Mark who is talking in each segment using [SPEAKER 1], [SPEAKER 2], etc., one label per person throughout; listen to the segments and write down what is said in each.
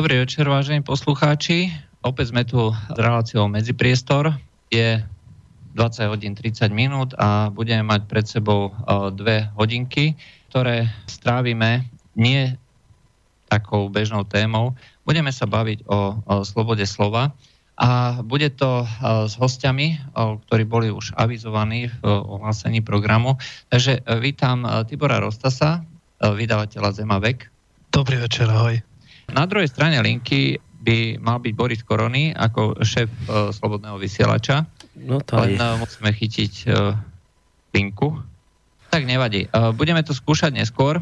[SPEAKER 1] Dobrý večer, vážení poslucháči. Opäť sme tu s reláciou Medzipriestor. Je 20 hodín 30 minút a budeme mať pred sebou e, dve hodinky, ktoré strávime nie takou bežnou témou. Budeme sa baviť o, slobode slova a bude to e, s hostiami, e, ktorí boli už avizovaní v ohlásení programu. Takže vítam Tibora Rostasa, vydavateľa Zemavek.
[SPEAKER 2] Dobrý večer, ahoj.
[SPEAKER 1] Na druhej strane linky by mal byť Boris Korony ako šéf uh, Slobodného vysielača. No to Len uh, musíme chytiť uh, linku. Tak nevadí. Uh, budeme to skúšať neskôr.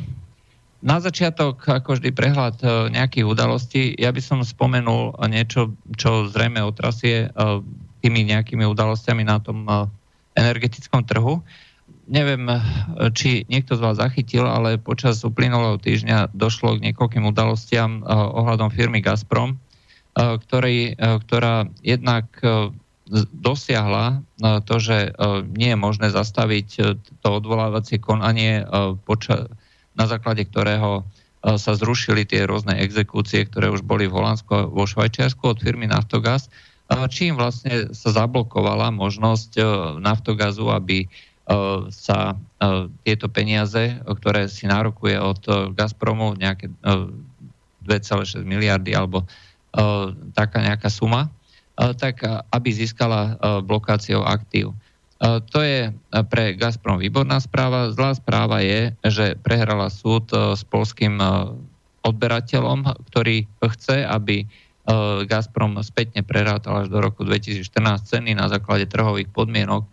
[SPEAKER 1] Na začiatok, ako vždy, prehľad uh, nejakých udalostí. Ja by som spomenul niečo, čo zrejme otrasie uh, tými nejakými udalostiami na tom uh, energetickom trhu. Uh, neviem, či niekto z vás zachytil, ale počas uplynulého týždňa došlo k niekoľkým udalostiam uh, ohľadom firmy Gazprom, uh, ktorý, ktorá jednak dosiahla to, že nie je možné zastaviť to odvolávacie konanie, na základe ktorého sa zrušili tie rôzne exekúcie, ktoré už boli v Holandsku a vo Švajčiarsku od firmy Naftogaz, čím vlastne sa zablokovala možnosť Naftogazu, aby sa tieto peniaze, ktoré si nárokuje od Gazpromu, nejaké 2,6 miliardy alebo taká nejaká suma, tak aby získala blokáciou aktív. To je pre Gazprom výborná správa. Zlá správa je, že prehrala súd s polským odberateľom, ktorý chce, aby Gazprom spätne prerátal až do roku 2014 ceny na základe trhových podmienok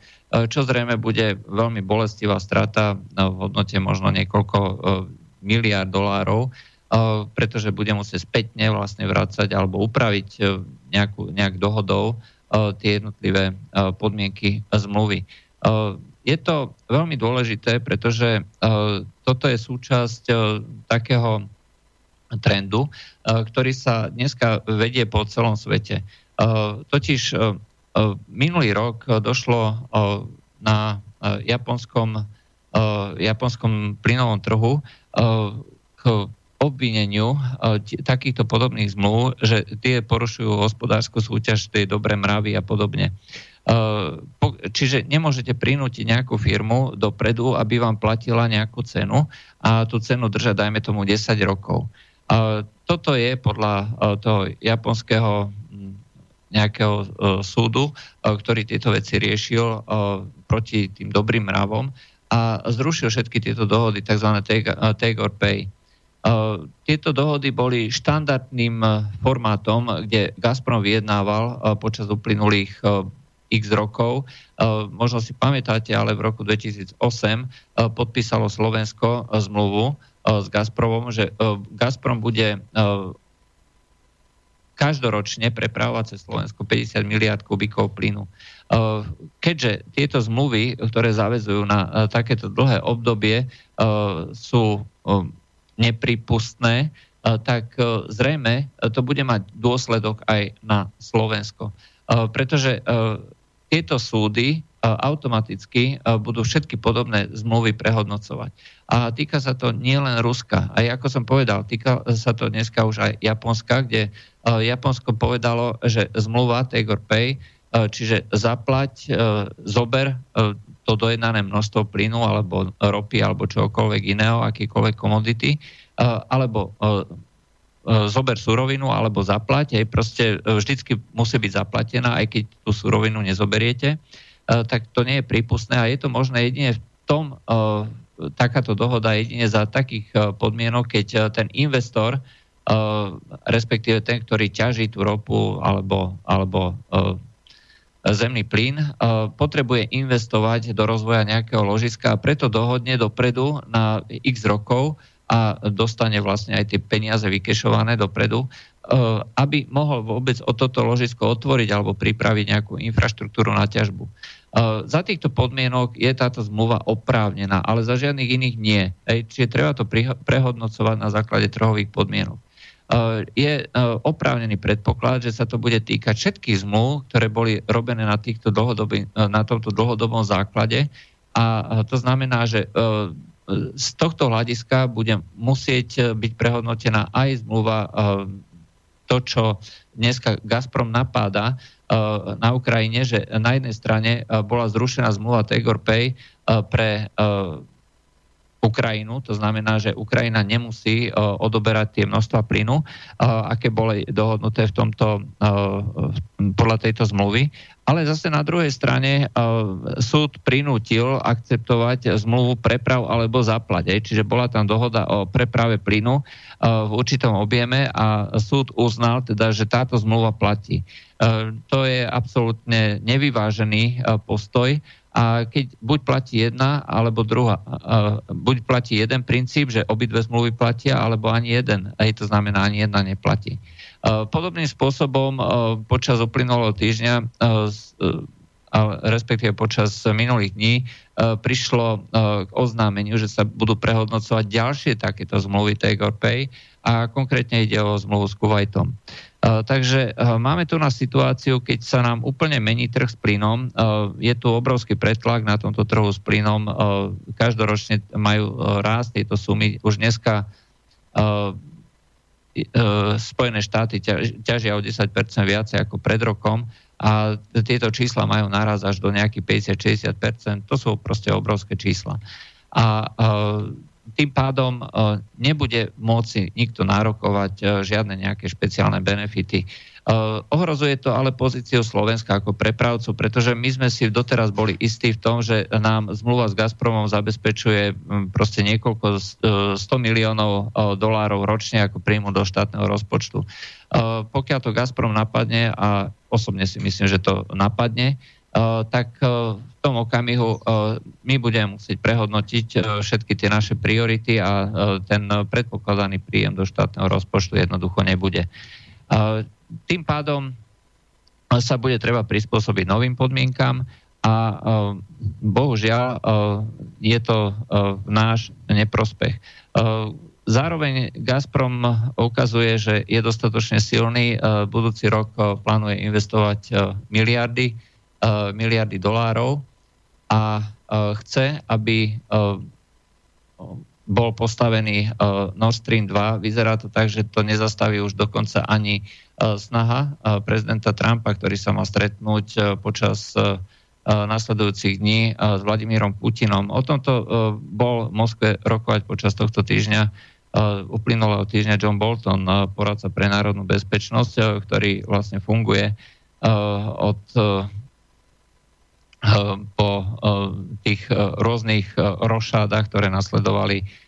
[SPEAKER 1] čo zrejme bude veľmi bolestivá strata v hodnote možno niekoľko e, miliard dolárov, e, pretože bude musieť spätne vlastne vrácať alebo upraviť nejakú, nejak dohodou tie jednotlivé podmienky zmluvy. Je to veľmi dôležité, pretože toto je súčasť takého trendu, ktorý sa dneska vedie po celom svete. Totiž Minulý rok došlo na japonskom, japonskom plynovom trhu k obvineniu takýchto podobných zmluv, že tie porušujú hospodárskú súťaž, tie dobré mravy a podobne. Čiže nemôžete prinútiť nejakú firmu dopredu, aby vám platila nejakú cenu a tú cenu držať, dajme tomu, 10 rokov. Toto je podľa toho japonského nejakého uh, súdu, uh, ktorý tieto veci riešil uh, proti tým dobrým mravom a zrušil všetky tieto dohody, tzv. take, or pay. Tieto dohody boli štandardným formátom, kde Gazprom vyjednával počas uplynulých x rokov. Možno si pamätáte, ale v roku 2008 uh, podpísalo Slovensko zmluvu s Gazpromom, že Gazprom bude každoročne prepravovať cez Slovensko 50 miliard kubíkov plynu. Uh, keďže tieto zmluvy, ktoré zavezujú na uh, takéto dlhé obdobie, uh, sú nepripustné, tak zrejme to bude mať dôsledok aj na Slovensko. Pretože tieto súdy automaticky budú všetky podobné zmluvy prehodnocovať. A týka sa to nielen Ruska. A ako som povedal, týka sa to dneska už aj Japonska, kde Japonsko povedalo, že zmluva take pay, čiže zaplať, zober to dojednané množstvo plynu alebo ropy alebo čokoľvek iného, akýkoľvek komodity, alebo zober surovinu alebo zaplať, aj proste vždycky musí byť zaplatená, aj keď tú surovinu nezoberiete. Tak to nie je prípustné a je to možné jedine v tom, eh, takáto dohoda jedine za takých eh, podmienok, keď ten investor, respektíve ten, ktorý ťaží tú ropu alebo, alebo zemný plyn, potrebuje investovať do rozvoja nejakého ložiska a preto dohodne dopredu na x rokov a dostane vlastne aj tie peniaze vykešované dopredu, aby mohol vôbec o toto ložisko otvoriť alebo pripraviť nejakú infraštruktúru na ťažbu. Za týchto podmienok je táto zmluva oprávnená, ale za žiadnych iných nie. Čiže treba to prehodnocovať na základe trhových podmienok. Je oprávnený predpoklad, že sa to bude týkať všetkých zmluv, ktoré boli robené na, týchto na tomto dlhodobom základe. A to znamená, že z tohto hľadiska bude musieť byť prehodnotená aj zmluva to, čo dneska Gazprom napáda na Ukrajine, že na jednej strane bola zrušená zmluva Tegor Pay pre Ukrajinu. To znamená, že Ukrajina nemusí uh, odoberať tie množstva plynu, uh, aké boli dohodnuté v tomto, uh, podľa tejto zmluvy. Ale zase na druhej strane súd prinútil akceptovať zmluvu preprav alebo zaplate. Čiže bola tam dohoda o preprave plynu v určitom objeme a súd uznal teda, že táto zmluva platí. To je absolútne nevyvážený postoj a keď buď platí jedna, alebo druhá, buď platí jeden princíp, že obidve zmluvy platia, alebo ani jeden. Aj to znamená, ani jedna neplatí. Podobným spôsobom počas uplynulého týždňa, respektíve počas minulých dní, prišlo k oznámeniu, že sa budú prehodnocovať ďalšie takéto zmluvy Take Pay a konkrétne ide o zmluvu s Kuwaitom. Takže máme tu na situáciu, keď sa nám úplne mení trh s plynom. Je tu obrovský pretlak na tomto trhu s plynom. Každoročne majú rásť tieto sumy. Už dneska Spojené štáty ťažia o 10% viacej ako pred rokom a tieto čísla majú naraz až do nejakých 50-60%. To sú proste obrovské čísla. A tým pádom e, nebude môcť nikto nárokovať e, žiadne nejaké špeciálne benefity. E, ohrozuje to ale pozíciu Slovenska ako prepravcu, pretože my sme si doteraz boli istí v tom, že nám zmluva s Gazpromom zabezpečuje proste niekoľko 100 miliónov dolárov ročne ako príjmu do štátneho rozpočtu. Pokiaľ to Gazprom napadne, a osobne si myslím, že to napadne, tak v tom okamihu my budeme musieť prehodnotiť všetky tie naše priority a ten predpokladaný príjem do štátneho rozpočtu jednoducho nebude. Tým pádom sa bude treba prispôsobiť novým podmienkam a bohužiaľ je to náš neprospech. Zároveň Gazprom ukazuje, že je dostatočne silný. Budúci rok plánuje investovať miliardy Eh, miliardy dolárov a eh, chce, aby eh, bol postavený Nord Stream 2. Vyzerá to tak, že to nezastaví už dokonca ani snaha prezidenta Trumpa, ktorý sa má stretnúť počas nasledujúcich dní s Vladimírom Putinom. O tomto bol v Moskve rokovať počas tohto týždňa uplynulého týždňa John Bolton, poradca pre národnú bezpečnosť, ktorý vlastne funguje od po eh, tých eh, rôznych eh, rošádach, ktoré nasledovali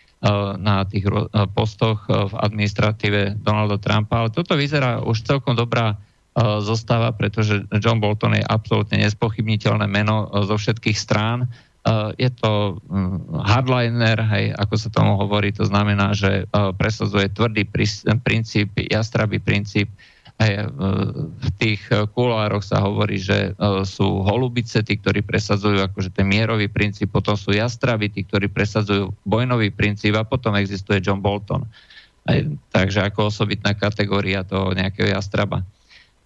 [SPEAKER 1] na tých postoch v administratíve Donalda Trumpa. Ale toto vyzerá už celkom dobrá zostáva, pretože John Bolton je absolútne nespochybniteľné meno zo všetkých strán. Je to hm, hardliner, hej, ako sa tomu hovorí, to znamená, že presadzuje tvrdý princíp, jastrabý princíp aj e, v tých e, kulároch sa hovorí, že e, sú holubice, tí, ktorí presadzujú akože ten mierový princíp, potom sú jastraby, tí, ktorí presadzujú vojnový princíp a potom existuje John Bolton. Aj, takže ako osobitná kategória toho nejakého jastraba.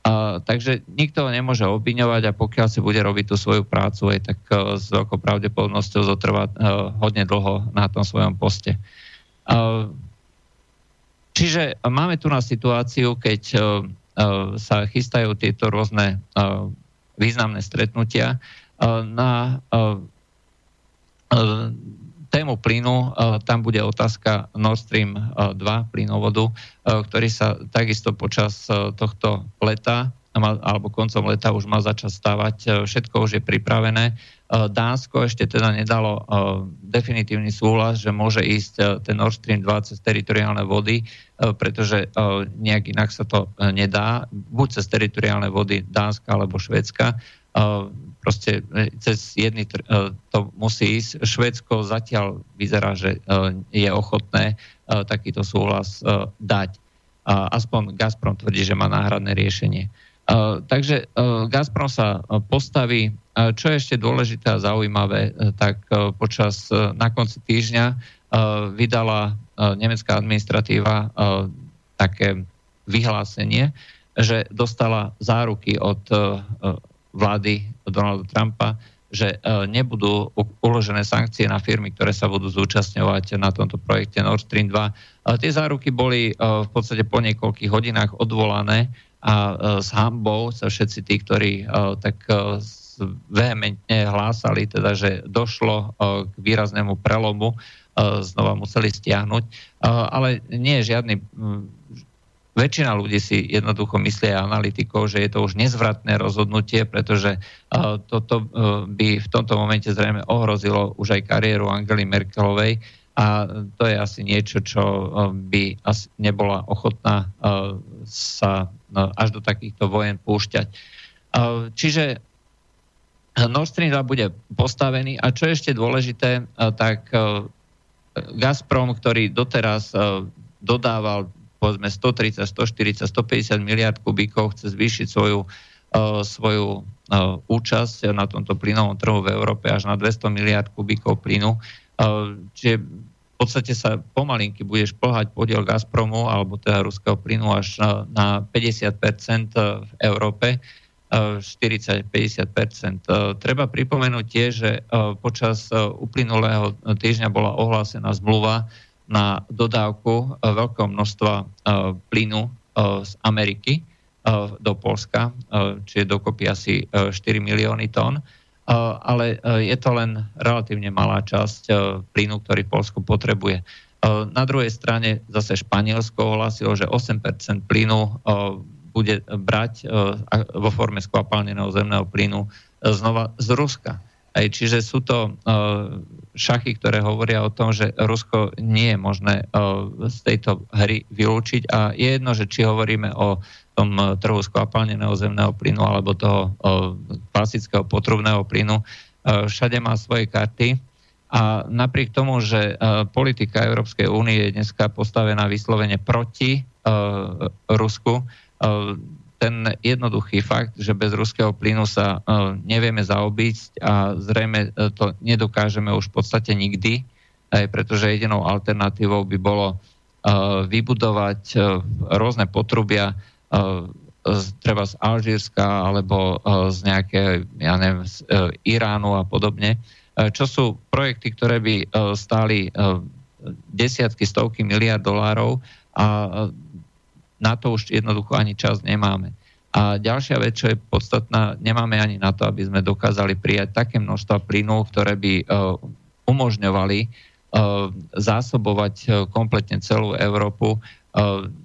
[SPEAKER 1] A, takže nikto ho nemôže obviňovať a pokiaľ si bude robiť tú svoju prácu, aj tak uh, s veľkou pravdepodobnosťou zotrvá uh, hodne dlho na tom svojom poste. Uh, čiže máme tu na situáciu, keď uh, sa chystajú tieto rôzne e, významné stretnutia. E, na tému plynu, tam bude otázka Nord Stream 2 plynovodu, ktorý sa takisto počas tohto leta alebo koncom leta už má začať stávať. Všetko už je pripravené. Dánsko ešte teda nedalo definitívny súhlas, že môže ísť ten Nord Stream 2 cez teritoriálne vody, pretože nejak inak sa to nedá, buď cez teritoriálne vody Dánska alebo Švedska. Proste e, cez jedny to musí ísť. Švedsko zatiaľ vyzerá, že je ochotné takýto súhlas dať. Aspoň Gazprom tvrdí, že má náhradné riešenie. Takže Gazprom sa postaví čo je ešte dôležité a zaujímavé, e, tak e, počas, e, na konci týždňa vydala nemecká administratíva také vyhlásenie, že dostala záruky od vlády Donalda Trumpa, že nebudú uložené sankcie na firmy, ktoré sa budú zúčastňovať na tomto projekte Nord Stream 2. Tie záruky boli v podstate po niekoľkých hodinách odvolané a s hambou sa všetci tí, ktorí tak vehementne hlásali, teda, že došlo k výraznému prelomu, znova museli stiahnuť. Ale nie je žiadny väčšina ľudí si jednoducho myslia analytikov, že je to už nezvratné rozhodnutie, pretože uh, toto by v tomto momente zrejme ohrozilo už aj kariéru Angely Merkelovej a to je asi niečo, čo by asi nebola ochotná sa až do takýchto vojen púšťať. Čiže Nord Stream 2 bude postavený a čo je ešte dôležité, tak Gazprom, ktorý doteraz dodával povedzme 130, 140, 150 miliard kubíkov chce zvýšiť svoju, svoju účasť na tomto plynovom trhu v Európe až na 200 miliard kubíkov plynu. Čiže v podstate sa pomalinky budeš plhať podiel Gazpromu alebo teda ruského plynu až na, na 50% v Európe. 40-50%. Treba pripomenúť tiež, že počas uplynulého týždňa bola ohlásená zmluva na dodávku veľkého množstva plynu z Ameriky do Polska, čiže dokopy asi 4 milióny tón. Ale je to len relatívne malá časť plynu, ktorý Polsko potrebuje. Na druhej strane zase Španielsko ohlasilo, že 8% plynu bude brať vo forme skvapalneného zemného plynu znova z Ruska. Aj, čiže sú to šachy, ktoré hovoria o tom, že Rusko nie je možné z tejto hry vylúčiť a je jedno, že či hovoríme o tom uh, trhu skvapalneného zemného plynu alebo toho uh, klasického potrubného plynu, uh, všade má svoje karty. A napriek tomu, že politika Európskej únie je dneska postavená vyslovene proti Rusku, ten jednoduchý fakt, že bez ruského plynu sa nevieme zaobísť a zrejme to nedokážeme už v podstate nikdy, aj pretože jedinou alternatívou by bolo vybudovať rôzne potrubia z, treba z Alžírska alebo uh, z nejaké, ja neviem, z uh, Iránu a podobne, čo sú projekty, ktoré by stáli desiatky, stovky miliard dolárov a na to už jednoducho ani čas nemáme. A ďalšia vec, čo je podstatná, nemáme ani na to, aby sme dokázali prijať také množstva plynu, ktoré by umožňovali zásobovať kompletne celú Európu.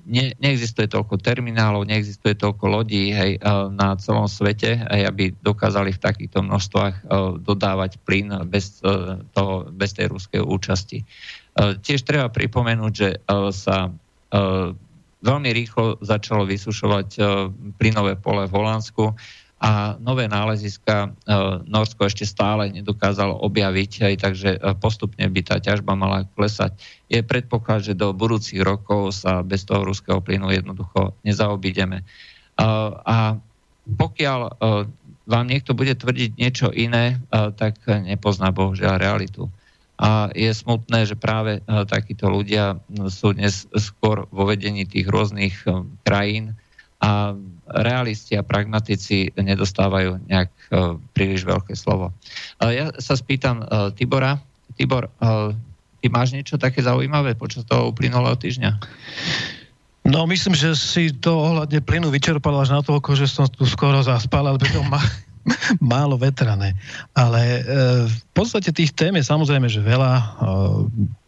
[SPEAKER 1] Ne, neexistuje toľko terminálov, neexistuje toľko lodí hej, na celom svete, hej, aby dokázali v takýchto množstvách dodávať plyn bez, toho, bez tej ruskej účasti. Tiež treba pripomenúť, že sa veľmi rýchlo začalo vysušovať plynové pole v Holandsku a nové náleziska e, Norsko ešte stále nedokázalo objaviť, aj takže e, postupne by tá ťažba mala klesať. Je predpoklad, že do budúcich rokov sa bez toho ruského plynu jednoducho nezaobídeme. A pokiaľ vám niekto bude tvrdiť niečo iné, tak nepozná bohužiaľ realitu. A je smutné, že práve e, takíto ľudia sú dnes skôr vo vedení tých rôznych e, krajín a realisti a pragmatici nedostávajú nejak e, príliš veľké slovo. Ja sa spýtam Tibora. Tibor, ty máš niečo také zaujímavé počas toho uplynulého týždňa?
[SPEAKER 2] No myslím, že si to ohľadne plynu vyčerpal až na toľko, že som tu skoro zaspal, ale to ma málo vetrané. Ale e, v podstate tých tém je samozrejme, že veľa. E,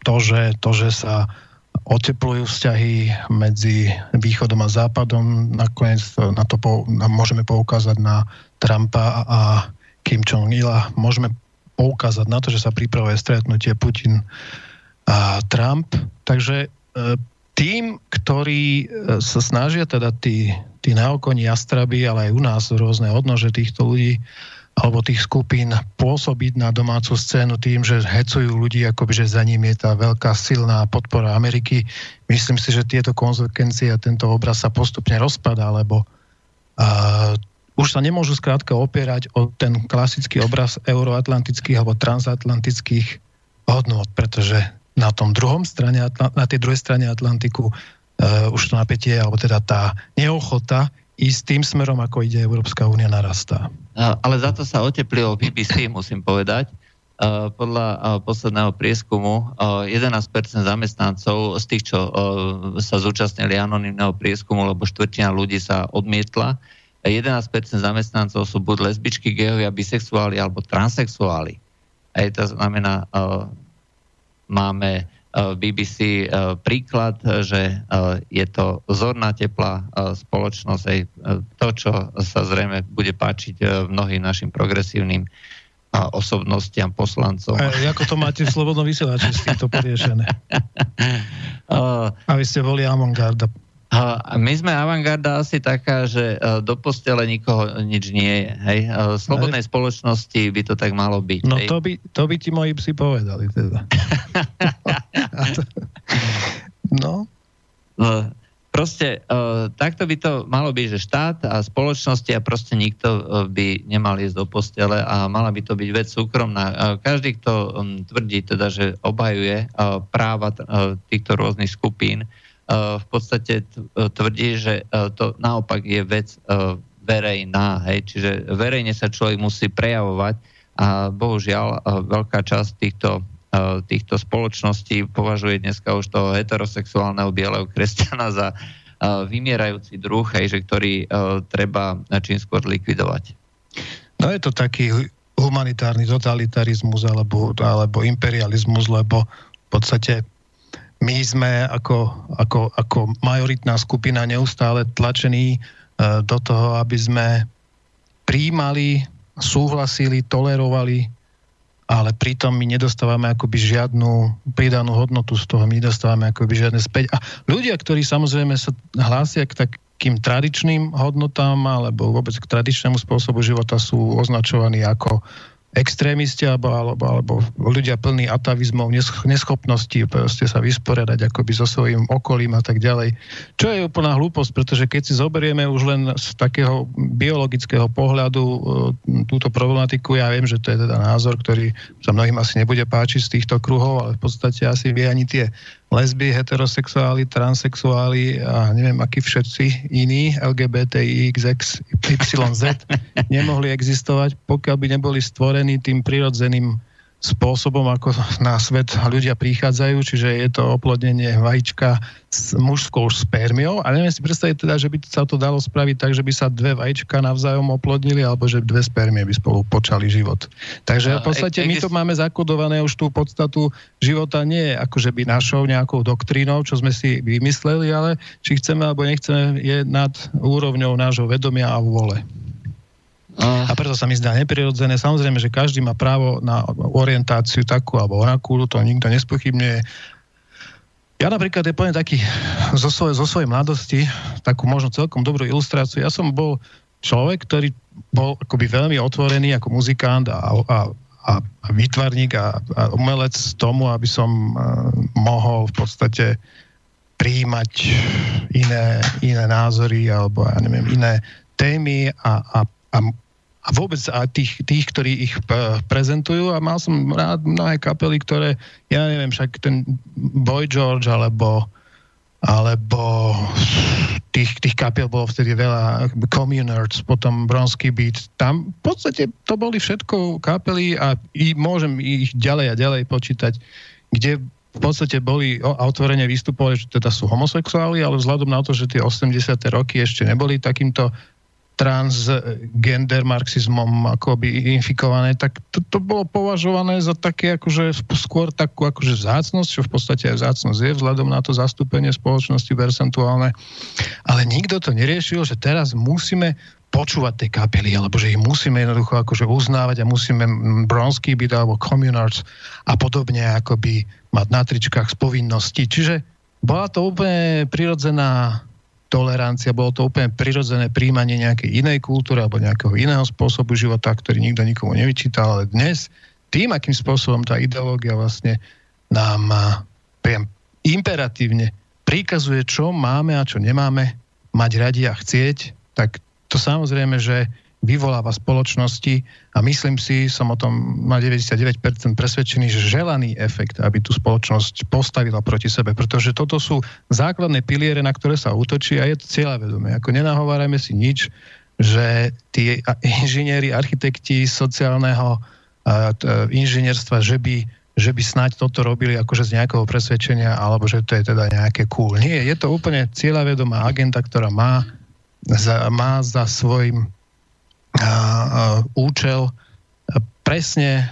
[SPEAKER 2] to, že, to, že sa oteplujú vzťahy medzi východom a západom, nakoniec na to po, na, môžeme poukázať na Trumpa a Kim Jong-ila. Môžeme poukázať na to, že sa pripravuje stretnutie Putin a Trump. Takže e, tým, ktorí sa snažia, teda tí tí naokoní jastraby, ale aj u nás rôzne odnože týchto ľudí alebo tých skupín pôsobiť na domácu scénu tým, že hecujú ľudí, akoby, že za ním je tá veľká silná podpora Ameriky. Myslím si, že tieto konsekvencie a tento obraz sa postupne rozpadá, lebo uh, už sa nemôžu skrátka opierať o ten klasický obraz euroatlantických alebo transatlantických hodnot, pretože na tom druhom strane, na tej druhej strane Atlantiku uh, už to napätie, alebo teda tá neochota ísť tým smerom, ako ide Európska únia, narastá.
[SPEAKER 1] Ale za to sa oteplilo BBC, musím povedať. Podľa posledného prieskumu 11% zamestnancov z tých, čo sa zúčastnili anonimného prieskumu, lebo štvrtina ľudí sa odmietla, 11% zamestnancov sú buď lesbičky, geovia, bisexuáli alebo transexuáli. Aj to znamená, máme BBC príklad, že je to zorná teplá spoločnosť, aj to, čo sa zrejme bude páčiť mnohým našim progresívnym osobnostiam poslancom.
[SPEAKER 2] A ako to máte v Slobodnom vysielači s týmto poriešené? A vy ste boli avantgarda.
[SPEAKER 1] My sme avantgarda asi taká, že do postele nikoho nič nie je. Hej? V slobodnej hej. spoločnosti by to tak malo byť.
[SPEAKER 2] No to by, to by ti moji psi povedali teda. no.
[SPEAKER 1] Proste uh, takto by to malo byť, že štát a spoločnosti a proste nikto uh, by nemal ísť do postele a mala by to byť vec súkromná. Uh, každý, kto tvrdí teda, že obhajuje práva týchto rôznych skupín, v podstate tvrdí, že to naopak je vec verejná, hej? čiže verejne sa človek musí prejavovať a bohužiaľ veľká časť týchto týchto spoločností považuje dneska už toho heterosexuálneho bieleho kresťana za eh, vymierajúci druh, hej, že ktorý uh, treba čím skôr likvidovať.
[SPEAKER 2] No je to taký humanitárny totalitarizmus alebo, alebo imperializmus, lebo v podstate my sme ako, ako, ako majoritná skupina neustále tlačení do toho, aby sme príjmali, súhlasili, tolerovali ale pritom my nedostávame akoby žiadnu pridanú hodnotu z toho, my nedostávame akoby žiadne späť. A ľudia, ktorí samozrejme sa hlásia k takým tradičným hodnotám alebo vôbec k tradičnému spôsobu života sú označovaní ako extrémisti alebo, alebo, alebo ľudia plní atavizmov, neschopnosti proste sa vysporiadať akoby so svojím okolím a tak ďalej. Čo je úplná hlúposť, pretože keď si zoberieme už len z takého biologického pohľadu e, túto problematiku, ja viem, že to je teda názor, ktorý sa mnohým asi nebude páčiť z týchto kruhov, ale v podstate asi vie ani tie lesby, heterosexuáli, transexuáli a neviem, akí všetci iní, LGBTI, XX, YZ, nemohli existovať, pokiaľ by neboli stvorení tým prirodzeným spôsobom, ako na svet ľudia prichádzajú, čiže je to oplodnenie vajíčka s mužskou spermiou a neviem si predstaviť teda, že by sa to dalo spraviť tak, že by sa dve vajíčka navzájom oplodnili alebo že dve spermie by spolu počali život. Takže v podstate my to máme zakodované už tú podstatu života nie akože by našou nejakou doktrínou, čo sme si vymysleli, ale či chceme alebo nechceme je nad úrovňou nášho vedomia a vôle. A preto sa mi zdá neprirodzené. Samozrejme, že každý má právo na orientáciu takú alebo onakú, to nikto nespochybňuje. Ja napríklad je poviem taký zo, svoje, zo svojej mladosti, takú možno celkom dobrú ilustráciu. Ja som bol človek, ktorý bol akoby veľmi otvorený ako muzikant a, a, a, a výtvarník a, a umelec tomu, aby som uh, mohol v podstate príjmať iné, iné názory alebo ja neviem, iné témy a, a, a a vôbec a tých, tých, ktorí ich prezentujú a mal som rád mnohé kapely, ktoré, ja neviem, však ten Boy George alebo alebo tých, tých kapiel bolo vtedy veľa, Communards, potom Bronsky Beat, tam v podstate to boli všetko kapely a i, môžem ich ďalej a ďalej počítať, kde v podstate boli a otvorene vystupovali, že teda sú homosexuáli, ale vzhľadom na to, že tie 80. roky ešte neboli takýmto transgender marxizmom akoby infikované, tak to, to bolo považované za také akože skôr takú akože zácnosť, čo v podstate aj zácnosť je vzhľadom na to zastúpenie spoločnosti percentuálne. Ale nikto to neriešil, že teraz musíme počúvať tej kapely, alebo že ich musíme jednoducho akože uznávať a musíme Bronsky byť alebo Communards a podobne akoby mať na tričkách z povinnosti. Čiže bola to úplne prirodzená tolerancia, bolo to úplne prirodzené príjmanie nejakej inej kultúry alebo nejakého iného spôsobu života, ktorý nikto nikomu nevyčítal, ale dnes tým, akým spôsobom tá ideológia vlastne nám priam imperatívne prikazuje, čo máme a čo nemáme mať radi a chcieť, tak to samozrejme, že vyvoláva spoločnosti a myslím si, som o tom na 99% presvedčený, že želaný efekt, aby tú spoločnosť postavila proti sebe, pretože toto sú základné piliere, na ktoré sa útočí a je to cieľavedomé. Ako nenahovárajme si nič, že tí inžinieri, architekti sociálneho inžinierstva, že by že by snáď toto robili akože z nejakého presvedčenia, alebo že to je teda nejaké cool. Nie, je to úplne cieľavedomá agenda, ktorá má za, má za svojim účel presne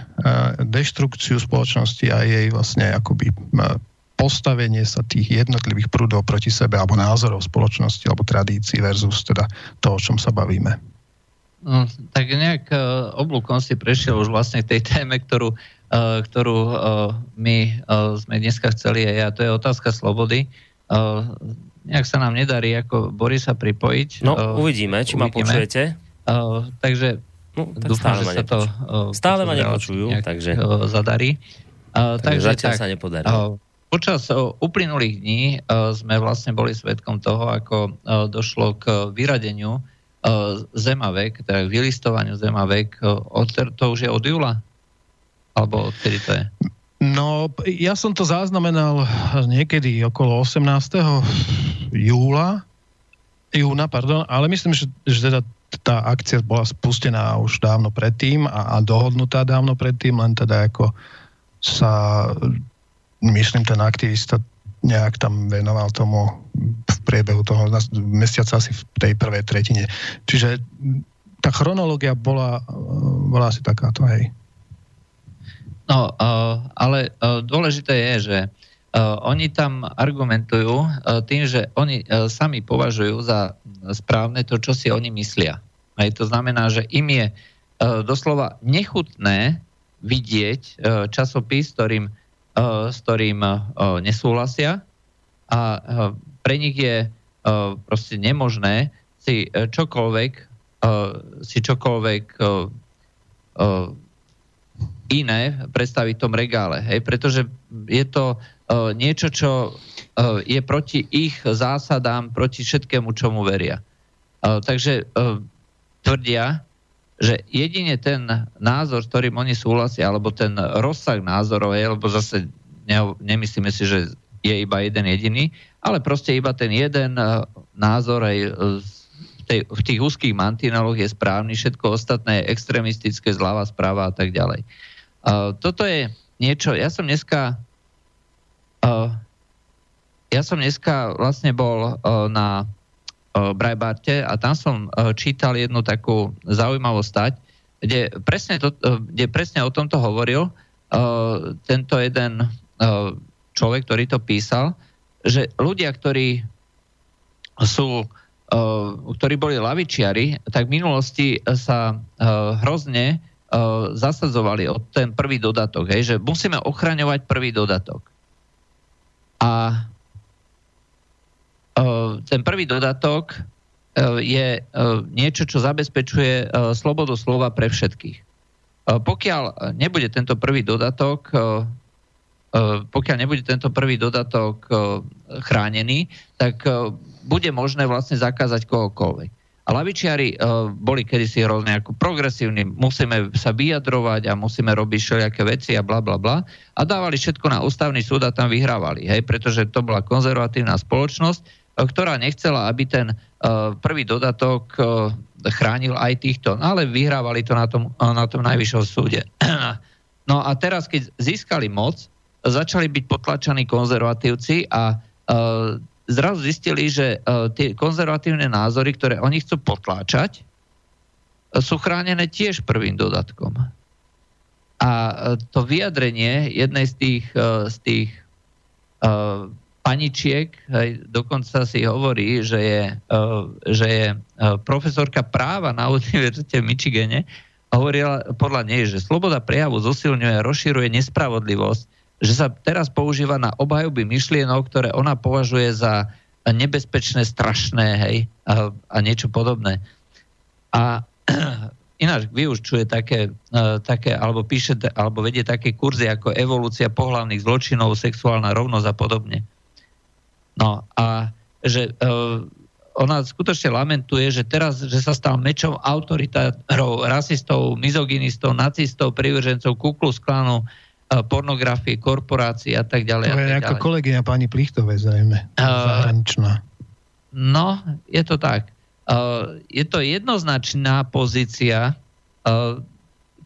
[SPEAKER 2] deštrukciu spoločnosti a jej vlastne akoby postavenie sa tých jednotlivých prúdov proti sebe alebo názorov spoločnosti alebo tradícií versus teda to, o čom sa bavíme.
[SPEAKER 1] No, tak nejak uh, oblúkom si prešiel už vlastne k tej téme, ktorú Eh, ktorú eh, my sme dneska chceli aj a to je otázka slobody. Nejak sa nám nedarí ako Borisa pripojiť.
[SPEAKER 3] No, uvidíme, či uvidíme. ma počujete.
[SPEAKER 1] Takže no, tak dúfam,
[SPEAKER 3] že
[SPEAKER 1] sa to
[SPEAKER 3] stále ma nepočujú, takže
[SPEAKER 1] zadarí.
[SPEAKER 3] Takže, takže zatiaľ tak, sa nepodarí.
[SPEAKER 1] Počas uplynulých dní sme vlastne boli svetkom toho, ako došlo k vyradeniu zemavek, teda k vylistovaniu zemavek. To už je od júla? Alebo kedy to je?
[SPEAKER 2] No, ja som to zaznamenal niekedy okolo 18. júla, júna, pardon, ale myslím, že, že teda tá akcia bola spustená už dávno predtým a, a dohodnutá dávno predtým, len teda ako sa, myslím, ten aktivista nejak tam venoval tomu v priebehu toho mesiaca asi v tej prvej tretine. Čiže tá chronológia bola, bola asi takáto, hej.
[SPEAKER 1] No, uh, ale uh, dôležité je, že uh, oni tam argumentujú tým, že oni sami považujú za správne to, čo si oni myslia. Aj to znamená, že im je uh, doslova nechutné vidieť uh, časopis, ktorým, uh, s ktorým uh, nesúhlasia a uh, pre nich je uh, proste nemožné si uh, čokoľvek uh, si čokoľvek uh, uh, iné predstaviť v tom regále, hej, pretože je to uh, niečo, čo uh, je proti ich zásadám, proti všetkému, čomu veria. Uh, takže uh, tvrdia, že jedine ten názor, s ktorým oni súhlasia, alebo ten rozsah názorov, hej, lebo zase ne, nemyslíme si, že je iba jeden jediný, ale proste iba ten jeden názor aj uh, tej, v tých úzkých mantineloch je správny, všetko ostatné je extremistické, zľava, správa a tak ďalej. Uh, toto je niečo, ja som dneska uh, ja som dneska vlastne bol uh, na uh, Brajbarte a tam som uh, čítal jednu takú zaujímavú stať, kde presne, to, uh, kde presne o tomto hovoril uh, tento jeden uh, človek, ktorý to písal, že ľudia, ktorí sú ktorí boli lavičiari, tak v minulosti sa hrozne zasadzovali o ten prvý dodatok, hej, že musíme ochraňovať prvý dodatok. A uh, ten prvý dodatok uh, je niečo, čo zabezpečuje slobodu slova pre všetkých. Pokiaľ nebude tento prvý dodatok pokiaľ nebude tento prvý dodatok chránený, tak bude možné vlastne zakázať kohokoľvek. A lavičiari uh, boli kedysi hrozne ako progresívni, musíme sa vyjadrovať a musíme robiť všelijaké veci a bla bla bla. A dávali všetko na ústavný súd a tam vyhrávali, hej, pretože to bola konzervatívna spoločnosť, uh, ktorá nechcela, aby ten uh, prvý dodatok uh, chránil aj týchto, no, ale vyhrávali to na tom, na tom najvyššom súde. no a teraz, keď získali moc, začali byť potlačaní konzervatívci a zrazu zistili, že uh, tie konzervatívne názory, ktoré oni chcú potláčať, uh, sú chránené tiež prvým dodatkom. A uh, to vyjadrenie jednej z tých, z tých paničiek, hej, dokonca si hovorí, že je, že je profesorka práva na univerzite v Michigane, hovorila podľa nej, že sloboda prejavu zosilňuje a rozširuje nespravodlivosť že sa teraz používa na obhajoby myšlienok, ktoré ona považuje za nebezpečné, strašné, hej, a, a niečo podobné. A ináč vyučuje také, uh, také, alebo píše, alebo vedie také kurzy ako evolúcia pohlavných zločinov, sexuálna rovnosť a podobne. No a že uh, ona skutočne lamentuje, že teraz, že sa stal mečom autoritárov, rasistov, mizoginistov, nacistov, privržencov Kuklus klanu, pornografie, korporácií a tak ďalej.
[SPEAKER 2] To je nejaká kolegyňa pani Plichtovej zrejme, zahraničná.
[SPEAKER 1] No, je to tak. Je to jednoznačná pozícia,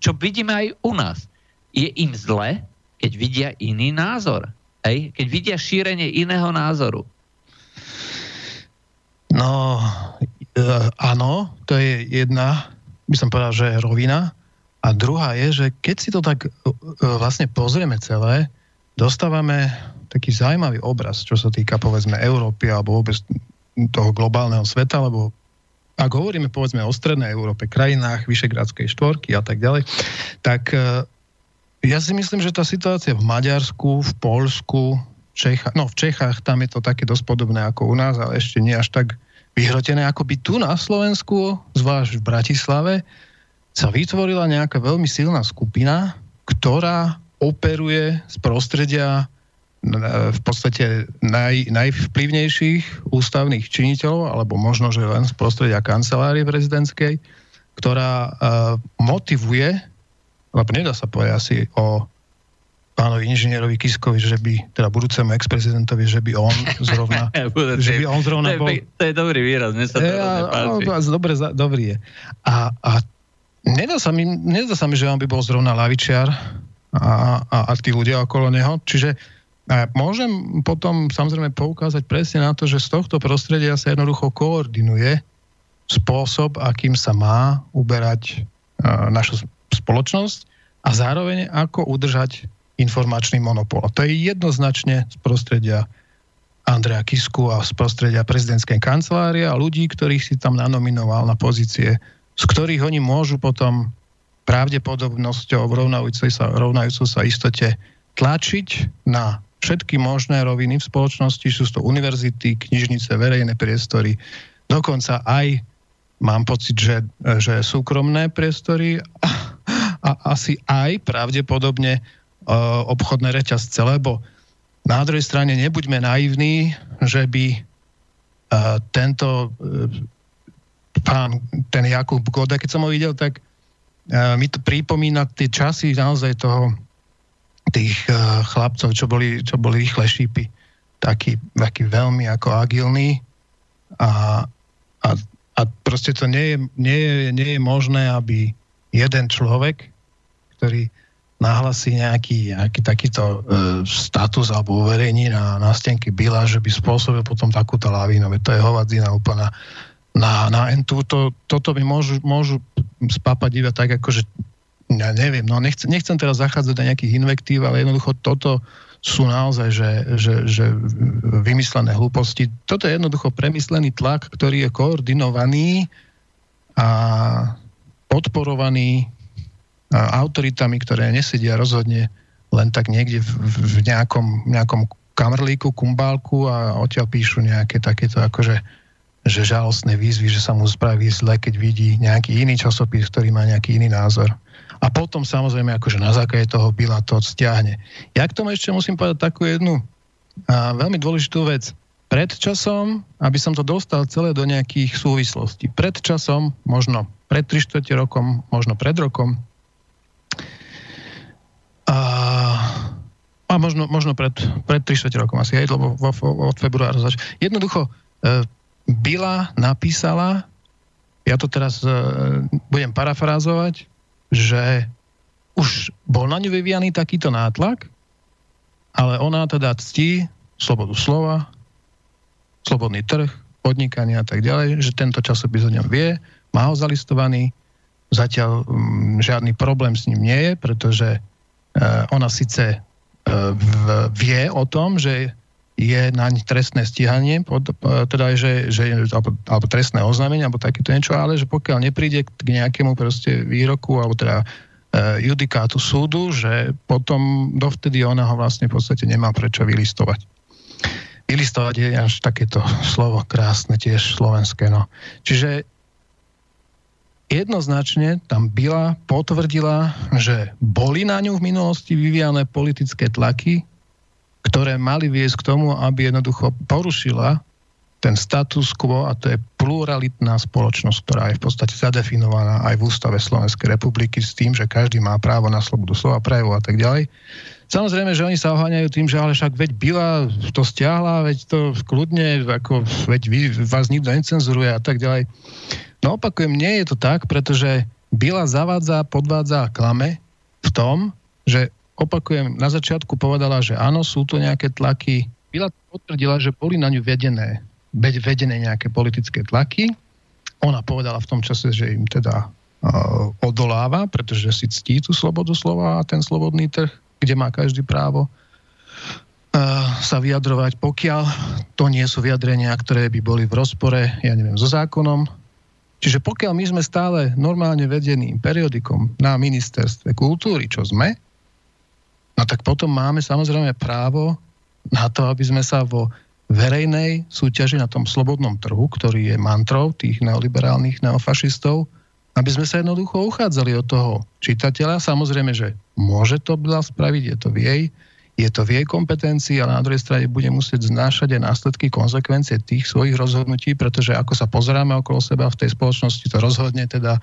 [SPEAKER 1] čo vidíme aj u nás. Je im zle, keď vidia iný názor. Hej? Keď vidia šírenie iného názoru.
[SPEAKER 2] No, e, áno, to je jedna, by som povedal, že rovina. A druhá je, že keď si to tak e, vlastne pozrieme celé, dostávame taký zaujímavý obraz, čo sa týka povedzme Európy alebo vôbec toho globálneho sveta, lebo ak hovoríme povedzme o strednej Európe, krajinách Vyšegrádskej štvorky a tak ďalej, tak e, ja si myslím, že tá situácia v Maďarsku, v Polsku, Čechách, no v Čechách tam je to také dosť podobné ako u nás, ale ešte nie až tak vyhrotené, ako by tu na Slovensku, zvlášť v Bratislave, sa vytvorila nejaká veľmi silná skupina, ktorá operuje z prostredia v podstate naj, najvplyvnejších ústavných činiteľov, alebo možno, že len z prostredia kancelárie prezidentskej, ktorá uh, motivuje, lebo nedá sa povedať asi o pánovi inžinierovi Kiskovi, že by, teda budúcemu ex-prezidentovi, že by on zrovna, že by on zrovna
[SPEAKER 1] bol... To je dobrý výraz, mne sa to ja,
[SPEAKER 2] no, dobre, dobre je. A, a nedá, sa mi, nedá sa mi, že on by bol zrovna lavičiar a, a, a tí ľudia okolo neho. Čiže a môžem potom samozrejme poukázať presne na to, že z tohto prostredia sa jednoducho koordinuje spôsob, akým sa má uberať uh, naša spoločnosť a zároveň ako udržať informačný monopol. A to je jednoznačne z prostredia Andrea Kisku a z prostredia prezidentskej kancelárie a ľudí, ktorých si tam nanominoval na pozície, z ktorých oni môžu potom pravdepodobnosťou rovnajúcej sa, rovnajúcou sa istote tlačiť na všetky možné roviny v spoločnosti, sú to univerzity, knižnice, verejné priestory, dokonca aj mám pocit, že, že súkromné priestory a, a asi aj pravdepodobne E, obchodné reťazce, lebo na druhej strane nebuďme naivní, že by e, tento e, pán, ten Jakub Goda, keď som ho videl, tak mi to pripomína tie časy naozaj toho tých chlapcov, čo boli, čo boli rýchle šípy. Taký, taký veľmi ako agilný a, a, a proste to nie je, nie, je, nie je možné, aby jeden človek, ktorý nahlasí nejaký, nejaký takýto e, status alebo uverejní na, na stenky byla, že by spôsobil potom takúto lavínu. To je hovadzina úplná na, na entu. To, toto by môžu, môžu spápať iba tak, ako že ja neviem, no nechcem, nechcem teraz zachádzať do nejakých invektív, ale jednoducho toto sú naozaj že, že, že vymyslené hlúposti. Toto je jednoducho premyslený tlak, ktorý je koordinovaný a podporovaný autoritami, ktoré nesedia rozhodne len tak niekde v, v nejakom, nejakom kamrlíku, kumbálku a odtiaľ píšu nejaké takéto akože že žalostné výzvy, že sa mu spraví zle, keď vidí nejaký iný časopis, ktorý má nejaký iný názor. A potom samozrejme akože na základe toho byla to stiahne. Ja k tomu ešte musím povedať takú jednu a veľmi dôležitú vec. Pred časom, aby som to dostal celé do nejakých súvislostí, pred časom, možno pred 3 rokom, možno pred rokom, a, a možno, možno pred, pred 3 rokom asi aj, lebo od februára zač. Jednoducho, e, Bila napísala, ja to teraz e, budem parafrázovať, že už bol na ňu vyvíjaný takýto nátlak, ale ona teda ctí slobodu slova, slobodný trh, podnikanie a tak ďalej, že tento časopis o ňom vie, má ho zalistovaný, zatiaľ m, žiadny problém s ním nie je, pretože Eh, ona síce eh, vie o tom, že je naň trestné stíhanie, eh, teda že, že alebo, alebo trestné oznámenie, alebo takéto niečo, ale že pokiaľ nepríde k nejakému proste výroku, alebo teda judikátu súdu, že potom dovtedy ona ho vlastne v podstate nemá prečo vylistovať. Vylistovať je až takéto slovo krásne, tiež slovenské. No. Čiže jednoznačne tam byla, potvrdila, že boli na ňu v minulosti vyvíjane politické tlaky, ktoré mali viesť k tomu, aby jednoducho porušila ten status quo a to je pluralitná spoločnosť, ktorá je v podstate zadefinovaná aj v ústave Slovenskej republiky s tým, že každý má právo na slobodu slova, prejavu a tak ďalej. Samozrejme, že oni sa oháňajú tým, že ale však veď Bila to stiahla, veď to kľudne, ako, veď vy, vás nikto necenzuruje a tak ďalej. No opakujem, nie je to tak, pretože Bila zavádza, podvádza a klame v tom, že opakujem, na začiatku povedala, že áno, sú to nejaké tlaky. Bila potvrdila, že boli na ňu vedené, vedené nejaké politické tlaky. Ona povedala v tom čase, že im teda uh, odoláva, pretože si ctí tú slobodu slova a ten slobodný trh kde má každý právo sa vyjadrovať, pokiaľ to nie sú vyjadrenia, ktoré by boli v rozpore, ja neviem, so zákonom. Čiže pokiaľ my sme stále normálne vedeným periodikom na ministerstve kultúry, čo sme, no tak potom máme samozrejme právo na to, aby sme sa vo verejnej súťaži na tom slobodnom trhu, ktorý je mantrou tých neoliberálnych neofašistov, aby sme sa jednoducho uchádzali od toho čitateľa. Samozrejme, že môže to byla spraviť, je to v jej, je to v jej kompetencii, ale na druhej strane bude musieť znášať aj následky, konsekvencie tých svojich rozhodnutí, pretože ako sa pozeráme okolo seba v tej spoločnosti, to rozhodne teda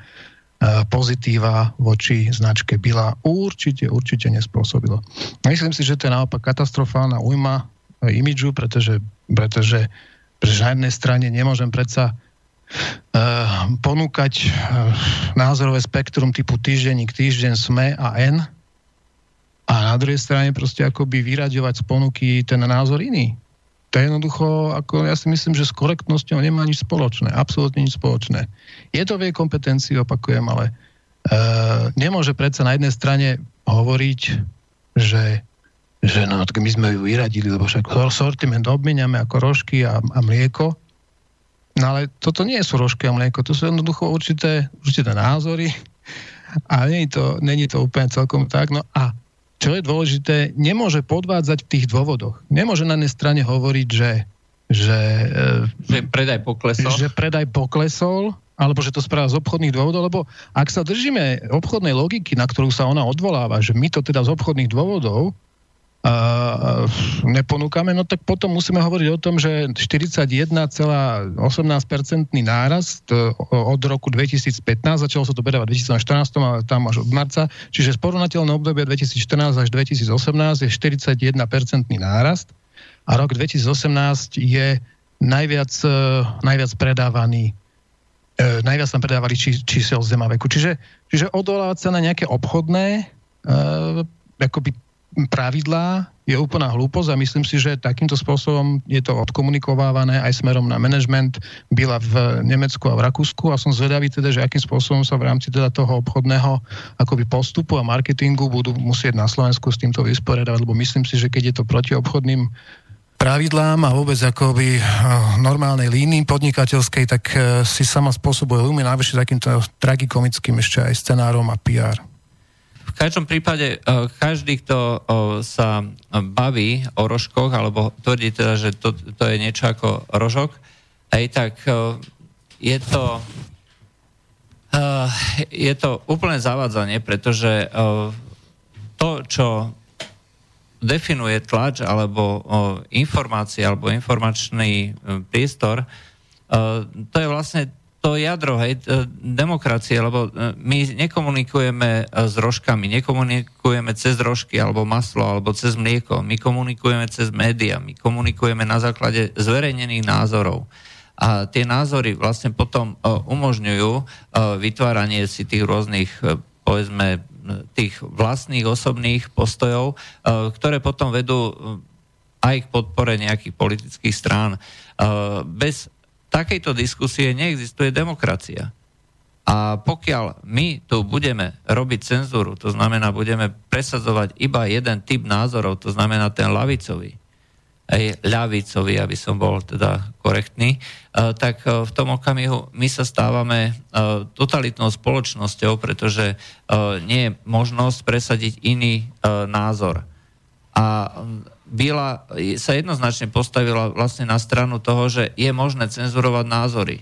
[SPEAKER 2] pozitíva voči značke Bila určite, určite nespôsobilo. Myslím si, že to je naopak katastrofálna újma e, imidžu, pretože, pretože, pretože na jednej strane nemôžem predsa Eh, ponúkať eh, názorové spektrum typu týždenník, týždeň, SME a N a na druhej strane proste akoby vyraďovať z ponuky ten názor iný. To je jednoducho, ako ja si myslím, že s korektnosťou nemá nič spoločné. Absolútne nič spoločné. Je to v jej kompetencii, opakujem, ale e, nemôže predsa na jednej strane hovoriť, že, že no, tak my sme ju vyradili, lebo však sortiment obmieniame ako rožky a, a mlieko, No ale toto nie sú rožky a mlieko, to sú jednoducho určité, určité názory a není to, není to úplne celkom tak. No a čo je dôležité, nemôže podvádzať v tých dôvodoch. Nemôže na jednej strane hovoriť, že že,
[SPEAKER 1] že predaj poklesol.
[SPEAKER 2] Že predaj poklesol, alebo že to správa z obchodných dôvodov, lebo ak sa držíme obchodnej logiky, na ktorú sa ona odvoláva, že my to teda z obchodných dôvodov, neponúkame, no tak potom musíme hovoriť o tom, že 41,18% nárast od roku 2015, začalo sa to bedávať v 2014, ale tam až od marca, čiže z porovnateľného obdobia 2014 až 2018 je 41% nárast. A rok 2018 je najviac, najviac predávaný najviac tam predávali či, čísel zemaveku. Čiže, čiže odvolávať sa na nejaké obchodné uh, akoby pravidlá je úplná hlúposť a myslím si, že takýmto spôsobom je to odkomunikovávané aj smerom na management. Byla v Nemecku a v Rakúsku a som zvedavý teda, že akým spôsobom sa v rámci teda toho obchodného akoby postupu a marketingu budú musieť na Slovensku s týmto vysporiadať, lebo myslím si, že keď je to proti obchodným pravidlám a vôbec akoby eh, normálnej línii podnikateľskej, tak eh, si sama spôsobuje veľmi najvyššie takýmto tragikomickým ešte aj scenárom a PR
[SPEAKER 1] každom prípade e, každý, kto e, sa baví o rožkoch, alebo tvrdí teda, že to, to je niečo ako rožok, aj tak e, je to je to úplné zavádzanie, pretože to, čo definuje tlač alebo informácie alebo informačný priestor, to je vlastne to jadro hej, demokracie, lebo e, my nekomunikujeme e, s rožkami, nekomunikujeme cez rožky alebo maslo alebo cez mlieko, my komunikujeme cez média, my komunikujeme na základe zverejnených názorov. A tie názory vlastne potom e, umožňujú vytváranie si tých rôznych, povedzme, tých vlastných osobných postojov, ktoré potom vedú aj k podpore nejakých politických strán. Bez takejto diskusie neexistuje demokracia. A pokiaľ my tu budeme robiť cenzúru, to znamená, budeme presadzovať iba jeden typ názorov, to znamená ten lavicový, aj ľavicový, aby som bol teda korektný, eh, tak eh, v tom okamihu my sa stávame eh, totalitnou spoločnosťou, pretože nie je možnosť presadiť iný názor. A Bila sa jednoznačne postavila vlastne na stranu toho, že je možné cenzurovať názory.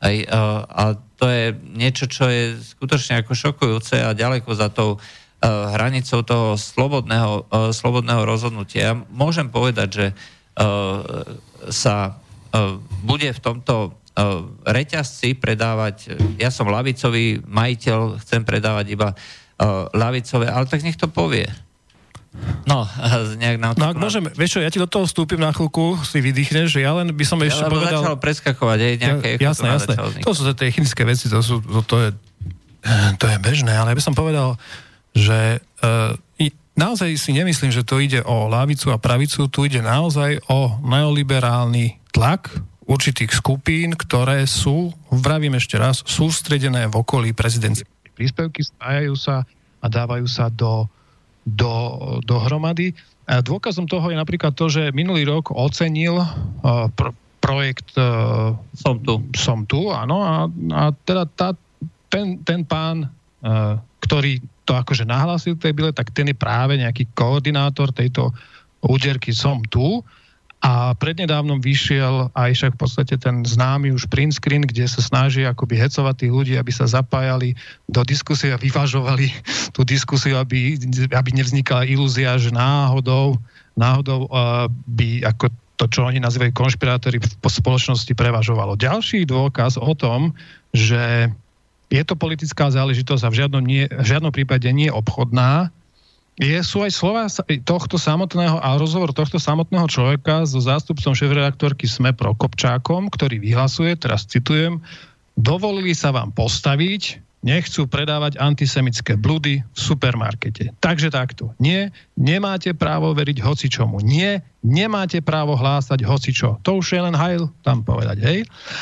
[SPEAKER 1] Aj, a, a to je niečo, čo je skutočne ako šokujúce a ďaleko za tou uh, hranicou toho slobodného, uh, slobodného rozhodnutia. Ja môžem povedať, že uh, sa bude v tomto reťazci predávať, ja som lavicový majiteľ, chcem predávať iba lavicové, ale tak nech to povie. No, nejak nám
[SPEAKER 2] no ak môžem, vieš čo, ja ti do toho vstúpim na chvíľku, si vydýchneš, že ja len by som ešte ja, povedal...
[SPEAKER 1] začal preskakovať, aj nejaké...
[SPEAKER 2] Ja, jasné, jasné. To sú technické veci, to, sú, to, to, je, to je bežné, ale ja by som povedal, že uh, naozaj si nemyslím, že to ide o lavicu a pravicu, tu ide naozaj o neoliberálny tlak určitých skupín, ktoré sú, vravím ešte raz, sústredené v okolí prezidencie. Príspevky spájajú sa a dávajú sa do do, dohromady. A dôkazom toho je napríklad to, že minulý rok ocenil uh, pro, projekt uh,
[SPEAKER 1] Som tu.
[SPEAKER 2] Som tu, áno. A, a teda tá, ten, ten pán, uh, ktorý to akože nahlásil tej byle, tak ten je práve nejaký koordinátor tejto úderky Som tu. A prednedávnom vyšiel aj však v podstate ten známy už print screen, kde sa snaží akoby hecovať tých ľudí, aby sa zapájali do diskusie a vyvažovali tú diskusiu, aby, aby nevznikala ilúzia, že náhodou, náhodou uh, by ako to, čo oni nazývajú konšpirátori po spoločnosti prevažovalo. Ďalší dôkaz o tom, že je to politická záležitosť a v žiadnom, nie, v žiadnom prípade nie obchodná, je, sú aj slova tohto samotného a rozhovor tohto samotného človeka so zástupcom šéf-redaktorky SME Prokopčákom, ktorý vyhlasuje, teraz citujem, dovolili sa vám postaviť, nechcú predávať antisemické blúdy v supermarkete. Takže takto. Nie, nemáte právo veriť hocičomu. Nie, nemáte právo hlásať hocičo. To už je len hajl tam povedať, hej?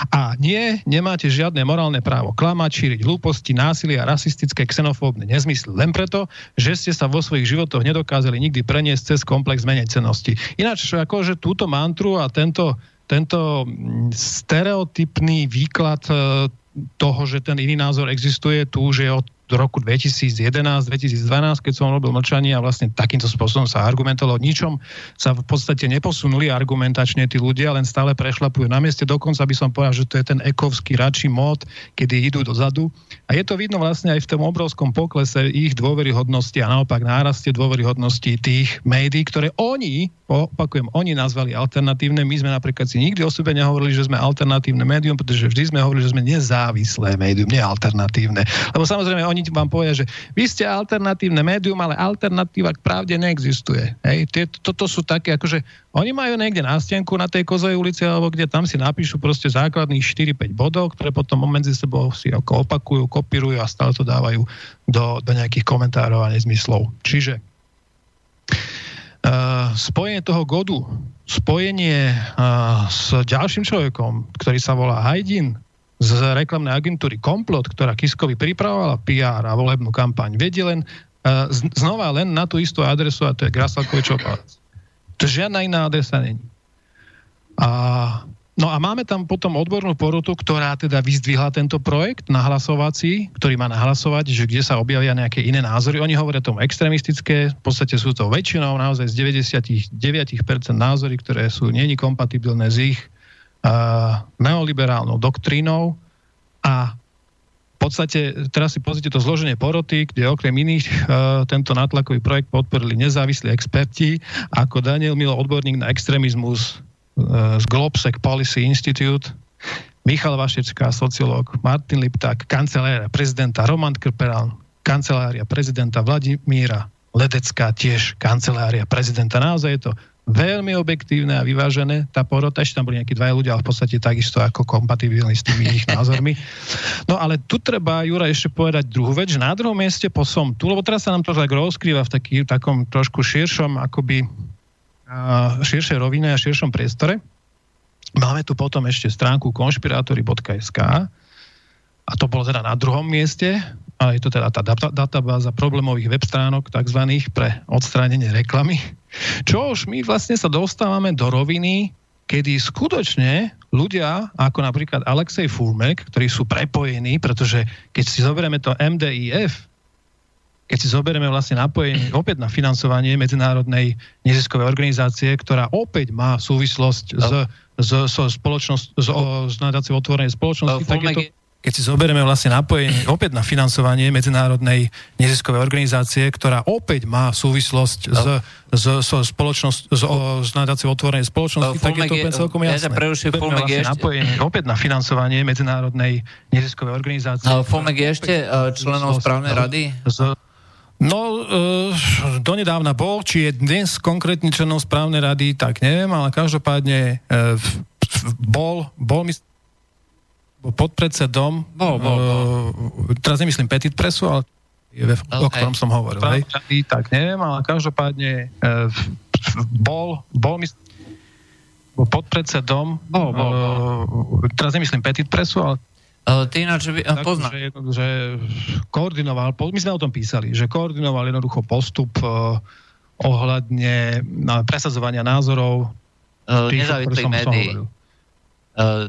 [SPEAKER 2] A nie, nemáte žiadne morálne právo klamať, šíriť hlúposti, násilie a rasistické, xenofóbne nezmysly len preto, že ste sa vo svojich životoch nedokázali nikdy preniesť cez komplex menej cenosti. Ináč, akože túto mantru a tento, tento mm, stereotypný výklad e, toho, že ten iný názor existuje, tu už je od roku 2011-2012, keď som robil mlčanie a vlastne takýmto spôsobom sa argumentovalo. Ničom sa v podstate neposunuli argumentačne tí ľudia, len stále prešlapujú na mieste. Dokonca by som povedal, že to je ten ekovský radší mód, kedy idú dozadu. A je to vidno vlastne aj v tom obrovskom poklese ich dôveryhodnosti a naopak náraste dôveryhodnosti tých médií, ktoré oni, opakujem, oni nazvali alternatívne. My sme napríklad si nikdy o sebe nehovorili, že sme alternatívne médium, pretože vždy sme hovorili, že sme nezávislé médium, nie alternatívne. Lebo samozrejme oni vám povedia, že vy ste alternatívne médium, ale alternatíva k pravde neexistuje. Hej? Toto sú také, akože oni majú niekde nástenku na tej Kozovej ulici, alebo kde tam si napíšu proste základných 4-5 bodov, ktoré potom medzi sebou si ako opakujú, kopírujú a stále to dávajú do, do nejakých komentárov a nezmyslov. Čiže Uh, spojenie toho godu, spojenie uh, s ďalším človekom, ktorý sa volá Hajdin, z reklamnej agentúry Komplot, ktorá Kiskovi pripravovala PR a volebnú kampaň, vedie len uh, znova len na tú istú adresu a to je Grasalkovičov palác. To žiadna iná adresa není. A, no a máme tam potom odbornú porotu, ktorá teda vyzdvihla tento projekt nahlasovací, ktorý má nahlasovať, že kde sa objavia nejaké iné názory. Oni hovoria tomu extrémistické, v podstate sú to väčšinou naozaj z 99% názory, ktoré sú není kompatibilné s ich neoliberálnou doktrínou a v podstate, teraz si pozrite to zloženie poroty, kde okrem iných uh, tento nátlakový projekt podporili nezávislí experti, ako Daniel Milo, odborník na extrémizmus uh, z Globsec Policy Institute, Michal Vašečka, sociológ, Martin Lipták, kancelária prezidenta Roman Krperal, kancelária prezidenta Vladimíra Ledecká, tiež kancelária prezidenta. Naozaj je to veľmi objektívne a vyvážené, tá porota, ešte tam boli nejakí dvaja ľudia, ale v podstate takisto ako kompatibilní s tými ich názormi. No ale tu treba, Jura, ešte povedať druhú vec, že na druhom mieste po som tu, lebo teraz sa nám to tak rozkrýva v taký, takom trošku širšom, akoby uh, širšej rovine a širšom priestore. Máme tu potom ešte stránku konšpirátory.sk a to bolo teda na druhom mieste a je to teda tá databáza problémových web stránok tzv. pre odstránenie reklamy. Čo už my vlastne sa dostávame do roviny, kedy skutočne ľudia, ako napríklad Alexej Fulmek, ktorí sú prepojení, pretože keď si zoberieme to MDIF, keď si zoberieme vlastne napojenie opäť na financovanie medzinárodnej neziskovej organizácie, ktorá opäť má súvislosť s, s, s, spoločnosť, s, s nadáciou otvorenej spoločnosti,
[SPEAKER 1] tak je to
[SPEAKER 2] keď si zoberieme vlastne napojenie opäť na financovanie medzinárodnej neziskovej organizácie, ktorá opäť má súvislosť s, s, s, spoločnosť, s, s nadáciou otvorenej spoločnosti, tak je to úplne celkom jasné.
[SPEAKER 1] Ja vlastne
[SPEAKER 2] ešte... napojenie opäť na financovanie medzinárodnej neziskovej organizácie.
[SPEAKER 1] No, Fulmek je ešte e, členom správnej rady? Z,
[SPEAKER 2] No, uh, donedávna bol, či je dnes konkrétne členom správnej rady, tak neviem, ale každopádne uh, bol, bol my podpredsedom,
[SPEAKER 1] bol, bol, bol.
[SPEAKER 2] Uh, teraz nemyslím Petit Presu, ale je, okay. o ktorom som hovoril. Hej? Tak neviem, ale každopádne uh, bol, bol my bol podpredsedom,
[SPEAKER 1] bol, bol, bol.
[SPEAKER 2] Uh, teraz nemyslím Petit Presu, ale
[SPEAKER 1] Uh, ty ináč uh, pozná.
[SPEAKER 2] Že, že koordinoval, my sme o tom písali, že koordinoval jednoducho postup uh, ohľadne uh, presadzovania názorov
[SPEAKER 1] uh, nezávislých médií. Uh,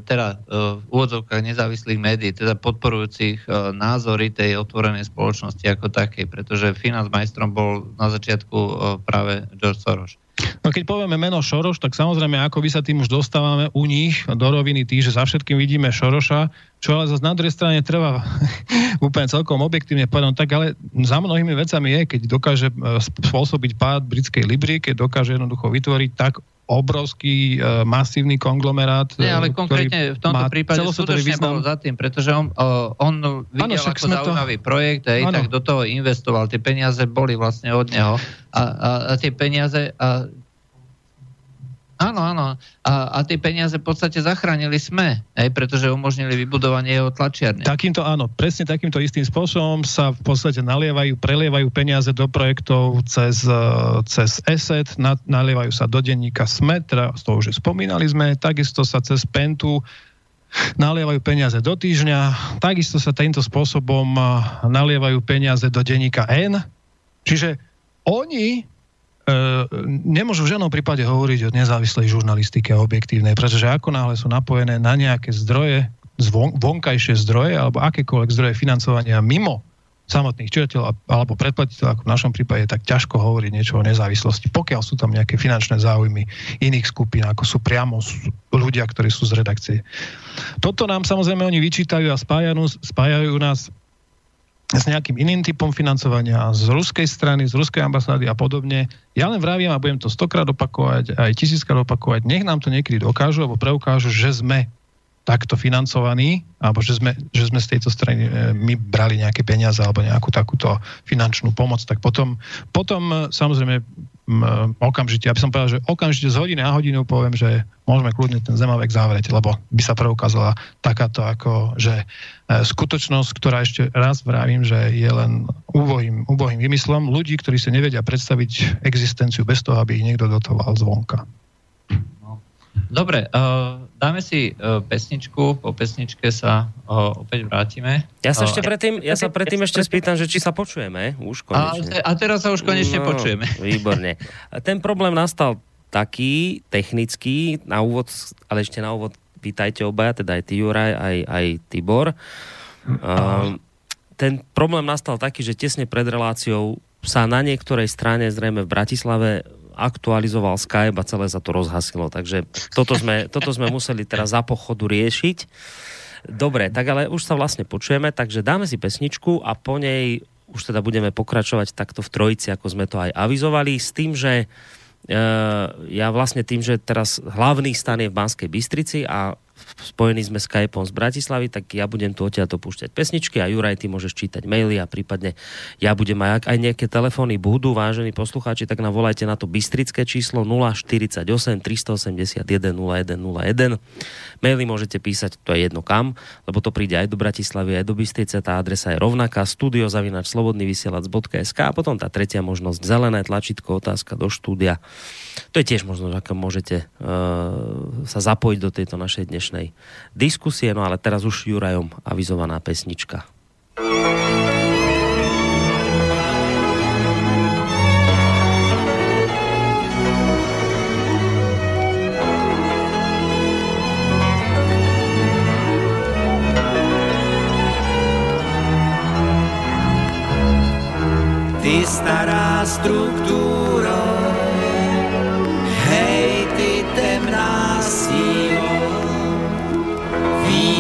[SPEAKER 1] teda uh, v úvodzovkách nezávislých médií, teda podporujúcich uh, názory tej otvorenej spoločnosti ako takej, pretože majstrom bol na začiatku práve George Soros.
[SPEAKER 2] No keď povieme meno Šoroš, tak samozrejme, ako by sa tým už dostávame u nich do roviny tých, že za všetkým vidíme Šoroša, čo ale zase na druhej strane treba úplne celkom objektívne povedať, no tak ale za mnohými vecami je, keď dokáže e, spôsobiť pád britskej Libry, keď dokáže jednoducho vytvoriť tak obrovský, uh, masívny konglomerát.
[SPEAKER 1] Nie, ale konkrétne v tomto prípade skutočne význam. bol za tým, pretože on, uh, on videl ano, ako zaujímavý to... projekt, hej, tak do toho investoval. Tie peniaze boli vlastne od neho a, a, a tie peniaze a Áno, áno. A, a tie peniaze v podstate zachránili sme, aj, pretože umožnili vybudovanie jeho tlačiarne.
[SPEAKER 2] Takýmto áno, presne takýmto istým spôsobom sa v podstate nalievajú, prelievajú peniaze do projektov cez, e, cez ESET, na, nalievajú sa do denníka SME, teda toho už spomínali sme, takisto sa cez Pentu nalievajú peniaze do týždňa, takisto sa týmto spôsobom e, nalievajú peniaze do denníka N. Čiže oni E, nemôžu v žiadnom prípade hovoriť o nezávislej žurnalistike a objektívnej, pretože ako náhle sú napojené na nejaké zdroje, zvon, vonkajšie zdroje alebo akékoľvek zdroje financovania mimo samotných čitateľov alebo predplatiteľov, ako v našom prípade, tak ťažko hovoriť niečo o nezávislosti, pokiaľ sú tam nejaké finančné záujmy iných skupín, ako sú priamo ľudia, ktorí sú z redakcie. Toto nám samozrejme oni vyčítajú a spájajú, spájajú nás s nejakým iným typom financovania z ruskej strany, z ruskej ambasády a podobne. Ja len vravím a budem to stokrát opakovať, aj tisíckrát opakovať, nech nám to niekedy dokážu alebo preukážu, že sme takto financovaní, alebo že sme, že sme z tejto strany e, my brali nejaké peniaze alebo nejakú takúto finančnú pomoc, tak potom, potom e, samozrejme okamžite, aby som povedal, že okamžite z hodiny na hodinu poviem, že môžeme kľudne ten zemavek zavrieť, lebo by sa preukázala takáto ako, že e, skutočnosť, ktorá ešte raz vravím, že je len úbohým, úbohým vymyslom ľudí, ktorí si nevedia predstaviť existenciu bez toho, aby ich niekto dotoval zvonka.
[SPEAKER 1] Dobre, uh, dáme si uh, pesničku, po pesničke sa uh, opäť vrátime.
[SPEAKER 3] Ja sa ešte predtým, ja sa predtým ešte spýtam, že či sa počujeme už konečne.
[SPEAKER 1] A, a teraz sa už konečne no, počujeme.
[SPEAKER 3] Výborne. Ten problém nastal taký technický, na úvod, ale ešte na úvod vítajte obaja, teda aj ty Juraj, aj, aj Tibor. Uh, ten problém nastal taký, že tesne pred reláciou sa na niektorej strane, zrejme v Bratislave, aktualizoval Skype a celé sa to rozhasilo. Takže toto sme, toto sme museli teraz za pochodu riešiť. Dobre, tak ale už sa vlastne počujeme, takže dáme si pesničku a po nej už teda budeme pokračovať takto v trojici, ako sme to aj avizovali, s tým, že e, ja vlastne tým, že teraz hlavný stan je v Banskej Bystrici a spojení sme Skypeom z Bratislavy, tak ja budem tu odtiaľ to púšťať pesničky a Juraj, ty môžeš čítať maily a prípadne ja budem aj, ak aj nejaké telefóny budú, vážení poslucháči, tak nám volajte na to bystrické číslo 048 381 0101. Maily môžete písať, to je jedno kam, lebo to príde aj do Bratislavy, aj do Bystrice, tá adresa je rovnaká, studiozavinačslobodnyvysielac.sk a potom tá tretia možnosť, zelené tlačítko, otázka do štúdia. To je tiež možnosť, ako môžete uh, sa zapojiť do tejto našej dnešnej diskusie, no ale teraz už Jurajom avizovaná pesnička. Ty stará struktúra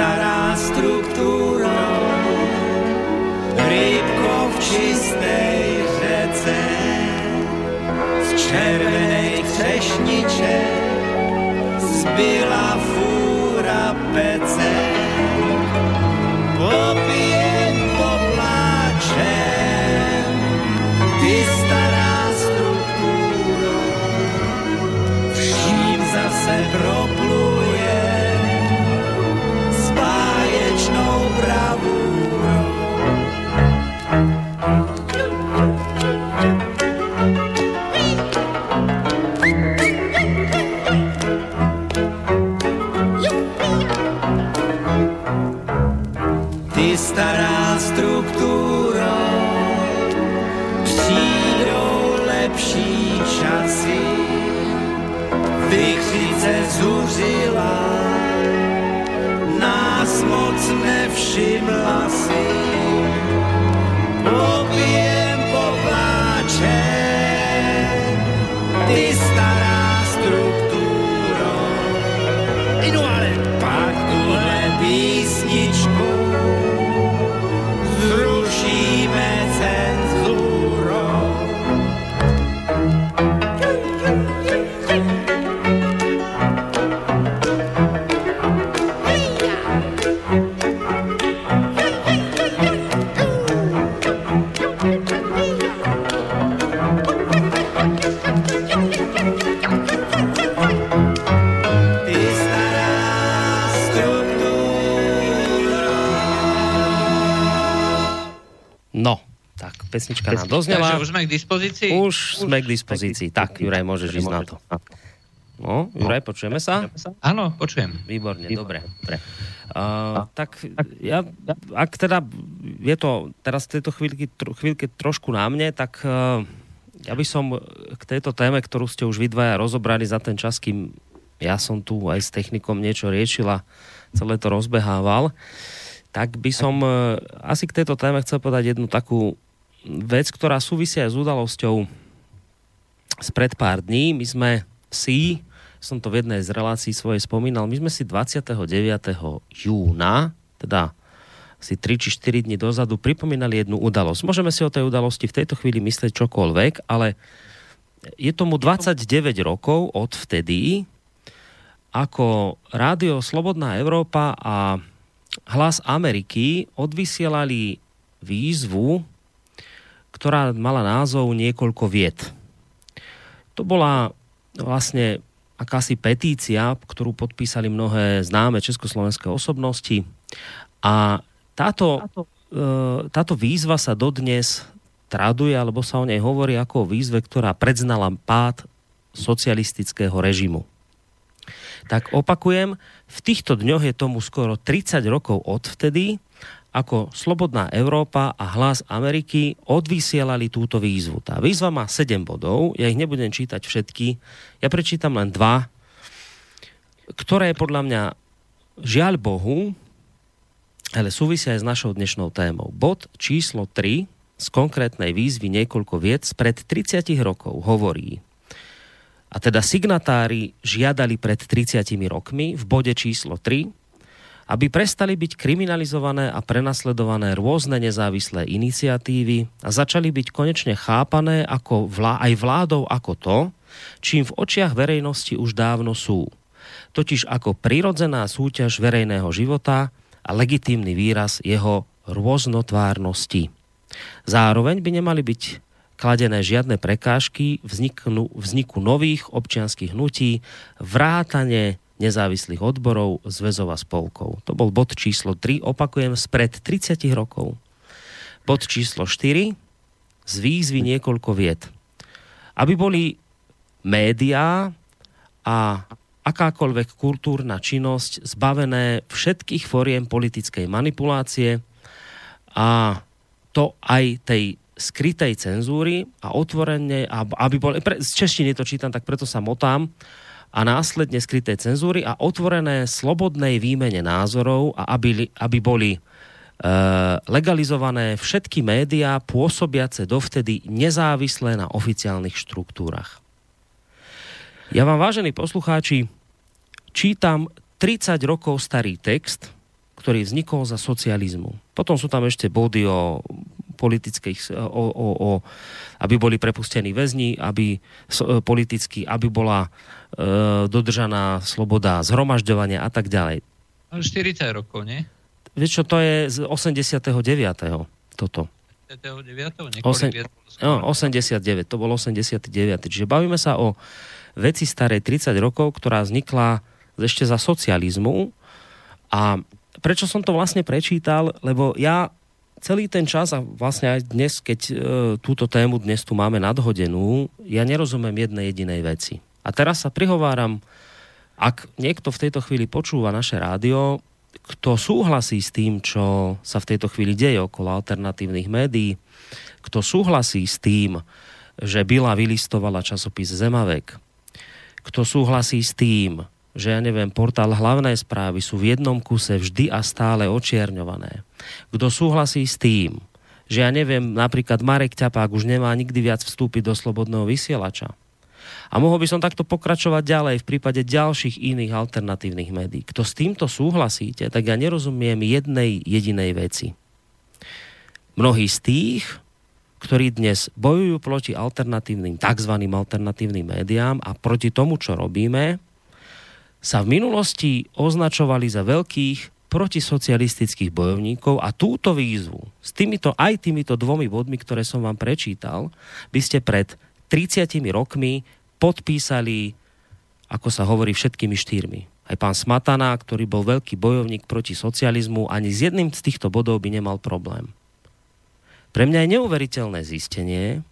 [SPEAKER 3] stará struktúrou,
[SPEAKER 4] rybko v čistej řece, z červenej třešniče zbyla fúra pece. Popí
[SPEAKER 3] temná sílo, výnech pesnička nám doznela.
[SPEAKER 1] Už sme k dispozícii?
[SPEAKER 3] Už, už sme k dispozícii. Tak, Juraj, môžeš ísť na to. No, Juraj, počujeme sa?
[SPEAKER 1] Áno, počujem.
[SPEAKER 3] Výborne, dobre. dobre. Uh, tak ja, ak teda je to teraz v tejto chvíľke, chvíľke trošku na mne, tak uh, ja by som k tejto téme, ktorú ste už vy dvaja rozobrali za ten čas, kým ja som tu aj s technikom niečo riešil a celé to rozbehával, tak by som uh, asi k tejto téme chcel povedať jednu takú vec, ktorá súvisia s udalosťou spred pár dní. My sme si, som to v jednej z relácií svojej spomínal, my sme si 29. júna, teda si 3 či 4 dní dozadu pripomínali jednu udalosť. Môžeme si o tej udalosti v tejto chvíli myslieť čokoľvek, ale je tomu 29 rokov od vtedy, ako Rádio Slobodná Európa a Hlas Ameriky odvysielali výzvu ktorá mala názov Niekoľko vied. To bola vlastne akási petícia, ktorú podpísali mnohé známe československé osobnosti a táto, e, táto výzva sa dodnes traduje, alebo sa o nej hovorí ako o výzve, ktorá predznala pád socialistického režimu. Tak opakujem, v týchto dňoch je tomu skoro 30 rokov od vtedy, ako Slobodná Európa a Hlas Ameriky odvysielali túto výzvu. Tá výzva má 7 bodov, ja ich nebudem čítať všetky, ja prečítam len dva, ktoré podľa mňa žiaľ Bohu, ale súvisia aj s našou dnešnou témou. Bod číslo 3 z konkrétnej výzvy niekoľko vied pred 30 rokov hovorí, a teda signatári žiadali pred 30 rokmi v bode číslo 3 aby prestali byť kriminalizované a prenasledované rôzne nezávislé iniciatívy a začali byť konečne chápané ako vlá, aj vládou ako to, čím v očiach verejnosti už dávno sú. Totiž ako prirodzená súťaž verejného života a legitímny výraz jeho rôznotvárnosti. Zároveň by nemali byť kladené žiadne prekážky vzniku, vzniku nových občianských hnutí, vrátane nezávislých odborov, zväzov a spolkov. To bol bod číslo 3, opakujem, spred 30 rokov. Bod číslo 4, z výzvy niekoľko vied. Aby boli médiá a akákoľvek kultúrna činnosť zbavené všetkých foriem politickej manipulácie a to aj tej skrytej cenzúry a otvorene, aby bol, z češtiny to čítam, tak preto sa motám, a následne skrytej cenzúry a otvorené slobodnej výmene názorov a aby, aby boli e, legalizované všetky médiá pôsobiace dovtedy nezávislé na oficiálnych štruktúrach. Ja vám, vážení poslucháči, čítam 30 rokov starý text, ktorý vznikol za socializmu. Potom sú tam ešte body o politických, o, o, o, aby boli prepustení väzni, aby politicky, aby bola dodržaná sloboda zhromažďovania a tak ďalej.
[SPEAKER 1] 40 rokov, nie?
[SPEAKER 3] Vieš čo, to je z 89. toto. 89. 8, no, 89, to bol 89. Čiže bavíme sa o veci starej 30 rokov, ktorá vznikla ešte za socializmu a prečo som to vlastne prečítal, lebo ja celý ten čas a vlastne aj dnes, keď e, túto tému dnes tu máme nadhodenú, ja nerozumiem jednej jedinej veci. A teraz sa prihováram, ak niekto v tejto chvíli počúva naše rádio, kto súhlasí s tým, čo sa v tejto chvíli deje okolo alternatívnych médií, kto súhlasí s tým, že Bila vylistovala časopis Zemavek, kto súhlasí s tým, že ja neviem, portál hlavnej správy sú v jednom kuse vždy a stále očierňované. Kto súhlasí s tým, že ja neviem, napríklad Marek Ťapák už nemá nikdy viac vstúpiť do slobodného vysielača. A mohol by som takto pokračovať ďalej v prípade ďalších iných alternatívnych médií. Kto s týmto súhlasíte, tak ja nerozumiem jednej jedinej veci. Mnohí z tých, ktorí dnes bojujú proti alternatívnym, tzv. alternatívnym médiám a proti tomu, čo robíme, sa v minulosti označovali za veľkých protisocialistických bojovníkov a túto výzvu s týmito, aj týmito dvomi bodmi, ktoré som vám prečítal, by ste pred 30 rokmi podpísali, ako sa hovorí, všetkými štyrmi. Aj pán Smatana, ktorý bol veľký bojovník proti socializmu, ani s jedným z týchto bodov by nemal problém. Pre mňa je neuveriteľné zistenie,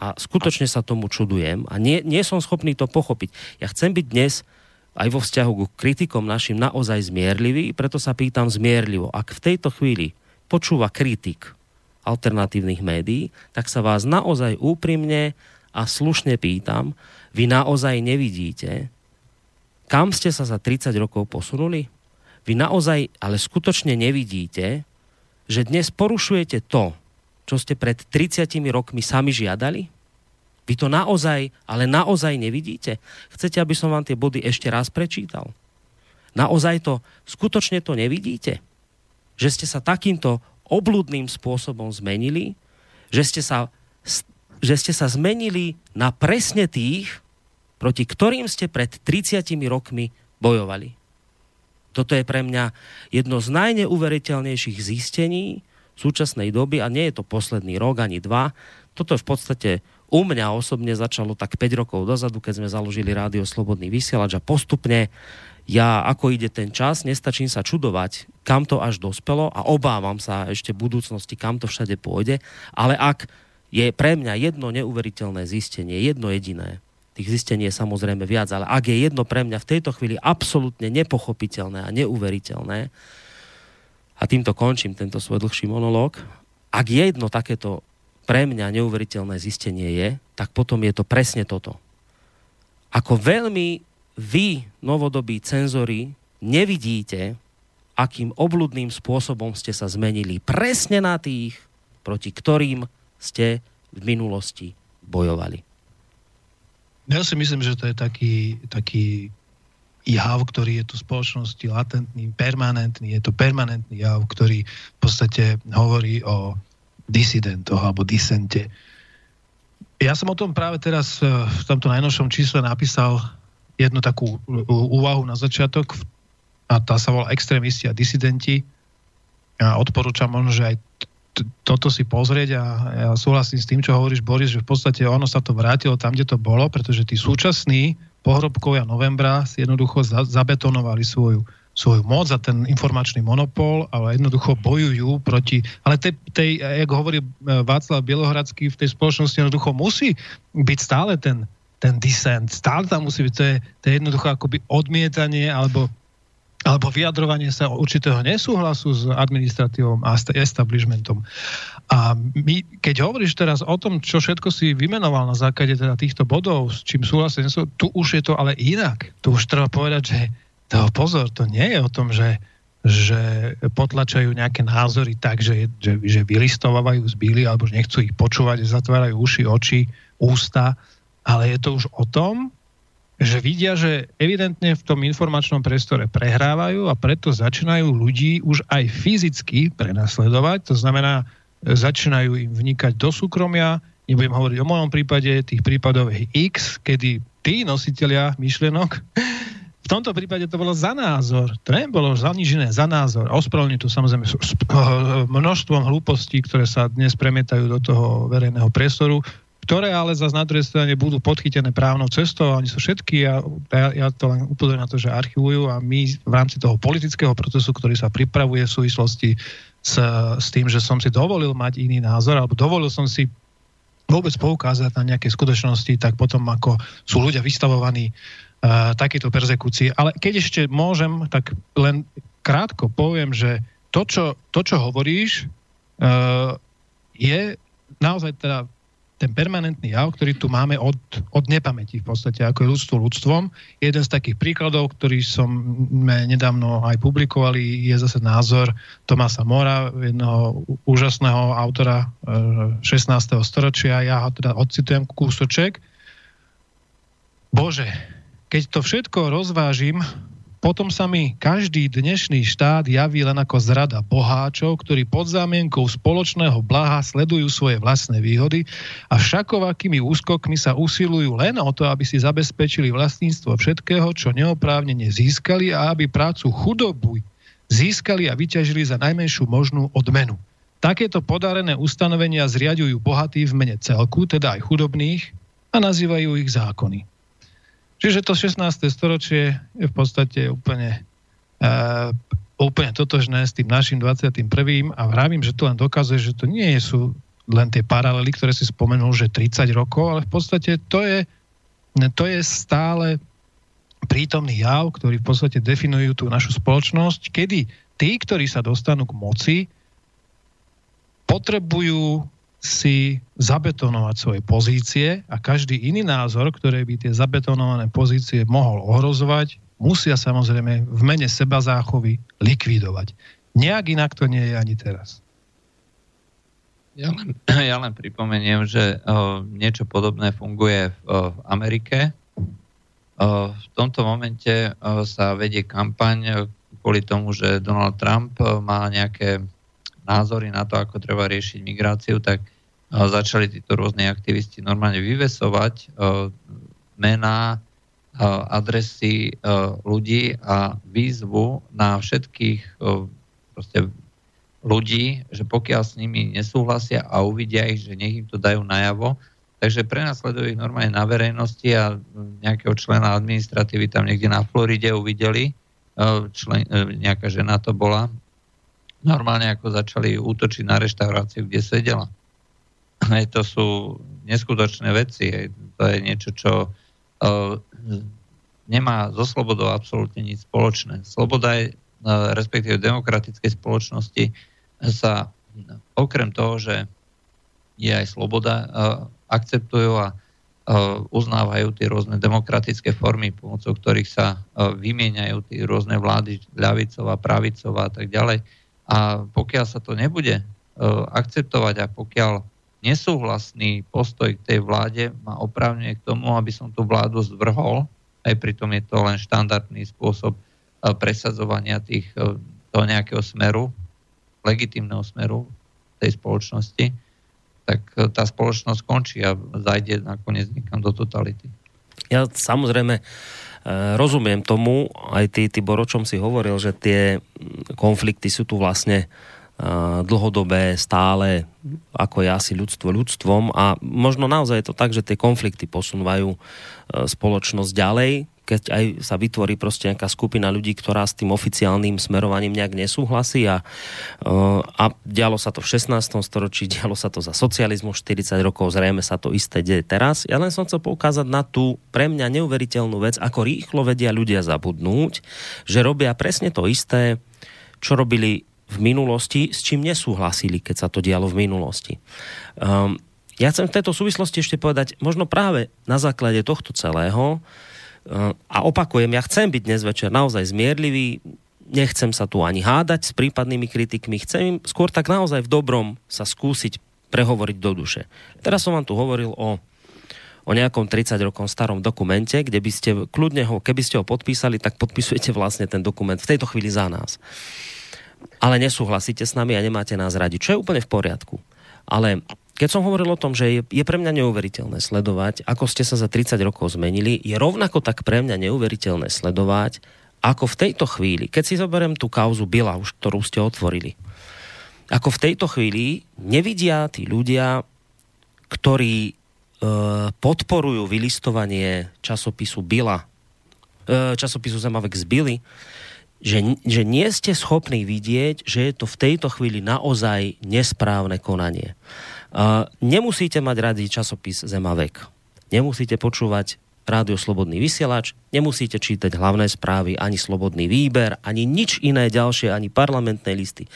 [SPEAKER 3] a skutočne sa tomu čudujem a nie, nie som schopný to pochopiť. Ja chcem byť dnes aj vo vzťahu k kritikom našim naozaj zmierlivý, preto sa pýtam zmierlivo. Ak v tejto chvíli počúva kritik alternatívnych médií, tak sa vás naozaj úprimne a slušne pýtam, vy naozaj nevidíte, kam ste sa za 30 rokov posunuli? Vy naozaj, ale skutočne nevidíte, že dnes porušujete to, čo ste pred 30 rokmi sami žiadali? Vy to naozaj, ale naozaj nevidíte? Chcete, aby som vám tie body ešte raz prečítal? Naozaj to, skutočne to nevidíte? Že ste sa takýmto obludným spôsobom zmenili? Že ste sa, že ste sa zmenili na presne tých, proti ktorým ste pred 30 rokmi bojovali? Toto je pre mňa jedno z najneuveriteľnejších zistení súčasnej doby a nie je to posledný rok ani dva. Toto v podstate u mňa osobne začalo tak 5 rokov dozadu, keď sme založili rádio Slobodný vysielač a postupne ja, ako ide ten čas, nestačím sa čudovať, kam to až dospelo a obávam sa ešte v budúcnosti, kam to všade pôjde, ale ak je pre mňa jedno neuveriteľné zistenie, jedno jediné, tých zistení je samozrejme viac, ale ak je jedno pre mňa v tejto chvíli absolútne nepochopiteľné a neuveriteľné, a týmto končím tento svoj dlhší monológ, ak je jedno takéto pre mňa neuveriteľné zistenie je, tak potom je to presne toto. Ako veľmi vy, novodobí cenzori, nevidíte, akým obludným spôsobom ste sa zmenili presne na tých, proti ktorým ste v minulosti bojovali.
[SPEAKER 2] Ja si myslím, že to je taký, taký jav, ktorý je tu v spoločnosti latentný, permanentný. Je to permanentný jav, ktorý v podstate hovorí o disidentoch alebo disente. Ja som o tom práve teraz e, v tomto najnovšom čísle napísal jednu takú úvahu na začiatok a tá sa volá extrémisti a disidenti. Ja odporúčam možno, že aj toto si pozrieť a ja súhlasím s tým, čo hovoríš, Boris, že v podstate ono sa to vrátilo tam, kde to bolo, pretože tí súčasní pohrobkovia novembra si jednoducho zabetonovali svoju svoju moc a ten informačný monopol, ale jednoducho bojujú proti... Ale tej, tej jak hovorí e, Václav Bielohradský, v tej spoločnosti jednoducho musí byť stále ten, ten dissent. Stále tam musí byť, to je, to je jednoducho akoby odmietanie alebo alebo vyjadrovanie sa určitého nesúhlasu s administratívou a establishmentom. A my, keď hovoríš teraz o tom, čo všetko si vymenoval na základe teda týchto bodov, s čím súhlasím, tu už je to ale inak. Tu už treba povedať, že to pozor, to nie je o tom, že, že potlačajú nejaké názory tak, že, že, že vylistovávajú z bíly alebo že nechcú ich počúvať, zatvárajú uši, oči, ústa, ale je to už o tom, že vidia, že evidentne v tom informačnom priestore prehrávajú a preto začínajú ľudí už aj fyzicky prenasledovať. To znamená, začínajú im vnikať do súkromia. Nebudem hovoriť o mojom prípade, tých prípadov je X, kedy tí nositeľia myšlienok v tomto prípade to bolo za názor. To nebolo za nič iné, za názor. A ospravedlňujem tu samozrejme množstvom hlúpostí, ktoré sa dnes premietajú do toho verejného priestoru ktoré ale zase na druhej strane budú podchytené právnou cestou, oni sú všetky a ja, ja to len upozorím na to, že archivujú a my v rámci toho politického procesu, ktorý sa pripravuje v súvislosti s, s tým, že som si dovolil mať iný názor, alebo dovolil som si vôbec poukázať na nejaké skutočnosti, tak potom ako sú ľudia vystavovaní uh, takéto persekúcie. Ale keď ešte môžem, tak len krátko poviem, že to, čo, to, čo hovoríš, uh, je naozaj teda ten permanentný jav, ktorý tu máme od, od nepamäti v podstate, ako je ľudstvo ľudstvom. Jeden z takých príkladov, ktorý som nedávno aj publikovali, je zase názor Tomasa Mora, jedného úžasného autora 16. Eh, storočia. Ja ho teda odcitujem kúsoček. Bože, keď to všetko rozvážim, potom sa mi každý dnešný štát javí len ako zrada boháčov, ktorí pod zámienkou spoločného blaha sledujú svoje vlastné výhody a všakovakými úskokmi sa usilujú len o to, aby si zabezpečili vlastníctvo všetkého, čo neoprávnene získali a aby prácu chudobu získali a vyťažili za najmenšiu možnú odmenu. Takéto podarené ustanovenia zriadujú bohatí v mene celku, teda aj chudobných, a nazývajú ich zákony. Čiže to 16. storočie je v podstate úplne, uh, úplne totožné s tým našim 21. a vravím, že to len dokazuje, že to nie sú len tie paralely, ktoré si spomenul, že 30 rokov, ale v podstate to je, to je stále prítomný jav, ktorý v podstate definujú tú našu spoločnosť, kedy tí, ktorí sa dostanú k moci, potrebujú si zabetonovať svoje pozície a každý iný názor, ktoré by tie zabetonované pozície mohol ohrozovať, musia samozrejme v mene seba záchovy likvidovať. Nejak inak to nie je ani teraz.
[SPEAKER 1] Ja len, ja len pripomeniem, že o, niečo podobné funguje v, o, v Amerike. O, v tomto momente o, sa vedie kampaň kvôli tomu, že Donald Trump o, má nejaké názory na to, ako treba riešiť migráciu, tak začali títo rôzne aktivisti normálne vyvesovať mená, adresy ľudí a výzvu na všetkých ľudí, že pokiaľ s nimi nesúhlasia a uvidia ich, že nech im to dajú najavo, takže prenasledujú ich normálne na verejnosti a nejakého člena administratívy tam niekde na Floride uvideli, člen, nejaká žena to bola, normálne ako začali útočiť na reštauráciu, kde sedela. Aj to sú neskutočné veci. To je niečo, čo uh, nemá so slobodou absolútne nič spoločné. Sloboda je, uh, respektíve demokratickej spoločnosti sa okrem toho, že je aj sloboda, uh, akceptujú a uznávajú tie rôzne demokratické formy, pomocou ktorých sa vymieňajú tie rôzne vlády, ľavicová, pravicová a tak ďalej. A pokiaľ sa to nebude akceptovať a pokiaľ nesúhlasný postoj k tej vláde ma opravňuje k tomu, aby som tú vládu zvrhol, aj pritom je to len štandardný spôsob e, presadzovania tých, e, toho nejakého smeru, legitimného smeru tej spoločnosti, tak e, tá spoločnosť končí a zajde nakoniec niekam do totality.
[SPEAKER 3] Ja samozrejme rozumiem tomu, aj ty, ty o čom si hovoril, že tie konflikty sú tu vlastne dlhodobé, stále, ako je asi ľudstvo ľudstvom. A možno naozaj je to tak, že tie konflikty posúvajú e, spoločnosť ďalej, keď aj sa vytvorí proste nejaká skupina ľudí, ktorá s tým oficiálnym smerovaním nejak nesúhlasí a, a dialo sa to v 16. storočí, dialo sa to za socializmu 40 rokov, zrejme sa to isté deje teraz. Ja len som chcel poukázať na tú pre mňa neuveriteľnú vec, ako rýchlo vedia ľudia zabudnúť, že robia presne to isté, čo robili v minulosti, s čím nesúhlasili, keď sa to dialo v minulosti. Um, ja chcem v tejto súvislosti ešte povedať, možno práve na základe tohto celého, a opakujem, ja chcem byť dnes večer naozaj zmierlivý, nechcem sa tu ani hádať s prípadnými kritikmi, chcem im skôr tak naozaj v dobrom sa skúsiť prehovoriť do duše. Teraz som vám tu hovoril o, o nejakom 30 rokom starom dokumente, kde by ste kľudne ho, keby ste ho podpísali, tak podpisujete vlastne ten dokument v tejto chvíli za nás. Ale nesúhlasíte s nami a nemáte nás radi, čo je úplne v poriadku. Ale keď som hovoril o tom, že je, je pre mňa neuveriteľné sledovať, ako ste sa za 30 rokov zmenili, je rovnako tak pre mňa neuveriteľné sledovať, ako v tejto chvíli, keď si zoberiem tú kauzu Bila, už ktorú ste otvorili, ako v tejto chvíli nevidia tí ľudia, ktorí e, podporujú vylistovanie časopisu Bila, e, časopisu Zemavek z Bily, že, že nie ste schopní vidieť, že je to v tejto chvíli naozaj nesprávne konanie. Nemusíte mať radi časopis Zemavek. Nemusíte počúvať rádio Slobodný vysielač, nemusíte čítať hlavné správy, ani Slobodný výber, ani nič iné ďalšie, ani parlamentné listy.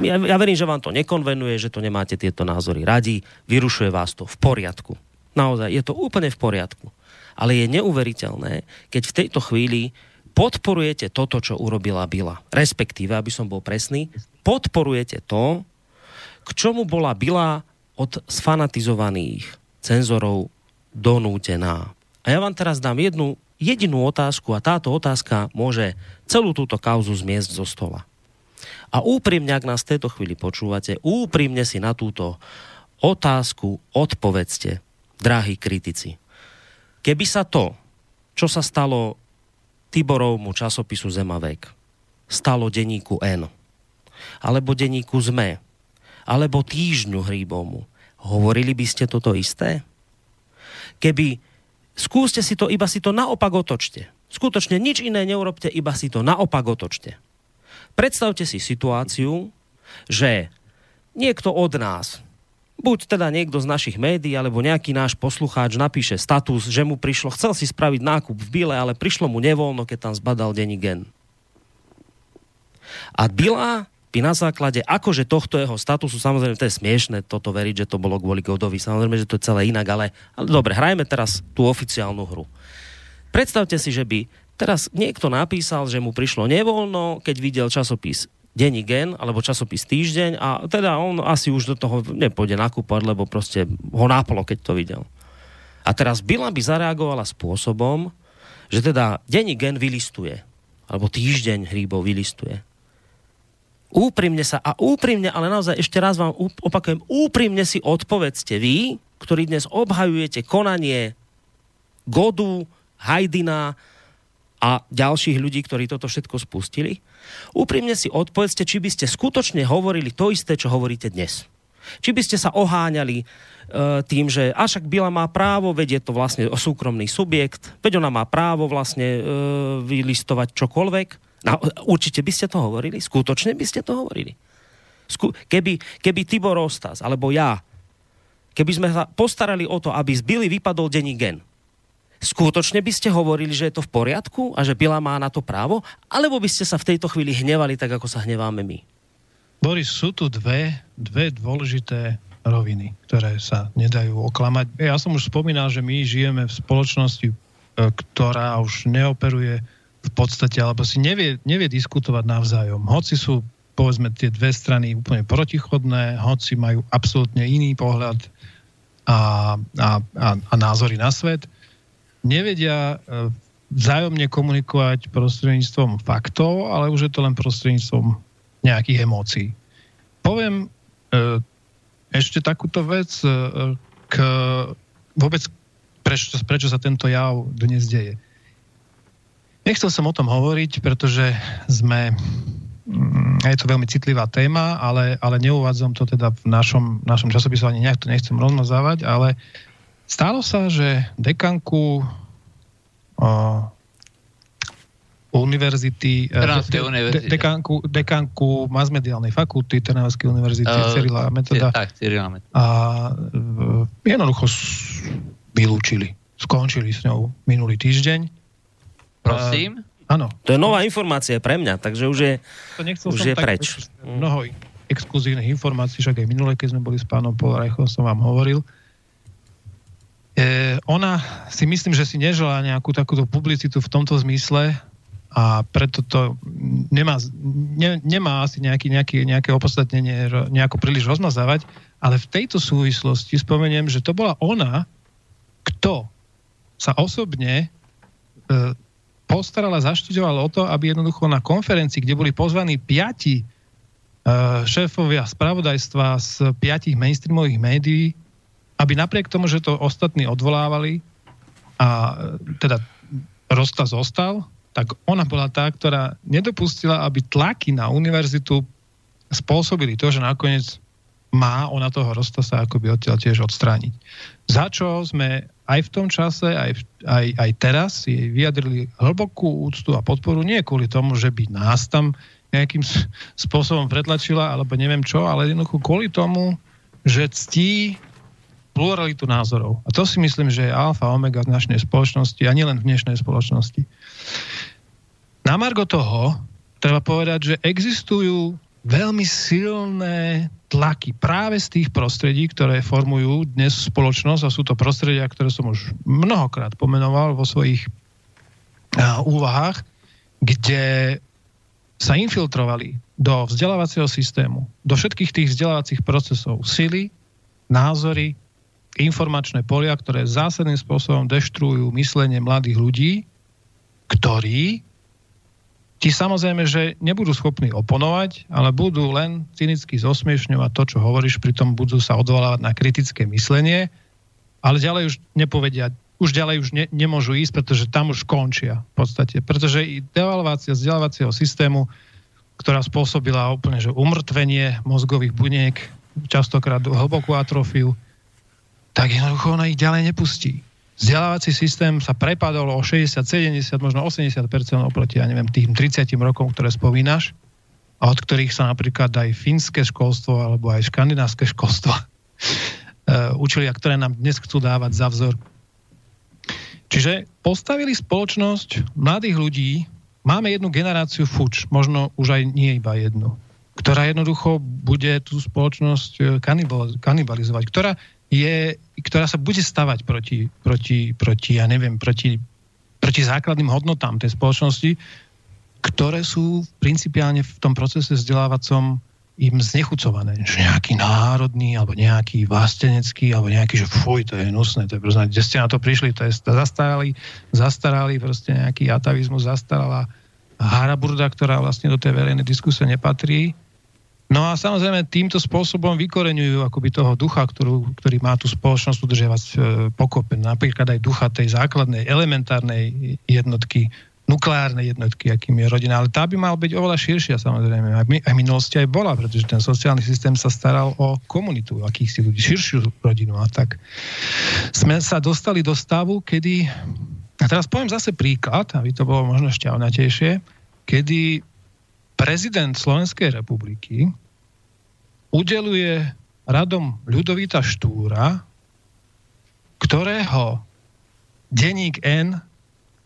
[SPEAKER 3] Ja, ja verím, že vám to nekonvenuje, že to nemáte tieto názory radi, vyrušuje vás to v poriadku. Naozaj, je to úplne v poriadku. Ale je neuveriteľné, keď v tejto chvíli podporujete toto, čo urobila Bila. Respektíve, aby som bol presný, podporujete to, k čomu bola Bila od sfanatizovaných cenzorov donútená. A ja vám teraz dám jednu jedinú otázku a táto otázka môže celú túto kauzu zmiesť zo stola. A úprimne, ak nás v tejto chvíli počúvate, úprimne si na túto otázku odpovedzte, drahí kritici. Keby sa to, čo sa stalo Tiborovmu časopisu Zemavek stalo denníku N, alebo denníku ZME, alebo týždňu Hríbovmu, hovorili by ste toto isté? Keby skúste si to, iba si to naopak otočte. Skutočne nič iné neurobte, iba si to naopak otočte. Predstavte si situáciu, že niekto od nás, buď teda niekto z našich médií, alebo nejaký náš poslucháč napíše status, že mu prišlo, chcel si spraviť nákup v Bile, ale prišlo mu nevoľno, keď tam zbadal denní gen. A Bila by na základe akože tohto jeho statusu, samozrejme to je smiešne toto veriť, že to bolo kvôli Godovi, samozrejme, že to je celé inak, ale, ale dobre, hrajme teraz tú oficiálnu hru. Predstavte si, že by teraz niekto napísal, že mu prišlo nevoľno, keď videl časopis denní gen, alebo časopis týždeň a teda on asi už do toho nepôjde nakúpať, lebo proste ho nápolo, keď to videl. A teraz Bila by zareagovala spôsobom, že teda denní gen vylistuje, alebo týždeň hríbov vylistuje. Úprimne sa, a úprimne, ale naozaj ešte raz vám opakujem, úprimne si odpovedzte vy, ktorí dnes obhajujete konanie Godu, Hajdina, a ďalších ľudí, ktorí toto všetko spustili. Úprimne si odpovedzte, či by ste skutočne hovorili to isté, čo hovoríte dnes. Či by ste sa oháňali e, tým, že však Bila má právo, veď je to vlastne súkromný subjekt, veď ona má právo vlastne e, vylistovať čokoľvek. No, určite by ste to hovorili? Skutočne by ste to hovorili? Sku- keby, keby Tibor Ostas, alebo ja, keby sme sa postarali o to, aby z Bily vypadol denní gen, skutočne by ste hovorili, že je to v poriadku a že Bila má na to právo? Alebo by ste sa v tejto chvíli hnevali tak, ako sa hneváme my?
[SPEAKER 2] Boris, sú tu dve, dve dôležité roviny, ktoré sa nedajú oklamať. Ja som už spomínal, že my žijeme v spoločnosti, e, ktorá už neoperuje v podstate, alebo si nevie, nevie diskutovať navzájom. Hoci sú, povedzme, tie dve strany úplne protichodné, hoci majú absolútne iný pohľad a, a, a, a názory na svet, nevedia e, vzájomne komunikovať prostredníctvom faktov, ale už je to len prostredníctvom nejakých emócií. Poviem e, ešte takúto vec e, k vôbec prečo, prečo sa tento jav dnes deje. Nechcel som o tom hovoriť, pretože sme mm, je to veľmi citlivá téma, ale, ale neuvádzam to teda v našom, našom časopisu, ani nejak to nechcem rozmazávať, ale Stalo sa, že dekanku univerzity, de, univerzity. De, dekánku, dekánku masmediálnej fakulty Trnavskej univerzity uh, Cyrila Metoda.
[SPEAKER 1] Tak, Cyrila Metoda.
[SPEAKER 2] A uh, jednoducho vylúčili. Skončili s ňou minulý týždeň.
[SPEAKER 1] Prosím?
[SPEAKER 2] Uh, áno.
[SPEAKER 3] To je nová informácia pre mňa, takže už je, to už je preč.
[SPEAKER 2] Mnoho exkluzívnych informácií, však aj minule, keď sme boli s pánom Polrajchom, som vám hovoril. E, ona si myslím, že si nežela nejakú takúto publicitu v tomto zmysle, a preto to nemá, ne, nemá asi nejaký, nejaký, nejaké opodstatnenie nejako príliš rozmazávať, ale v tejto súvislosti spomeniem, že to bola ona, kto sa osobne e, postarala, zaštiťovala o to, aby jednoducho na konferencii, kde boli pozvaní piati e, šéfovia spravodajstva z piatich mainstreamových médií, aby napriek tomu, že to ostatní odvolávali a e, teda Rosta zostal, tak ona bola tá, ktorá nedopustila, aby tlaky na univerzitu spôsobili to, že nakoniec má ona toho Rostasa akoby odtiaľ tiež odstrániť. Za čo sme aj v tom čase, aj, aj, aj teraz jej vyjadrili hlbokú úctu a podporu, nie kvôli tomu, že by nás tam nejakým spôsobom pretlačila, alebo neviem čo, ale jednoducho kvôli tomu, že ctí pluralitu názorov. A to si myslím, že je alfa omega v dnešnej spoločnosti a nielen v dnešnej spoločnosti. Na margo toho treba povedať, že existujú veľmi silné tlaky práve z tých prostredí, ktoré formujú dnes spoločnosť a sú to prostredia, ktoré som už mnohokrát pomenoval vo svojich úvahách, kde sa infiltrovali do vzdelávacieho systému, do všetkých tých vzdelávacích procesov sily, názory, informačné polia, ktoré zásadným spôsobom deštrujú myslenie mladých ľudí, ktorí Ti samozrejme, že nebudú schopní oponovať, ale budú len cynicky zosmiešňovať to, čo hovoríš, pritom budú sa odvolávať na kritické myslenie, ale ďalej už nepovedia, už ďalej už ne, nemôžu ísť, pretože tam už končia v podstate. Pretože i devalvácia vzdelávacieho systému, ktorá spôsobila úplne že umrtvenie mozgových buniek, častokrát hlbokú atrofiu, tak jednoducho ona ich ďalej nepustí vzdelávací systém sa prepadol o 60, 70, možno 80% oproti, ja neviem, tým 30 rokom, ktoré spomínaš, a od ktorých sa napríklad aj fínske školstvo alebo aj škandinávske školstvo uh, učili, a ktoré nám dnes chcú dávať za vzor. Čiže postavili spoločnosť mladých ľudí, máme jednu generáciu fuč, možno už aj nie iba jednu, ktorá jednoducho bude tú spoločnosť eh, kanibalizovať, ktorá je, ktorá sa bude stavať proti, proti, proti ja neviem, proti, proti základným hodnotám tej spoločnosti, ktoré sú principiálne v tom procese vzdelávacom im znechucované, že nejaký národný, alebo nejaký vlastenecký, alebo nejaký, že fuj, to je nusné, to je proste, kde ste na to prišli, to je zastaralý, zastaralý proste nejaký atavizmus, zastaralá haraburda, ktorá vlastne do tej verejnej diskusie nepatrí No a samozrejme týmto spôsobom vykoreňujú akoby toho ducha, ktorú, ktorý má tú spoločnosť udržiavať e, pokope. Napríklad aj ducha tej základnej, elementárnej jednotky, nukleárnej jednotky, akým je rodina. Ale tá by mala byť oveľa širšia samozrejme. Aj, aj minulosti aj bola, pretože ten sociálny systém sa staral o komunitu, akých si ľudí, širšiu rodinu. A tak sme sa dostali do stavu, kedy... A teraz poviem zase príklad, aby to bolo možno šťavnatejšie, kedy prezident Slovenskej republiky udeluje radom Ľudovita Štúra, ktorého denník N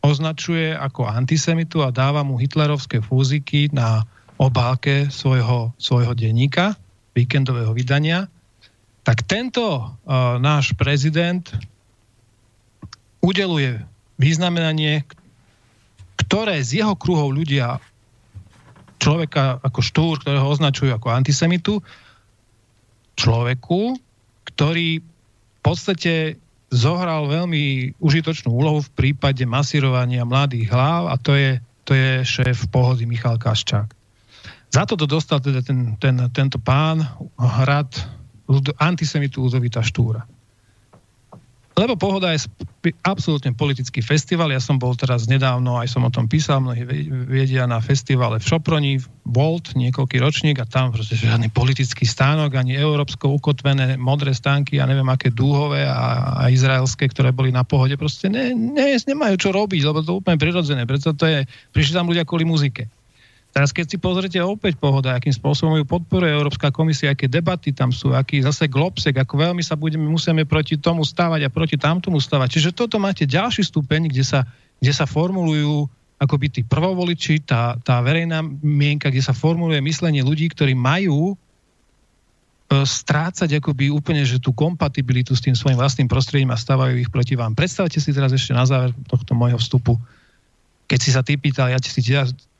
[SPEAKER 2] označuje ako antisemitu a dáva mu hitlerovské fúziky na obálke svojho, svojho denníka, víkendového vydania, tak tento uh, náš prezident udeluje významenanie, ktoré z jeho kruhov ľudia človeka ako štúr, ktorého označujú ako antisemitu, človeku, ktorý v podstate zohral veľmi užitočnú úlohu v prípade masírovania mladých hlav a to je, to je šéf pohody Michal Kaščák. Za to dostal teda ten, ten, tento pán hrad antisemitu Uzovita Štúra. Lebo Pohoda je absolútne politický festival. Ja som bol teraz nedávno, aj som o tom písal, mnohí vedia na festivale v Šoproni, Volt, niekoľký ročník a tam proste žiadny politický stánok, ani európsko ukotvené modré stánky a neviem aké dúhové a, a izraelské, ktoré boli na pohode, proste ne, ne, nemajú čo robiť, lebo to úplne prirodzené. Preto to je, prišli tam ľudia kvôli muzike. Teraz keď si pozrite opäť pohoda, akým spôsobom ju podporuje Európska komisia, aké debaty tam sú, aký zase globsek, ako veľmi sa budeme, musíme proti tomu stávať a proti tamtomu stávať. Čiže toto máte ďalší stupeň, kde sa, kde sa formulujú akoby tí prvovoliči, tá, tá verejná mienka, kde sa formuluje myslenie ľudí, ktorí majú e, strácať akoby úplne že tú kompatibilitu s tým svojim vlastným prostredím a stávajú ich proti vám. Predstavte si teraz ešte na záver tohto môjho vstupu, keď si sa ty pýtal, ja si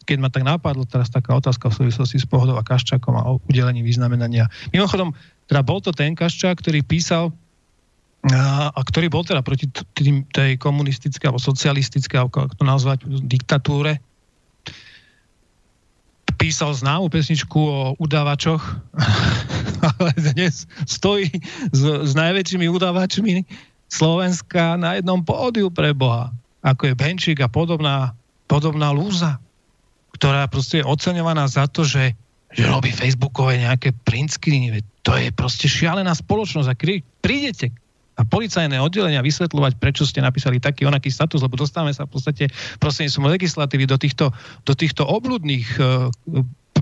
[SPEAKER 2] keď ma tak napadlo teraz taká otázka v súvislosti s Pohodou a Kaščákom a o udelení vyznamenania. Mimochodom, teda bol to ten Kaščák, ktorý písal a, a ktorý bol teda proti tým, tej komunistickej alebo socialistickej, ako to nazvať, diktatúre. Písal známu pesničku o udávačoch, ale dnes stojí s, s najväčšími udávačmi Slovenska na jednom pódiu pre Boha, ako je Benčík a podobná, podobná lúza ktorá proste je oceňovaná za to, že, že robí facebookové nejaké print screeny. To je proste šialená spoločnosť. A kedy prídete a policajné oddelenia vysvetľovať, prečo ste napísali taký onaký status, lebo dostávame sa v podstate prostredníctvom legislatívy do týchto, do týchto obludných uh,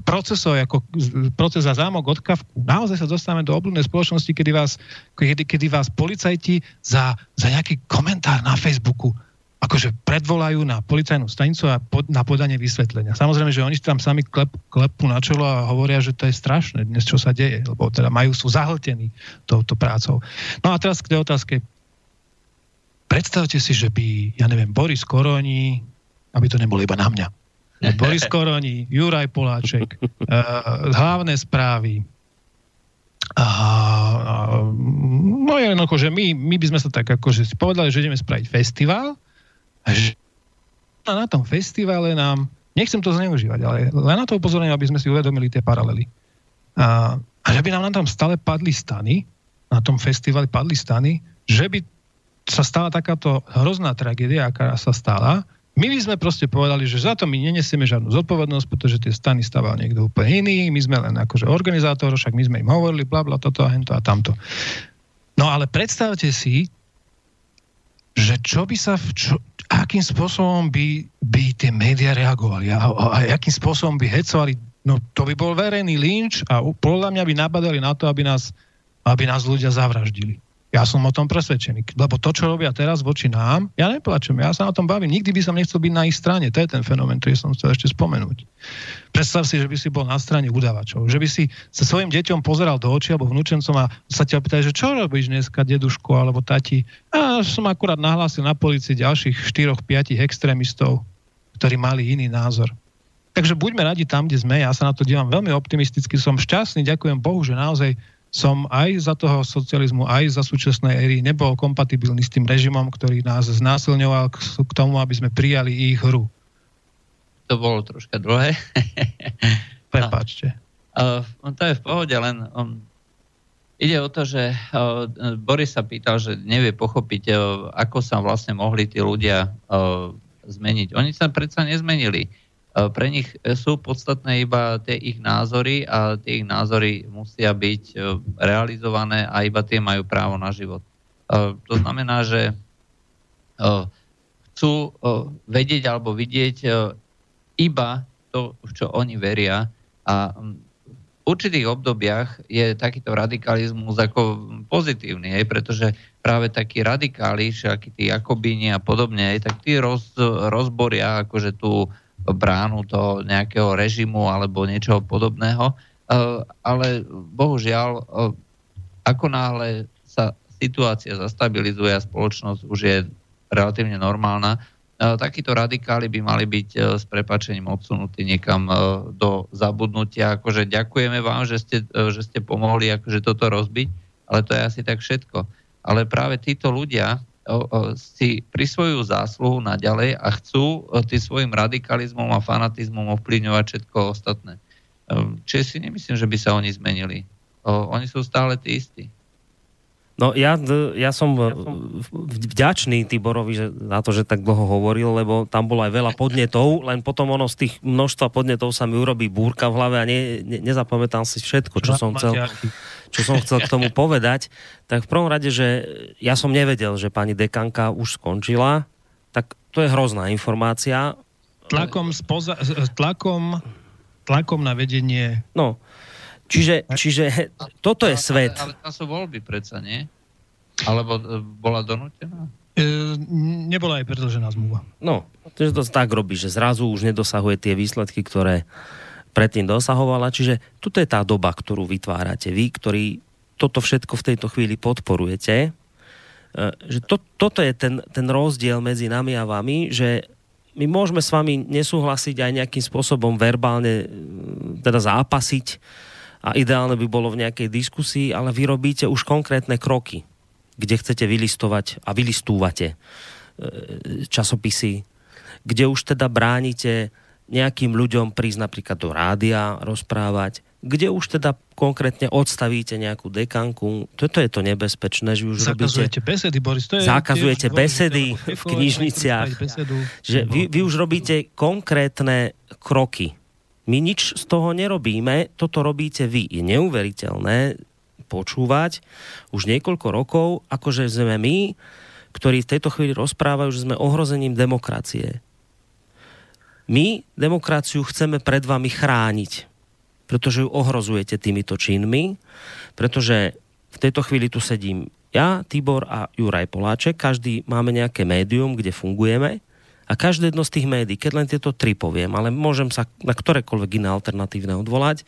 [SPEAKER 2] procesov, ako proces za zámok od Kavku. Naozaj sa dostávame do obludnej spoločnosti, kedy vás, kedy, kedy vás policajti za, za nejaký komentár na Facebooku akože predvolajú na policajnú stanicu a pod, na podanie vysvetlenia. Samozrejme, že oni tam sami klep, klepú na čelo a hovoria, že to je strašné dnes, čo sa deje, lebo teda majú, sú zahltení touto prácou. No a teraz k tej otázke. Predstavte si, že by, ja neviem, Boris Koroni, aby to nebolo iba na mňa, Boris Koroni, Juraj Poláček, uh, hlavné správy, a, a, no jednoducho, že my, my by sme sa tak akože povedali, že ideme spraviť festival že na tom festivale nám, nechcem to zneužívať, ale len na to upozorňujem, aby sme si uvedomili tie paralely. A, a že by nám na tom stále padli stany, na tom festivale padli stany, že by sa stala takáto hrozná tragédia, aká sa stala, my by sme proste povedali, že za to my nenesieme žiadnu zodpovednosť, pretože tie stany stával niekto úplne iný, my sme len akože organizátor, však my sme im hovorili, bla bla, toto a hento a tamto. No ale predstavte si, že čo by sa, v čo, akým spôsobom by, by tie médiá reagovali a, a, a akým spôsobom by hecovali. No to by bol verejný lynč a podľa mňa by nabadali na to, aby nás, aby nás ľudia zavraždili. Ja som o tom presvedčený. Lebo to, čo robia teraz voči nám, ja neplačem, ja sa o tom bavím. Nikdy by som nechcel byť na ich strane. To je ten fenomén, ktorý som chcel ešte spomenúť. Predstav si, že by si bol na strane udávačov. Že by si sa svojim deťom pozeral do očí alebo vnúčencom a sa ťa pýtali, že čo robíš dneska, deduško alebo tati. A som akurát nahlásil na policii ďalších 4-5 extrémistov, ktorí mali iný názor. Takže buďme radi tam, kde sme. Ja sa na to dívam veľmi optimisticky. Som šťastný, ďakujem Bohu, že naozaj som aj za toho socializmu, aj za súčasnej éry nebol kompatibilný s tým režimom, ktorý nás znásilňoval k, tomu, aby sme prijali ich hru.
[SPEAKER 1] To bolo troška dlhé.
[SPEAKER 2] Prepačte.
[SPEAKER 1] Uh, to je v pohode, len um, ide o to, že uh, Boris sa pýtal, že nevie pochopiť, uh, ako sa vlastne mohli tí ľudia uh, zmeniť. Oni sa predsa nezmenili pre nich sú podstatné iba tie ich názory a tie ich názory musia byť e, realizované a iba tie majú právo na život. E, to znamená, že chcú vedieť alebo vidieť iba to, v čo oni veria a v určitých obdobiach je takýto radikalizmus ako pozitívny, hej, pretože práve takí radikáli, všakí tí Jakobíni a podobne, hej, tak tí roz, rozboria akože tú bránu toho nejakého režimu alebo niečoho podobného. Eh, ale bohužiaľ, eh, ako náhle sa situácia zastabilizuje a spoločnosť už je relatívne normálna, eh, takíto radikáli by mali byť s prepačením odsunutí niekam do zabudnutia. Akože ďakujeme vám, že ste, že ste pomohli akože toto rozbiť, ale to je asi tak všetko. Ale práve títo ľudia, si prisvojujú zásluhu naďalej a chcú tým svojim radikalizmom a fanatizmom ovplyvňovať všetko ostatné. Čiže si nemyslím, že by sa oni zmenili. Oni sú stále tí istí.
[SPEAKER 3] No ja, ja som vďačný Tiborovi že, za to, že tak dlho hovoril, lebo tam bolo aj veľa podnetov, len potom ono z tých množstva podnetov sa mi urobí búrka v hlave a ne, ne, nezapamätám si všetko, čo som chcel, čo som chcel k tomu povedať. Tak v prvom rade, že ja som nevedel, že pani dekanka už skončila, tak to je hrozná informácia.
[SPEAKER 2] Tlakom, spoza, tlakom, tlakom na vedenie...
[SPEAKER 3] No, Čiže, čiže toto je svet.
[SPEAKER 1] Ale, ale tam sú voľby predsa, nie? Alebo e, bola donútená?
[SPEAKER 2] E, nebola aj predlžená zmluva.
[SPEAKER 3] No, to, to tak robí, že zrazu už nedosahuje tie výsledky, ktoré predtým dosahovala. Čiže toto je tá doba, ktorú vytvárate vy, ktorí toto všetko v tejto chvíli podporujete. E, že to, toto je ten, ten rozdiel medzi nami a vami, že my môžeme s vami nesúhlasiť aj nejakým spôsobom verbálne teda zápasiť, a ideálne by bolo v nejakej diskusii, ale vy robíte už konkrétne kroky, kde chcete vylistovať a vylistúvate e, časopisy, kde už teda bránite nejakým ľuďom prísť napríklad do rádia rozprávať, kde už teda konkrétne odstavíte nejakú dekanku. Toto je to nebezpečné, že už
[SPEAKER 2] zakazujete
[SPEAKER 3] robíte...
[SPEAKER 2] besedy, Boris. To
[SPEAKER 3] je zakazujete besedy v knižniciach. Že vy, vy už robíte konkrétne kroky my nič z toho nerobíme, toto robíte vy. Je neuveriteľné počúvať už niekoľko rokov, akože sme my, ktorí v tejto chvíli rozprávajú, že sme ohrozením demokracie. My demokraciu chceme pred vami chrániť, pretože ju ohrozujete týmito činmi, pretože v tejto chvíli tu sedím ja, Tibor a Juraj Poláček, každý máme nejaké médium, kde fungujeme a každé jedno z tých médií, keď len tieto tri poviem, ale môžem sa na ktorékoľvek iné alternatívne odvolať,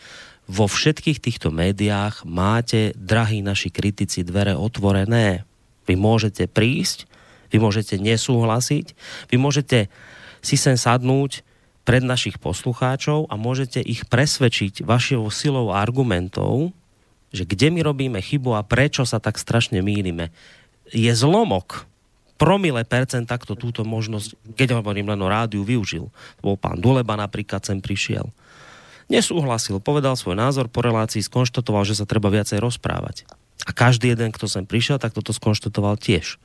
[SPEAKER 3] vo všetkých týchto médiách máte, drahí naši kritici, dvere otvorené. Vy môžete prísť, vy môžete nesúhlasiť, vy môžete si sem sadnúť pred našich poslucháčov a môžete ich presvedčiť vašou silou argumentov, že kde my robíme chybu a prečo sa tak strašne mýlime. Je zlomok promile percent takto túto možnosť, keď hovorím len o rádiu, využil. To bol pán Duleba napríklad sem prišiel. Nesúhlasil, povedal svoj názor po relácii, skonštatoval, že sa treba viacej rozprávať. A každý jeden, kto sem prišiel, tak toto skonštatoval tiež.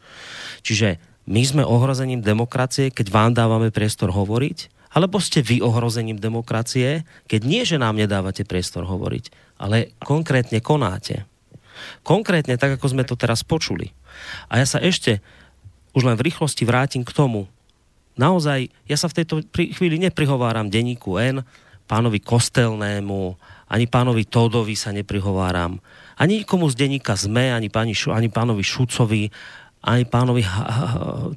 [SPEAKER 3] Čiže my sme ohrozením demokracie, keď vám dávame priestor hovoriť, alebo ste vy ohrozením demokracie, keď nie, že nám nedávate priestor hovoriť, ale konkrétne konáte. Konkrétne tak, ako sme to teraz počuli. A ja sa ešte už len v rýchlosti vrátim k tomu. Naozaj, ja sa v tejto chvíli neprihováram denníku N, pánovi Kostelnému, ani pánovi Todovi sa neprihováram, ani nikomu z denníka ZME, ani, pani, ani pánovi Šucovi, ani pánovi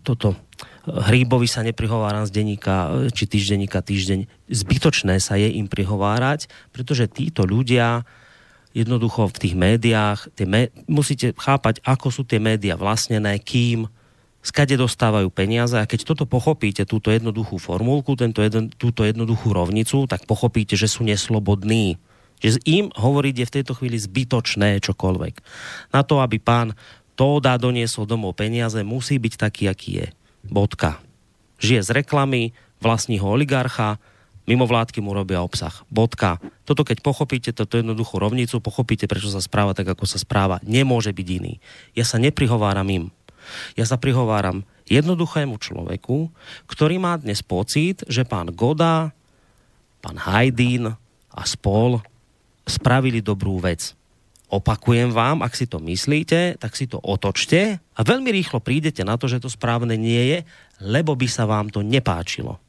[SPEAKER 3] toto, Hríbovi sa neprihováram z denníka, či týždenníka týždeň. Zbytočné sa je im prihovárať, pretože títo ľudia jednoducho v tých médiách, tie mé, musíte chápať, ako sú tie médiá vlastnené, kým, skade dostávajú peniaze a keď toto pochopíte, túto jednoduchú formulku, tento jeden, túto jednoduchú rovnicu, tak pochopíte, že sú neslobodní. Že im hovoriť je v tejto chvíli zbytočné čokoľvek. Na to, aby pán Tóda doniesol domov peniaze, musí byť taký, aký je. Bodka. Žije z reklamy, vlastní ho oligarcha, mimo vládky mu robia obsah. Bodka. Toto keď pochopíte, toto jednoduchú rovnicu, pochopíte, prečo sa správa tak, ako sa správa. Nemôže byť iný. Ja sa neprihováram im. Ja sa prihováram jednoduchému človeku, ktorý má dnes pocit, že pán Goda, pán Hajdín a spol spravili dobrú vec. Opakujem vám, ak si to myslíte, tak si to otočte a veľmi rýchlo prídete na to, že to správne nie je, lebo by sa vám to nepáčilo.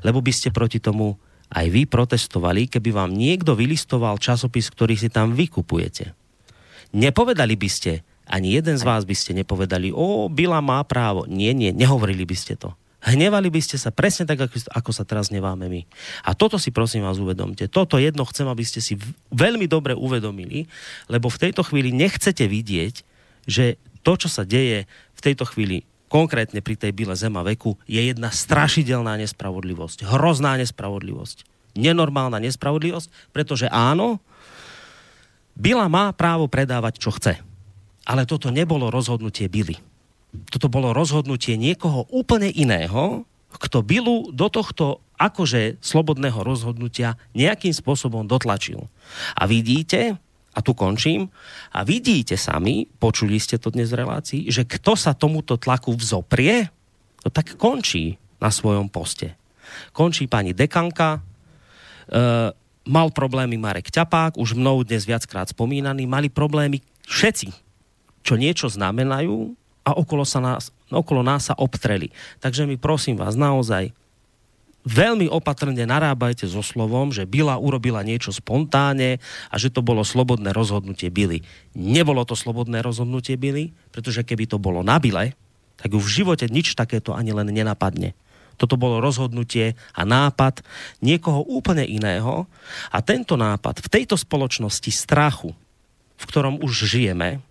[SPEAKER 3] Lebo by ste proti tomu aj vy protestovali, keby vám niekto vylistoval časopis, ktorý si tam vykupujete. Nepovedali by ste, ani jeden z vás by ste nepovedali, o, Bila má právo. Nie, nie, nehovorili by ste to. Hnevali by ste sa presne tak, ako, ako sa teraz neváme my. A toto si prosím vás uvedomte. Toto jedno chcem, aby ste si veľmi dobre uvedomili, lebo v tejto chvíli nechcete vidieť, že to, čo sa deje v tejto chvíli konkrétne pri tej bile zema veku, je jedna strašidelná nespravodlivosť. Hrozná nespravodlivosť. Nenormálna nespravodlivosť, pretože áno, Bila má právo predávať, čo chce ale toto nebolo rozhodnutie Billy. Toto bolo rozhodnutie niekoho úplne iného, kto Billu do tohto akože slobodného rozhodnutia nejakým spôsobom dotlačil. A vidíte, a tu končím, a vidíte sami, počuli ste to dnes v relácii, že kto sa tomuto tlaku vzoprie, to tak končí na svojom poste. Končí pani dekanka, e, mal problémy Marek Ťapák, už mnou dnes viackrát spomínaný, mali problémy všetci, čo niečo znamenajú a okolo, sa nás, okolo nás sa obtreli. Takže mi prosím vás naozaj, veľmi opatrne narábajte so slovom, že Bila urobila niečo spontánne a že to bolo slobodné rozhodnutie Billy. Nebolo to slobodné rozhodnutie Billy, pretože keby to bolo na Bile, tak ju v živote nič takéto ani len nenapadne. Toto bolo rozhodnutie a nápad niekoho úplne iného. A tento nápad v tejto spoločnosti strachu, v ktorom už žijeme,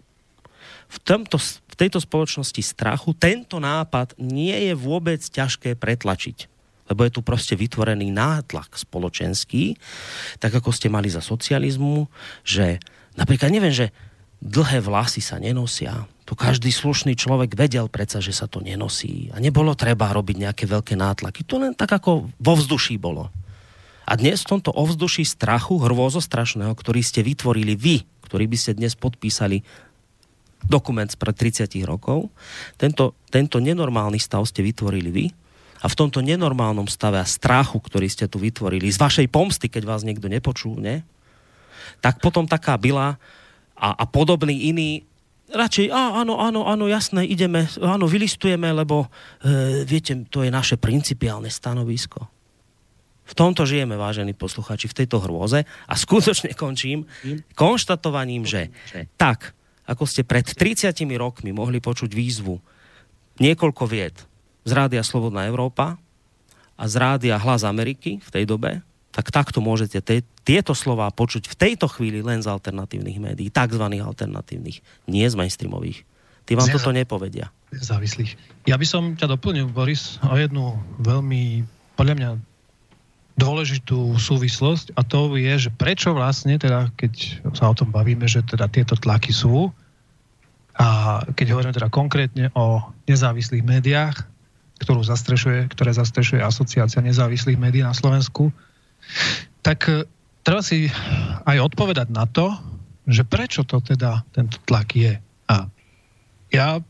[SPEAKER 3] v, tomto, v tejto spoločnosti strachu, tento nápad nie je vôbec ťažké pretlačiť lebo je tu proste vytvorený nátlak spoločenský, tak ako ste mali za socializmu, že napríklad neviem, že dlhé vlasy sa nenosia. To každý slušný človek vedel predsa, že sa to nenosí. A nebolo treba robiť nejaké veľké nátlaky. To len tak ako vo vzduší bolo. A dnes v tomto ovzduší strachu, hrôzostrašného, ktorý ste vytvorili vy, ktorý by ste dnes podpísali dokument pred 30 rokov, tento, tento nenormálny stav ste vytvorili vy, a v tomto nenormálnom stave a strachu, ktorý ste tu vytvorili, z vašej pomsty, keď vás niekto nepočúne, tak potom taká byla a, a podobný iný radšej, á, áno, áno, áno, jasné, ideme, áno, vylistujeme, lebo e, viete, to je naše principiálne stanovisko. V tomto žijeme, vážení posluchači, v tejto hrôze. A skutočne končím konštatovaním, že tak, ako ste pred 30 rokmi mohli počuť výzvu niekoľko vied, z rádia Slobodná Európa a z rádia Hlas Ameriky v tej dobe, tak takto môžete te, tieto slova počuť v tejto chvíli len z alternatívnych médií, tzv. alternatívnych, nie z mainstreamových. Tí vám toto nepovedia.
[SPEAKER 2] Závislých. Ja by som ťa doplnil, Boris, o jednu veľmi, podľa mňa, dôležitú súvislosť a to je, že prečo vlastne, teda, keď sa o tom bavíme, že teda tieto tlaky sú a keď hovoríme teda konkrétne o nezávislých médiách, ktorú zastrešuje, ktoré zastrešuje Asociácia nezávislých médií na Slovensku, tak e, treba si aj odpovedať na to, že prečo to teda tento tlak je. A ja e,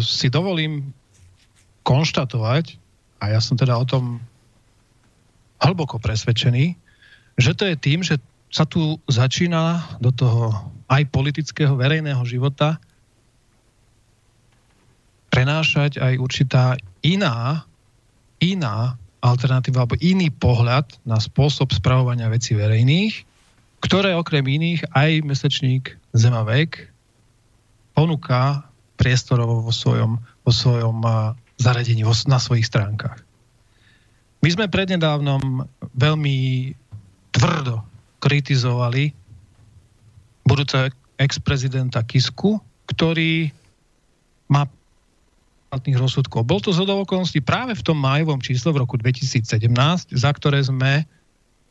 [SPEAKER 2] si dovolím konštatovať, a ja som teda o tom hlboko presvedčený, že to je tým, že sa tu začína do toho aj politického verejného života prenášať aj určitá iná, iná alternatíva alebo iný pohľad na spôsob spravovania vecí verejných, ktoré okrem iných aj mesečník Zemavek ponúka priestorovo vo svojom, vo svojom zaradení na svojich stránkach. My sme prednedávnom veľmi tvrdo kritizovali budúceho ex-prezidenta Kisku, ktorý má štátnych rozsudkov. Bol to z okolností práve v tom májovom čísle v roku 2017, za ktoré sme,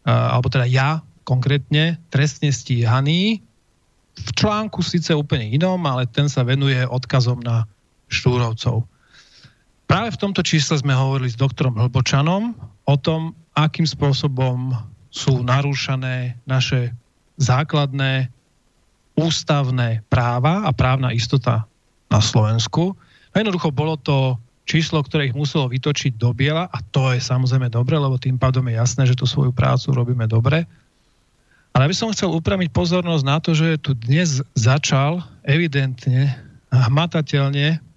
[SPEAKER 2] alebo teda ja konkrétne, trestne stíhaný v článku síce úplne inom, ale ten sa venuje odkazom na Štúrovcov. Práve v tomto čísle sme hovorili s doktorom Hlbočanom o tom, akým spôsobom sú narúšané naše základné ústavné práva a právna istota na Slovensku. A jednoducho bolo to číslo, ktoré ich muselo vytočiť do biela a to je samozrejme dobre, lebo tým pádom je jasné, že tú svoju prácu robíme dobre. Ale by som chcel upramiť pozornosť na to, že tu dnes začal evidentne hmatateľne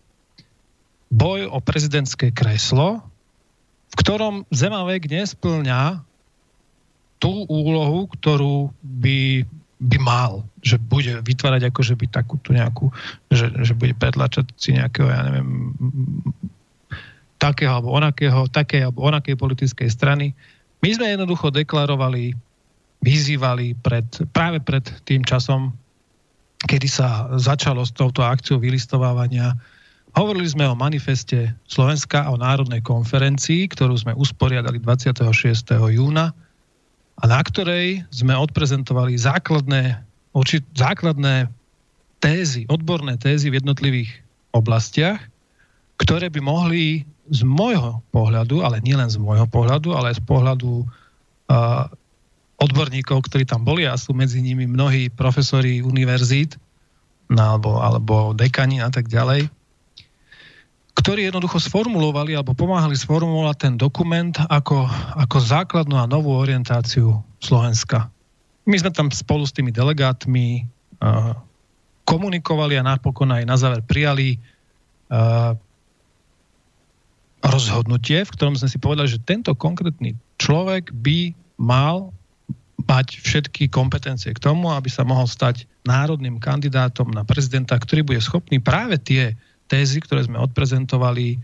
[SPEAKER 2] boj o prezidentské kreslo, v ktorom Zemavek nesplňa tú úlohu, ktorú by by mal, že bude vytvárať akože by takúto nejakú, že, že bude predlačať si nejakého, ja neviem, takého alebo onakého, takej alebo onakej politickej strany. My sme jednoducho deklarovali, vyzývali pred, práve pred tým časom, kedy sa začalo s touto akciou vylistovávania. Hovorili sme o manifeste Slovenska o národnej konferencii, ktorú sme usporiadali 26. júna a na ktorej sme odprezentovali základné, určit, základné tézy, odborné tézy v jednotlivých oblastiach, ktoré by mohli z môjho pohľadu, ale nielen z môjho pohľadu, ale z pohľadu uh, odborníkov, ktorí tam boli a sú medzi nimi mnohí profesori univerzít alebo, alebo dekani a tak ďalej, ktorí jednoducho sformulovali alebo pomáhali sformulovať ten dokument ako, ako základnú a novú orientáciu Slovenska. My sme tam spolu s tými delegátmi uh, komunikovali a napokon aj na záver prijali uh, rozhodnutie, v ktorom sme si povedali, že tento konkrétny človek by mal mať všetky kompetencie k tomu, aby sa mohol stať národným kandidátom na prezidenta, ktorý bude schopný práve tie tézy, ktoré sme odprezentovali,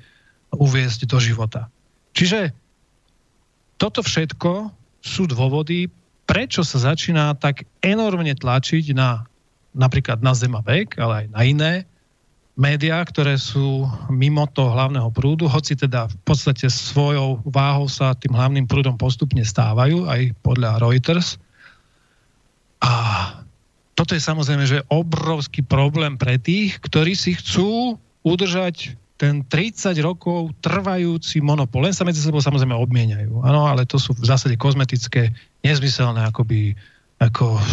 [SPEAKER 2] uviezť do života. Čiže toto všetko sú dôvody, prečo sa začína tak enormne tlačiť na napríklad na Zemavek, ale aj na iné médiá, ktoré sú mimo toho hlavného prúdu, hoci teda v podstate svojou váhou sa tým hlavným prúdom postupne stávajú, aj podľa Reuters. A toto je samozrejme, že obrovský problém pre tých, ktorí si chcú udržať ten 30 rokov trvajúci monopol. Len sa medzi sebou samozrejme obmieniajú. Áno, ale to sú v zásade kozmetické, nezmyselné akoby ako e,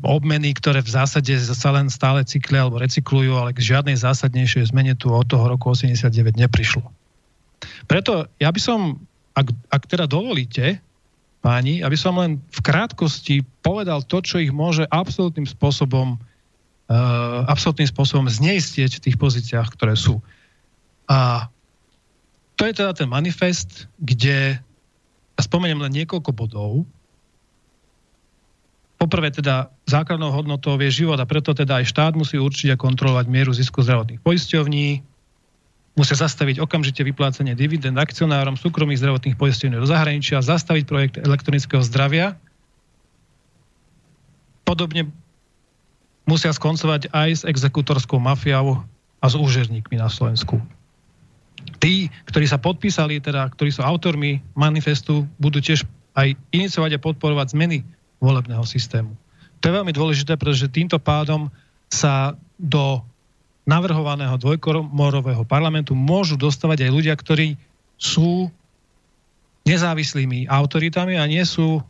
[SPEAKER 2] obmeny, ktoré v zásade sa len stále cyklia alebo recyklujú, ale k žiadnej zásadnejšej zmene tu od toho roku 89 neprišlo. Preto ja by som, ak, ak teda dovolíte, páni, aby som len v krátkosti povedal to, čo ich môže absolútnym spôsobom absolútnym spôsobom zneistieť v tých pozíciách, ktoré sú. A to je teda ten manifest, kde ja spomeniem len niekoľko bodov, Poprvé teda základnou hodnotou je život a preto teda aj štát musí určiť a kontrolovať mieru zisku zdravotných poisťovní, musia zastaviť okamžite vyplácanie dividend akcionárom súkromných zdravotných poisťovní do zahraničia, zastaviť projekt elektronického zdravia. Podobne musia skoncovať aj s exekutorskou mafiou a s úžerníkmi na Slovensku. Tí, ktorí sa podpísali, teda, ktorí sú autormi manifestu, budú tiež aj iniciovať a podporovať zmeny volebného systému. To je veľmi dôležité, pretože týmto pádom sa do navrhovaného dvojkomorového parlamentu môžu dostávať aj ľudia, ktorí sú nezávislými autoritami a nie sú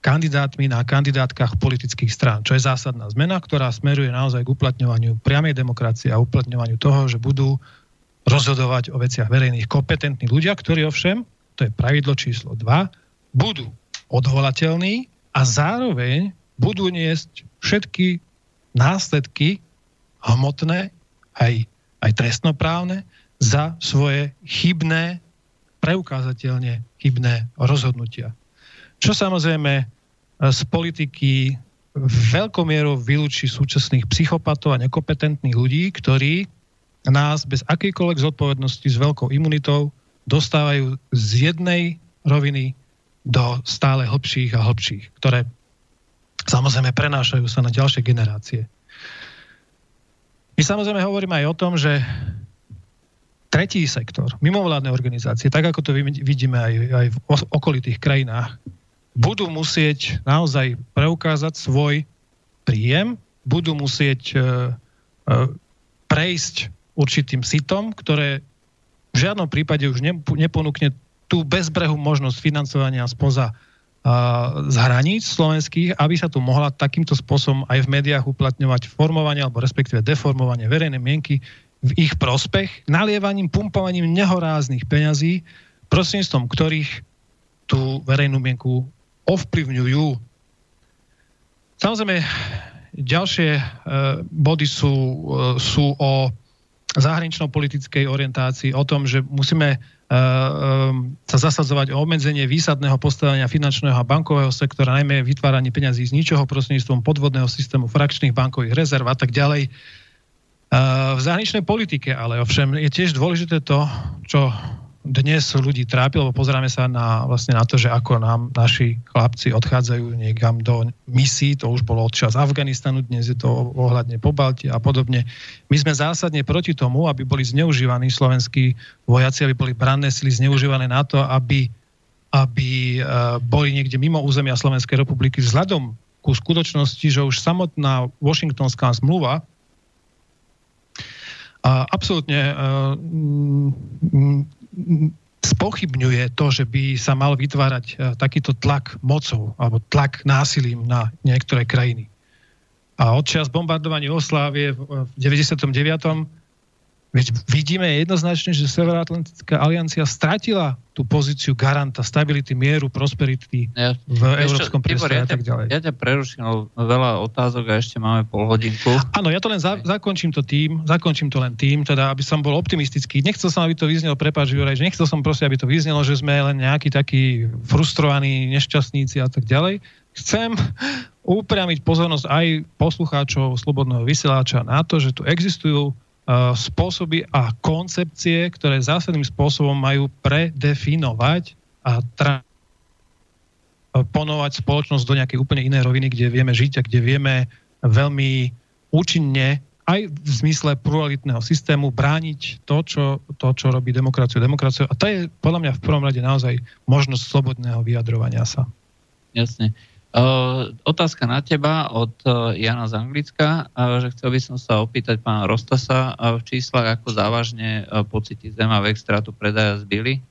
[SPEAKER 2] kandidátmi na kandidátkach politických strán, čo je zásadná zmena, ktorá smeruje naozaj k uplatňovaniu priamej demokracie a uplatňovaniu toho, že budú rozhodovať o veciach verejných kompetentní ľudia, ktorí ovšem, to je pravidlo číslo 2, budú odvolateľní a zároveň budú niesť všetky následky hmotné, aj, aj trestnoprávne, za svoje chybné, preukázateľne chybné rozhodnutia. Čo samozrejme e, z politiky veľkou mierou vylúči súčasných psychopatov a nekompetentných ľudí, ktorí nás bez akýkoľvek zodpovednosti s veľkou imunitou dostávajú z jednej roviny do stále hlbších a hlbších, ktoré samozrejme prenášajú sa na ďalšie generácie. My samozrejme hovoríme aj o tom, že tretí sektor, mimovládne organizácie, tak ako to vidíme aj, aj v okolitých krajinách, budú musieť naozaj preukázať svoj príjem, budú musieť uh, uh, prejsť určitým sitom, ktoré v žiadnom prípade už neponúkne tú bezbrehu možnosť financovania spoza z hraníc slovenských, aby sa tu mohla takýmto spôsobom aj v médiách uplatňovať formovanie alebo respektíve deformovanie verejnej mienky v ich prospech, nalievaním, pumpovaním nehoráznych peňazí, prostredníctvom ktorých tú verejnú mienku ovplyvňujú. Samozrejme, ďalšie e, body sú, e, sú o zahranično-politickej orientácii, o tom, že musíme Eh, sa zasadzovať o obmedzenie výsadného postavenia finančného a bankového sektora, najmä vytváranie peňazí z ničoho prostredníctvom podvodného systému frakčných bankových rezerv a tak ďalej. V zahraničnej politike ale ovšem je tiež dôležité to, čo dnes ľudí trápi, lebo pozeráme sa na, vlastne na to, že ako nám naši chlapci odchádzajú niekam do misí, to už bolo odčas Afganistanu, dnes je to ohľadne po Balti a podobne. My sme zásadne proti tomu, aby boli zneužívaní slovenskí vojaci, aby boli branné sily zneužívané na to, aby, aby uh, boli niekde mimo územia Slovenskej republiky vzhľadom ku skutočnosti, že už samotná Washingtonská zmluva a absolútne uh, spochybňuje to, že by sa mal vytvárať e, takýto tlak mocou alebo tlak násilím na niektoré krajiny. A odčas bombardovania Oslávie v 99. Veď vidíme jednoznačne, že Severoatlantická aliancia stratila tú pozíciu garanta stability, mieru, prosperity ja, v európskom priestore ja a tak ďalej.
[SPEAKER 1] Ja ťa preruším, veľa otázok a ešte máme pol hodinku.
[SPEAKER 2] Áno, ja to len za, zakončím to tým, zakončím to len tým, teda aby som bol optimistický. Nechcel som, aby to vyznelo, prepáč Juraj, že nechcel som proste, aby to vyznelo, že sme len nejakí takí frustrovaní nešťastníci a tak ďalej. Chcem upriamiť pozornosť aj poslucháčov Slobodného vysielača na to, že tu existujú spôsoby a koncepcie, ktoré zásadným spôsobom majú predefinovať a tra- ponovať spoločnosť do nejakej úplne inej roviny, kde vieme žiť a kde vieme veľmi účinne aj v zmysle pluralitného systému brániť to, čo, to, čo robí demokraciu demokraciu. A to je podľa mňa v prvom rade naozaj možnosť slobodného vyjadrovania sa.
[SPEAKER 1] Jasne. Otázka na teba od uh, Jana z Anglicka, uh, že chcel by som sa opýtať pána Rostasa uh, v číslach, ako závažne uh, pocíti Zema v extrátu predaja zbyli?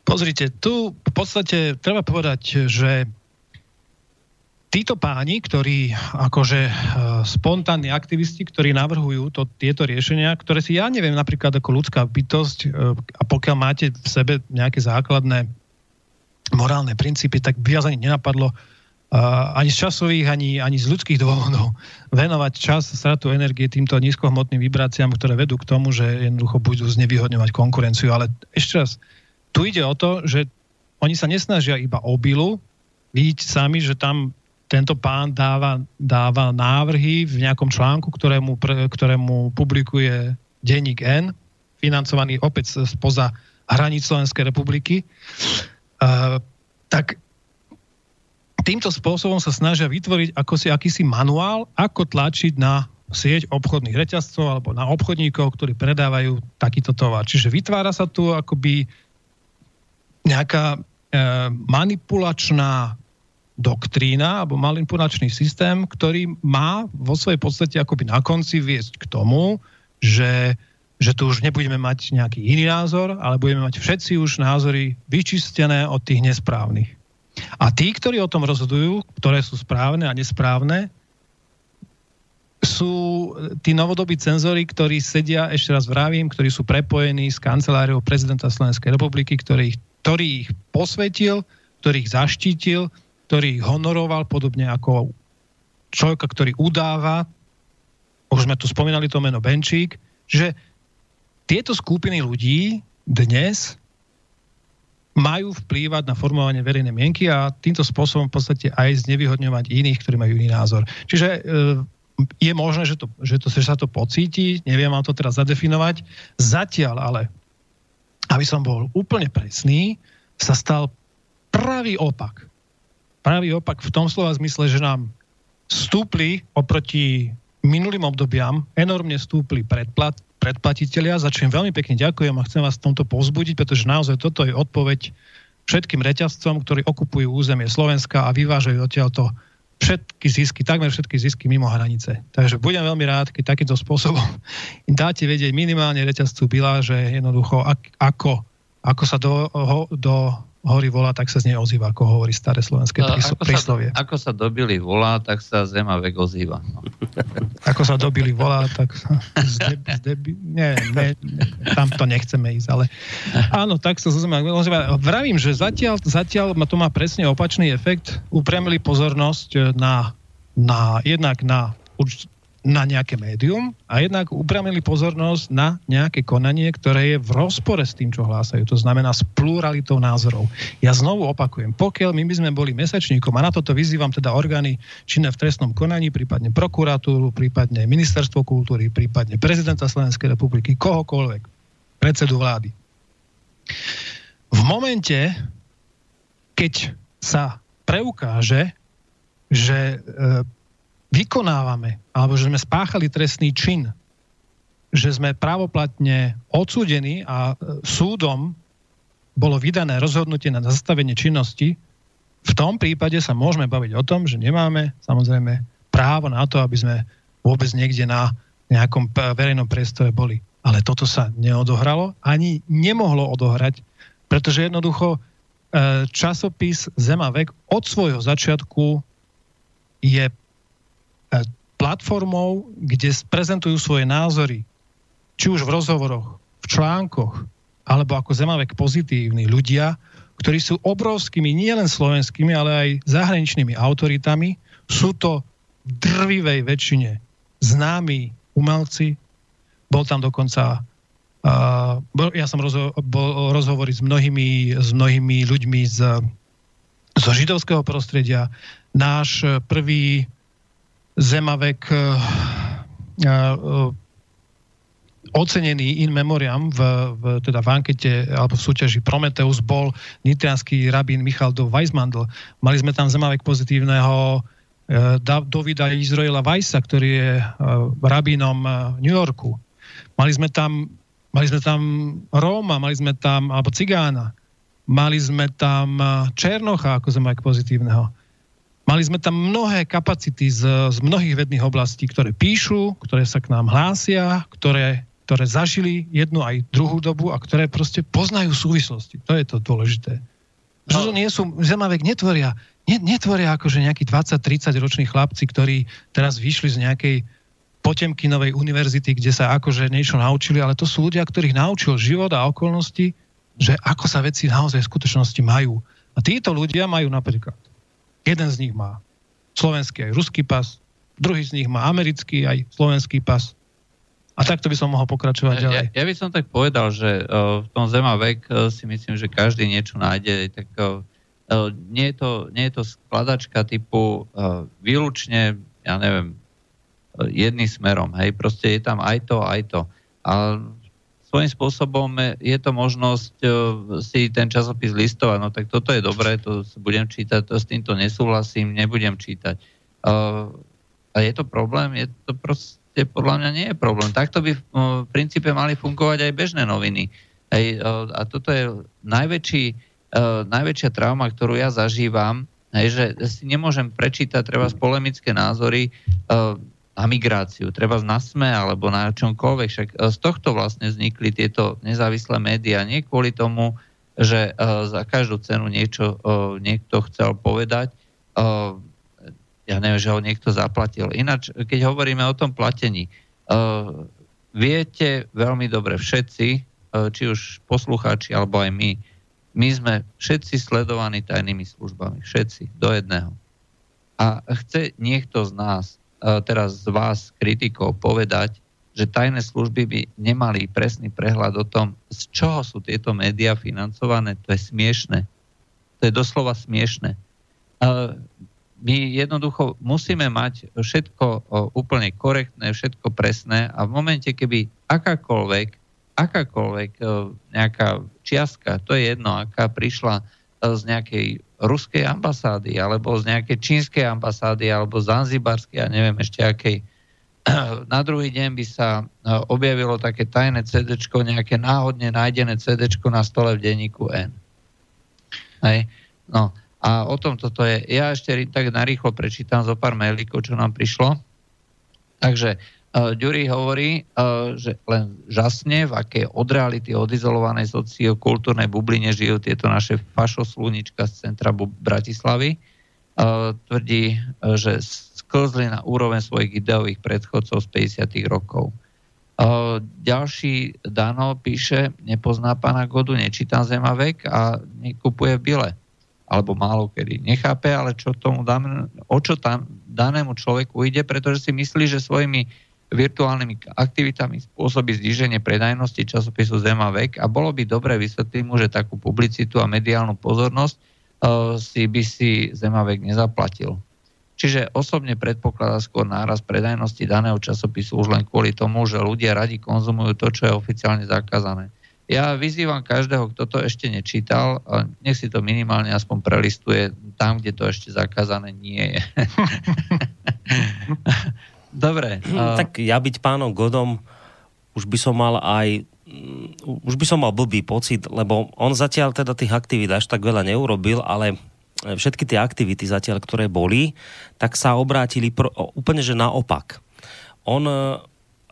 [SPEAKER 2] Pozrite, tu v podstate treba povedať, že títo páni, ktorí akože spontánni aktivisti, ktorí navrhujú to, tieto riešenia, ktoré si ja neviem napríklad ako ľudská bytosť a pokiaľ máte v sebe nejaké základné morálne princípy, tak by vás ani nenapadlo ani z časových, ani, ani z ľudských dôvodov venovať čas, stratu energie týmto nízkohmotným vibráciám, ktoré vedú k tomu, že jednoducho budú znevýhodňovať konkurenciu. Ale ešte raz, tu ide o to, že oni sa nesnažia iba o bilu, vidíte sami, že tam tento pán dáva, dáva návrhy v nejakom článku, ktorému, ktorému publikuje denník N, financovaný opäť spoza hraníc Slovenskej republiky. Tak týmto spôsobom sa snažia vytvoriť ako si akýsi manuál, ako tlačiť na sieť obchodných reťazcov alebo na obchodníkov, ktorí predávajú takýto tovar. Čiže vytvára sa tu akoby nejaká e, manipulačná doktrína alebo manipulačný systém, ktorý má vo svojej podstate akoby na konci viesť k tomu, že že tu už nebudeme mať nejaký iný názor, ale budeme mať všetci už názory vyčistené od tých nesprávnych. A tí, ktorí o tom rozhodujú, ktoré sú správne a nesprávne, sú tí novodobí cenzory, ktorí sedia, ešte raz vravím, ktorí sú prepojení s kanceláriou prezidenta Slovenskej republiky, ktorý, ktorý ich posvetil, ktorý ich zaštítil, ktorý ich honoroval, podobne ako človeka, ktorý udáva. Už sme tu spomínali to meno Benčík. Čiže tieto skupiny ľudí dnes majú vplývať na formovanie verejnej mienky a týmto spôsobom v podstate aj znevýhodňovať iných, ktorí majú iný názor. Čiže e, je možné, že, to, že, to, že sa to pocíti, neviem vám to teraz zadefinovať. Zatiaľ ale, aby som bol úplne presný, sa stal pravý opak. Pravý opak v tom slova zmysle, že nám stúpli oproti minulým obdobiam, enormne stúpli predplat, predplatitelia, za čo im veľmi pekne ďakujem a chcem vás v tomto pozbudiť, pretože naozaj toto je odpoveď všetkým reťazcom, ktorí okupujú územie Slovenska a vyvážajú odtiaľto všetky zisky, takmer všetky zisky mimo hranice. Takže budem veľmi rád, keď takýmto spôsobom dáte vedieť minimálne reťazcu Bila, že jednoducho ako, ako sa do, do hory volá, tak sa z nej ozýva, ako hovorí staré slovenské príslovie.
[SPEAKER 1] Ako sa dobili volá, tak sa zema vek ozýva. No.
[SPEAKER 2] ako sa dobili volá, tak sa zdebi, zdebi, nie, nie, tam to nechceme ísť, ale áno, tak sa zema ozýva. Vravím, že zatiaľ, zatiaľ to má presne opačný efekt. Upremili pozornosť na, na jednak na na nejaké médium a jednak upramili pozornosť na nejaké konanie, ktoré je v rozpore s tým, čo hlásajú. To znamená s pluralitou názorov. Ja znovu opakujem, pokiaľ my by sme boli mesačníkom a na toto vyzývam teda orgány činné v trestnom konaní, prípadne prokuratúru, prípadne ministerstvo kultúry, prípadne prezidenta Slovenskej republiky, kohokoľvek, predsedu vlády. V momente, keď sa preukáže, že e, vykonávame, alebo že sme spáchali trestný čin, že sme právoplatne odsúdení a e, súdom bolo vydané rozhodnutie na zastavenie činnosti, v tom prípade sa môžeme baviť o tom, že nemáme samozrejme právo na to, aby sme vôbec niekde na nejakom verejnom priestore boli. Ale toto sa neodohralo, ani nemohlo odohrať, Pretože jednoducho e, časopis Zemavek od svojho začiatku je platformou, kde prezentujú svoje názory, či už v rozhovoroch, v článkoch, alebo ako Zemavek pozitívni ľudia, ktorí sú obrovskými nielen slovenskými, ale aj zahraničnými autoritami. Sú to drvivej väčšine známi umelci. Bol tam dokonca uh, ja som rozho- bol rozhovory s mnohými, s mnohými ľuďmi z, zo židovského prostredia. Náš prvý zemavek uh, uh, ocenený in memoriam v, v, teda v ankete alebo v súťaži Prometeus bol nitrianský rabín Michal do Weismandl. Mali sme tam zemavek pozitívneho Dovida Izraela Weissa, ktorý je rabínom New Yorku. Mali sme tam, mali sme tam Róma, mali sme tam, alebo Cigána. Mali sme tam Černocha ako zemavek pozitívneho. Mali sme tam mnohé kapacity z, z mnohých vedných oblastí, ktoré píšu, ktoré sa k nám hlásia, ktoré ktoré zažili jednu aj druhú dobu a ktoré proste poznajú súvislosti. To je to dôležité. Že to no. nie sú, Zemavek netvoria, ne, netvoria akože nejakí 20-30 roční chlapci, ktorí teraz vyšli z nejakej Potemkinovej univerzity, kde sa akože niečo naučili, ale to sú ľudia, ktorých naučil život a okolnosti, že ako sa veci naozaj v skutočnosti majú. A títo ľudia majú napríklad, jeden z nich má slovenský aj ruský pas, druhý z nich má americký aj slovenský pas, a takto by som mohol pokračovať ďalej.
[SPEAKER 1] Ja, ja by som tak povedal, že uh, v tom Zema vek uh, si myslím, že každý niečo nájde. Tak uh, nie, je to, nie je to skladačka typu uh, výlučne, ja neviem, jedným smerom. Hej, proste je tam aj to, aj to. A svojím spôsobom je to možnosť uh, si ten časopis listovať. No tak toto je dobré, to budem čítať, to s týmto nesúhlasím, nebudem čítať. Uh, a je to problém? Je to proste podľa mňa nie je problém. Takto by v princípe mali fungovať aj bežné noviny. A toto je najväčší, najväčšia trauma, ktorú ja zažívam, hej, že si nemôžem prečítať treba polemické názory na migráciu, treba na SME alebo na čomkoľvek. Však z tohto vlastne vznikli tieto nezávislé médiá. Nie kvôli tomu, že za každú cenu niečo niekto chcel povedať, ja neviem, že ho niekto zaplatil. Ináč, keď hovoríme o tom platení, viete veľmi dobre všetci, či už poslucháči, alebo aj my, my sme všetci sledovaní tajnými službami. Všetci, do jedného. A chce niekto z nás, teraz z vás, kritikov, povedať, že tajné služby by nemali presný prehľad o tom, z čoho sú tieto médiá financované. To je smiešne. To je doslova smiešne. Uh, my jednoducho musíme mať všetko úplne korektné, všetko presné a v momente, keby akákoľvek, akákoľvek nejaká čiastka, to je jedno, aká prišla z nejakej ruskej ambasády, alebo z nejakej čínskej ambasády, alebo zanzibarskej, ja neviem ešte akej, na druhý deň by sa objavilo také tajné CD, nejaké náhodne nájdené CD na stole v denníku N. Hej. No, a o tom toto je. Ja ešte tak narýchlo prečítam zo pár mailíkov, čo nám prišlo. Takže Ďuri hovorí, uh, že len žasne, v akej od reality, od izolovanej sociokultúrnej bubline žijú tieto naše fašoslúnička z centra Bratislavy. Uh, tvrdí, že sklzli na úroveň svojich ideových predchodcov z 50. rokov. Ďalší Dano píše, nepozná pána Godu, nečítam Zemavek a nekupuje bile alebo málo kedy nechápe, ale čo tomu dáme, o čo tam danému človeku ide, pretože si myslí, že svojimi virtuálnymi aktivitami spôsobí zníženie predajnosti časopisu Zema vek a bolo by dobre vysvetliť mu, že takú publicitu a mediálnu pozornosť uh, si by si Zemavek nezaplatil. Čiže osobne predpokladá skôr náraz predajnosti daného časopisu už len kvôli tomu, že ľudia radi konzumujú to, čo je oficiálne zakázané. Ja vyzývam každého, kto to ešte nečítal, nech si to minimálne aspoň prelistuje tam, kde to ešte zakázané nie je. Dobre.
[SPEAKER 3] Uh... Tak ja byť pánom Godom už by som mal aj mm, už by som mal blbý pocit, lebo on zatiaľ teda tých aktivít až tak veľa neurobil, ale všetky tie aktivity zatiaľ, ktoré boli, tak sa obrátili pro, úplne že naopak. On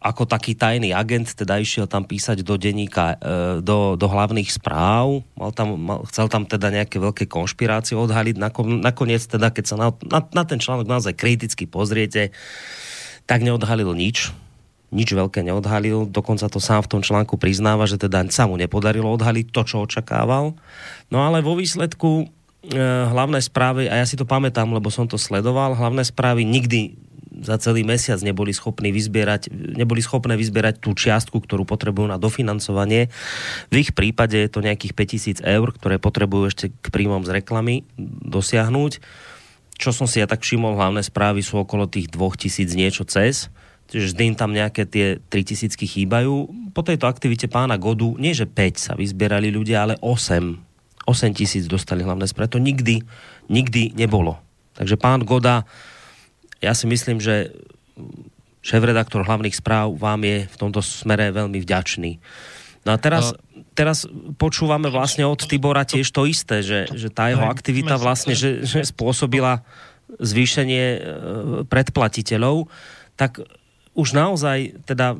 [SPEAKER 3] ako taký tajný agent teda išiel tam písať do denníka, do, do hlavných správ, mal tam, mal, chcel tam teda nejaké veľké konšpirácie odhaliť, nakoniec teda, keď sa na, na, na ten článok naozaj kriticky pozriete, tak neodhalil nič, nič veľké neodhalil, dokonca to sám v tom článku priznáva, že teda sa mu nepodarilo odhaliť to, čo očakával. No ale vo výsledku e, hlavné správy, a ja si to pamätám, lebo som to sledoval, hlavné správy nikdy za celý mesiac neboli schopní vyzbierať, neboli schopné vyzbierať tú čiastku, ktorú potrebujú na dofinancovanie. V ich prípade je to nejakých 5000 eur, ktoré potrebujú ešte k príjmom z reklamy dosiahnuť. Čo som si ja tak všimol, hlavné správy sú okolo tých 2000 niečo cez. Čiže vždy im tam nejaké tie 3000 chýbajú. Po tejto aktivite pána Godu, nie že 5 sa vyzbierali ľudia, ale 8. 8 tisíc dostali hlavné správy. To nikdy, nikdy nebolo. Takže pán Goda ja si myslím, že šéf-redaktor hlavných správ vám je v tomto smere veľmi vďačný. No a teraz, teraz počúvame vlastne od Tibora tiež to isté, že, že tá jeho aktivita vlastne, že, že spôsobila zvýšenie e, predplatiteľov, tak už naozaj, teda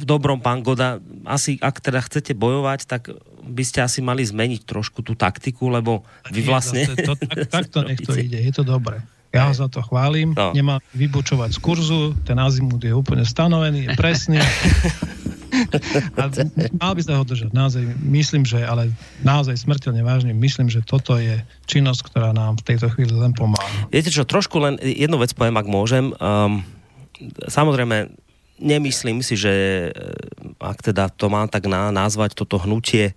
[SPEAKER 3] v dobrom pán Goda, asi ak teda chcete bojovať, tak by ste asi mali zmeniť trošku tú taktiku, lebo vy vlastne...
[SPEAKER 2] To, tak, tak to nech to ide, je to dobré. Ja ho za to chválim. No. Nemá vybučovať z kurzu, ten azimut je úplne stanovený, je presný. A mal by sa ho držať. Naozaj myslím, že, ale naozaj smrteľne vážne, myslím, že toto je činnosť, ktorá nám v tejto chvíli len pomáha.
[SPEAKER 3] Viete čo, trošku len jednu vec poviem, ak môžem. Um, samozrejme, nemyslím si, že eh, ak teda to mám tak na, nazvať toto hnutie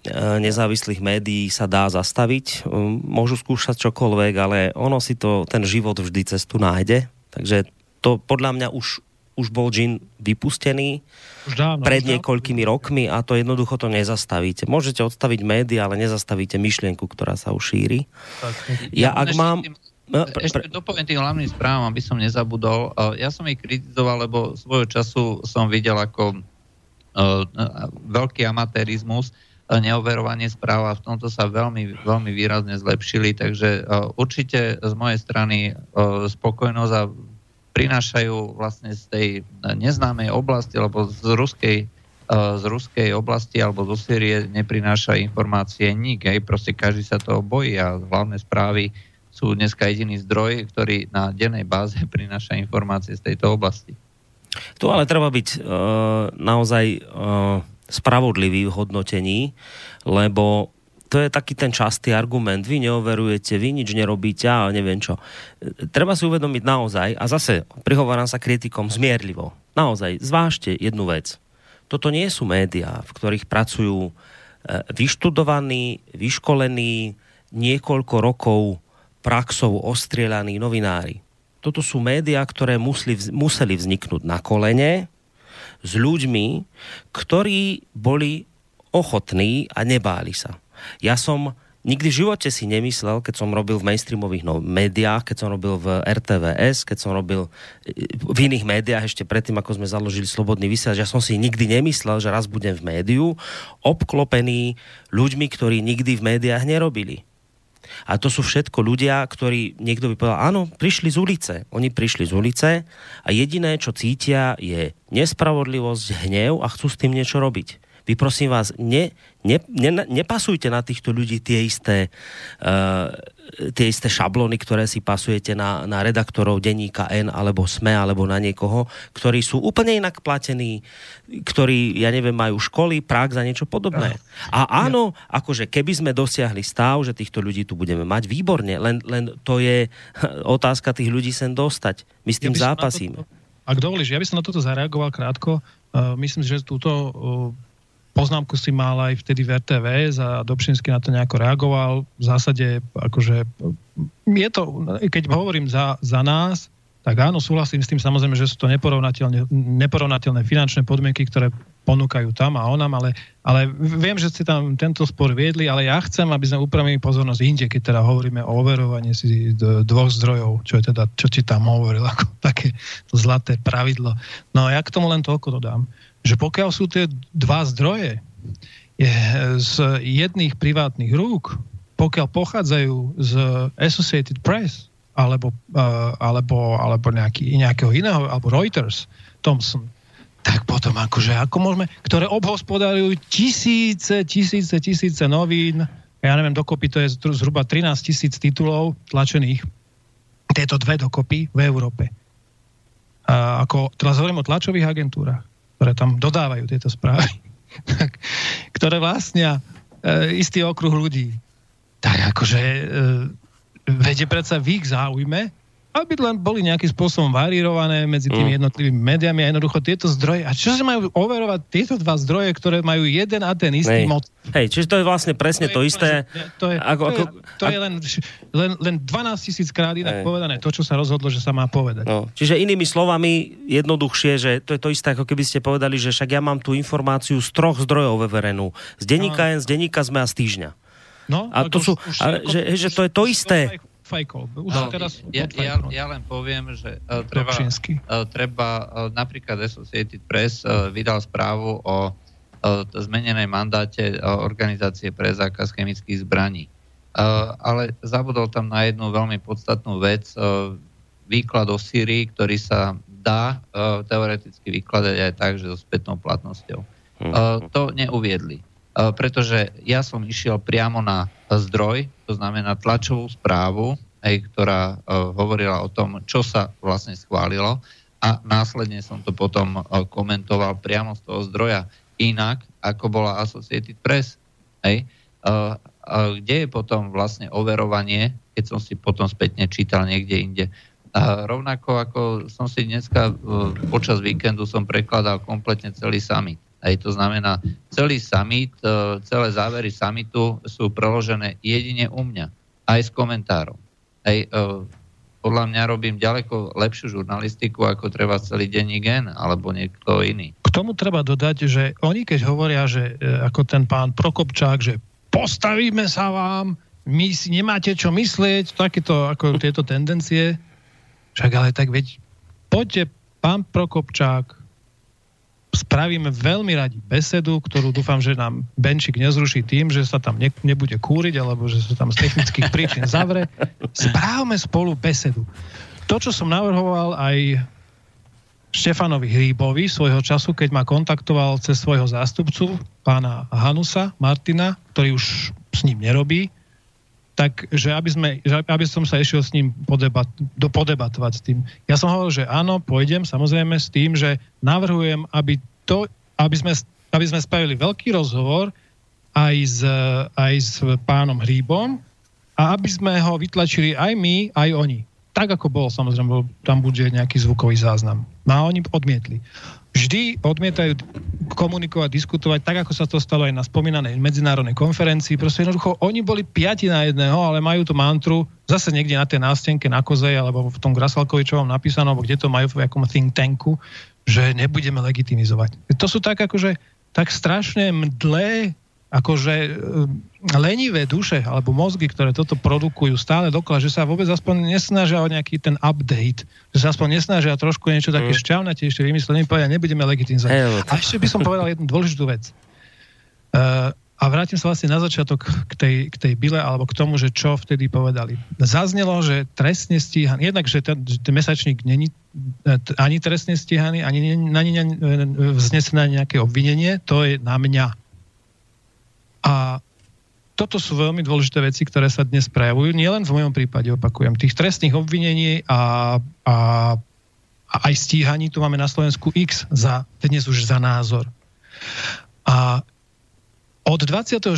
[SPEAKER 3] E, nezávislých médií sa dá zastaviť. E, môžu skúšať čokoľvek, ale ono si to, ten život vždy cestu nájde. Takže to podľa mňa už, už bol džin vypustený už dávno, pred už niekoľkými rokmi a to jednoducho to nezastavíte. Môžete odstaviť médiá, ale nezastavíte myšlienku, ktorá sa už šíri. Tak, ja, ja ak mám... Tým,
[SPEAKER 1] no, pre, ešte dopoviem tým hlavným správam, aby som nezabudol. Ja som ich kritizoval, lebo svojho času som videl ako uh, veľký amatérizmus neoverovanie správ a v tomto sa veľmi, veľmi výrazne zlepšili, takže e, určite z mojej strany e, spokojnosť a prinášajú vlastne z tej neznámej oblasti alebo z ruskej, e, z ruskej oblasti alebo zo Syrie neprináša informácie nik. Hej. Proste každý sa toho bojí a hlavné správy sú dneska jediný zdroj, ktorý na dennej báze prináša informácie z tejto oblasti.
[SPEAKER 3] Tu ale treba byť uh, naozaj uh, spravodlivý v hodnotení, lebo to je taký ten častý argument. Vy neoverujete, vy nič nerobíte a neviem čo. Treba si uvedomiť naozaj, a zase prihovorám sa kritikom zmierlivo, naozaj zvážte jednu vec. Toto nie sú médiá, v ktorých pracujú e, vyštudovaní, vyškolení, niekoľko rokov praxou ostrielaní novinári. Toto sú médiá, ktoré museli, museli vzniknúť na kolene, s ľuďmi, ktorí boli ochotní a nebáli sa. Ja som nikdy v živote si nemyslel, keď som robil v mainstreamových no, médiách, keď som robil v RTVS, keď som robil e, v iných médiách ešte predtým, ako sme založili Slobodný vysielač, ja som si nikdy nemyslel, že raz budem v médiu obklopený ľuďmi, ktorí nikdy v médiách nerobili. A to sú všetko ľudia, ktorí, niekto by povedal, áno, prišli z ulice. Oni prišli z ulice a jediné, čo cítia, je nespravodlivosť, hnev a chcú s tým niečo robiť. Vy prosím vás, ne, ne, ne, nepasujte na týchto ľudí tie isté, uh, tie isté šablony, ktoré si pasujete na, na redaktorov denníka N alebo SME alebo na niekoho, ktorí sú úplne inak platení, ktorí, ja neviem, majú školy, prax a niečo podobné. A áno, akože keby sme dosiahli stav, že týchto ľudí tu budeme mať, výborne, len, len to je otázka tých ľudí sem dostať. My s tým ja zápasíme.
[SPEAKER 2] Ak dovolíš, ja by som na toto zareagoval krátko. Uh, myslím, že túto uh, poznámku si mal aj vtedy v RTV a Dobšinský na to nejako reagoval. V zásade, akože, je to, keď hovorím za, za nás, tak áno, súhlasím s tým samozrejme, že sú to neporovnateľné, neporovnateľné finančné podmienky, ktoré ponúkajú tam a onam, ale, ale viem, že ste tam tento spor viedli, ale ja chcem, aby sme upravili pozornosť inde, keď teda hovoríme o overovaní si dvoch zdrojov, čo je teda, čo ti tam hovoril, ako také to zlaté pravidlo. No a ja k tomu len toľko dodám že pokiaľ sú tie dva zdroje je, z jedných privátnych rúk, pokiaľ pochádzajú z Associated Press alebo, uh, alebo, alebo nejaký, nejakého iného, alebo Reuters, Thomson, tak potom akože, ako môžeme, ktoré obhospodarujú tisíce, tisíce, tisíce novín, ja neviem, dokopy to je zhruba 13 tisíc titulov tlačených, tieto dve dokopy v Európe. A ako, teraz hovorím o tlačových agentúrach, ktoré tam dodávajú tieto správy, ktoré vlastnia e, istý okruh ľudí. Tak akože e, vedie predsa v ich záujme, aby len boli nejakým spôsobom varírované medzi tými mm. jednotlivými médiami a jednoducho tieto zdroje. A čo sa majú overovať tieto dva zdroje, ktoré majú jeden a ten istý moc?
[SPEAKER 3] Hej, čiže to je vlastne presne to, to je, isté.
[SPEAKER 2] To je, ako, to je, to je len, len, len 12 tisíc krát inak Hej. povedané, to, čo sa rozhodlo, že sa má povedať.
[SPEAKER 3] No. Čiže inými slovami, jednoduchšie, že to je to isté, ako keby ste povedali, že však ja mám tú informáciu z troch zdrojov verenú. Z denníka no. z denníka sme a z týždňa. No, a to, sú, už, a, že, že to je to isté
[SPEAKER 2] fajkol.
[SPEAKER 1] Už no, teraz ja, ja, ja len poviem, že uh, treba, uh, treba uh, napríklad Associated Press uh, vydal správu o uh, zmenenej mandáte uh, organizácie pre zákaz chemických zbraní. Uh, ale zabudol tam na jednu veľmi podstatnú vec, uh, výklad o Syrii, ktorý sa dá uh, teoreticky vykladať aj tak, že so spätnou platnosťou. Uh, to neuviedli. E, pretože ja som išiel priamo na zdroj, to znamená tlačovú správu, aj, ktorá uh, hovorila o tom, čo sa vlastne schválilo a následne som to potom uh, komentoval priamo z toho zdroja inak, ako bola Associated Press. Hej. Uh, uh, kde je potom vlastne overovanie, keď som si potom spätne čítal niekde inde. A rovnako ako som si dneska počas víkendu som prekladal kompletne celý summit. Aj to znamená, celý summit, e, celé závery summitu sú preložené jedine u mňa, aj s komentárom. Aj, e, podľa mňa robím ďaleko lepšiu žurnalistiku, ako treba celý denní gen, alebo niekto iný.
[SPEAKER 2] K tomu treba dodať, že oni keď hovoria, že e, ako ten pán Prokopčák, že postavíme sa vám, my si nemáte čo myslieť, takéto ako tieto tendencie, však ale tak veď, poďte, pán Prokopčák, spravíme veľmi radi besedu, ktorú dúfam, že nám Benčík nezruší tým, že sa tam ne, nebude kúriť, alebo že sa tam z technických príčin zavre. Správme spolu besedu. To, čo som navrhoval aj Štefanovi Hríbovi svojho času, keď ma kontaktoval cez svojho zástupcu, pána Hanusa Martina, ktorý už s ním nerobí, tak, že aby, sme, že aby som sa išiel s ním podebat, do, podebatovať s tým. Ja som hovoril, že áno, pôjdem samozrejme s tým, že navrhujem, aby, to, aby, sme, aby sme spravili veľký rozhovor aj s, aj s pánom Hríbom a aby sme ho vytlačili aj my, aj oni. Tak ako bol, samozrejme, tam bude nejaký zvukový záznam. No a oni odmietli vždy odmietajú komunikovať, diskutovať, tak ako sa to stalo aj na spomínanej medzinárodnej konferencii. Proste jednoducho, oni boli piati na jedného, ale majú tú mantru zase niekde na tej nástenke, na Kozej, alebo v tom Grasalkovičovom napísanom, alebo kde to majú v akom think tanku, že nebudeme legitimizovať. To sú tak akože tak strašne mdlé akože e, lenivé duše alebo mozgy, ktoré toto produkujú stále dokola, že sa vôbec aspoň nesnažia o nejaký ten update, že sa aspoň nesnažia trošku niečo také mm. šťavnatejšie vymyslieť, povedia, nebudeme legitimizovať. Hey, a ešte by som povedal jednu dôležitú vec. Uh, a vrátim sa vlastne na začiatok k tej, k tej bile alebo k tomu, že čo vtedy povedali. Zaznelo, že trestne stíhaný, jednak, že ten, ten mesačník není e, ani trestne stíhaný, ani ani vznesené nejaké obvinenie, to je na mňa a toto sú veľmi dôležité veci, ktoré sa dnes prejavujú. Nielen v mojom prípade, opakujem, tých trestných obvinení a, a, a aj stíhaní tu máme na Slovensku X za, dnes už za názor. A od 26.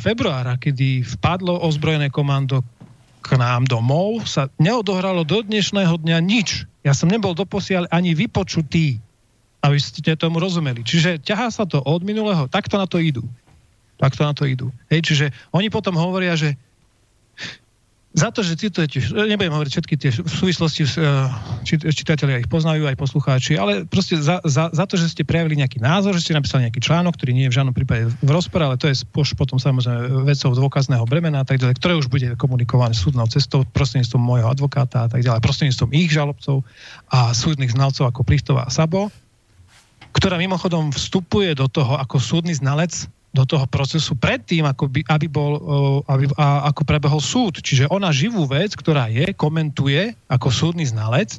[SPEAKER 2] februára, kedy vpadlo ozbrojené komando k nám domov, sa neodohralo do dnešného dňa nič. Ja som nebol doposiaľ ani vypočutý, aby ste tomu rozumeli. Čiže ťahá sa to od minulého, takto na to idú to na to idú. Hej, čiže oni potom hovoria, že za to, že citujete, nebudem hovoriť všetky tie súvislosti, eh, čitatelia ich poznajú, aj poslucháči, ale proste za, za, za to, že ste prejavili nejaký názor, že ste napísali nejaký článok, ktorý nie je v žiadnom prípade v rozpore, ale to je potom samozrejme vecou dôkazného bremena a tak ďalej, ktoré už bude komunikované súdnou cestou, prostredníctvom môjho advokáta a tak ďalej, prostredníctvom ich žalobcov a súdnych znalcov ako Plichtova a Sabo, ktorá mimochodom vstupuje do toho ako súdny znalec do toho procesu predtým, ako by, aby bol, aby, a, ako prebehol súd. Čiže ona živú vec, ktorá je, komentuje ako súdny znalec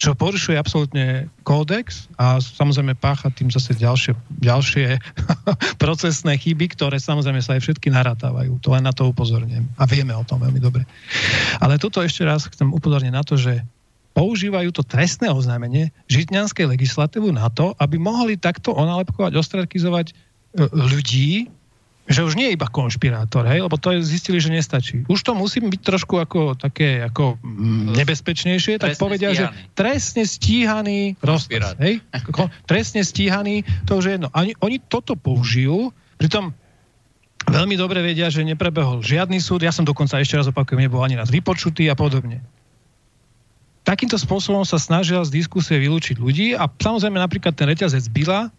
[SPEAKER 2] čo porušuje absolútne kódex a samozrejme pácha tým zase ďalšie, ďalšie procesné chyby, ktoré samozrejme sa aj všetky narátávajú. To len na to upozorňujem. A vieme o tom veľmi dobre. Ale toto ešte raz chcem upozorniť na to, že používajú to trestné oznámenie žitňanskej legislatívu na to, aby mohli takto onalepkovať, ostrakizovať e, ľudí, že už nie je iba konšpirátor, hej, lebo to zistili, že nestačí. Už to musí byť trošku ako také ako mm, nebezpečnejšie, tak povedia, stíhaný. že trestne stíhaný rozpad, hej, trestne stíhaný, to už je jedno. Oni, oni toto použijú, pritom veľmi dobre vedia, že neprebehol žiadny súd, ja som dokonca ešte raz opakujem, nebol ani raz vypočutý a podobne. Takýmto spôsobom sa snažia z diskusie vylúčiť ľudí a samozrejme napríklad ten reťazec Bila,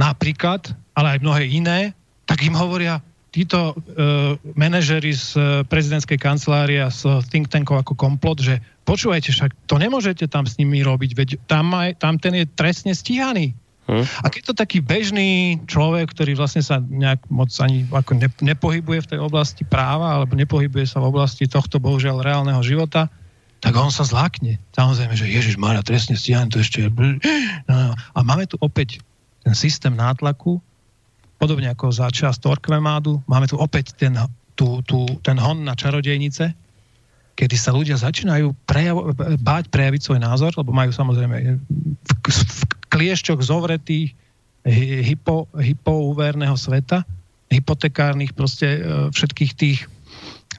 [SPEAKER 2] napríklad, ale aj mnohé iné, tak im hovoria títo uh, manažery z uh, prezidentskej kancelárie a z think tankov ako komplot, že počúvajte, však to nemôžete tam s nimi robiť, veď tam, aj, tam ten je trestne stíhaný. Hm. A keď to taký bežný človek, ktorý vlastne sa nejak moc ani ako ne, nepohybuje v tej oblasti práva, alebo nepohybuje sa v oblasti tohto bohužiaľ reálneho života, tak on sa zlákne. Samozrejme, že Ježiš Mária trestne stíhaný, to ešte je... No, a máme tu opäť ten systém nátlaku, podobne ako za čas Torquemádu, máme tu opäť ten, tú, tú, ten hon na čarodejnice, kedy sa ľudia začínajú prejav, báť prejaviť svoj názor, lebo majú samozrejme v, v kliešťoch zovretých hypo, hypoúverného sveta, hypotekárnych proste e, všetkých tých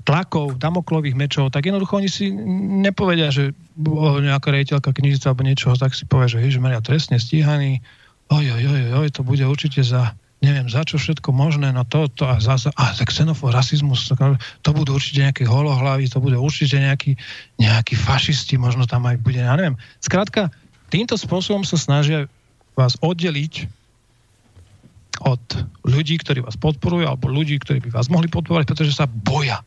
[SPEAKER 2] tlakov, damoklových mečov, tak jednoducho oni si nepovedia, že nejaká rejiteľka knižica alebo niečoho, tak si povie, že Ježiš Maria trestne stíhaný, oj, oj, oj, oj, to bude určite za neviem za čo všetko možné, no to, to a zase, a tak xenofób, rasizmus, to, budú určite nejaké holohlavy, to bude určite nejaký, nejaký fašisti, možno tam aj bude, ja neviem. Skrátka, týmto spôsobom sa snažia vás oddeliť od ľudí, ktorí vás podporujú, alebo ľudí, ktorí by vás mohli podporovať, pretože sa boja.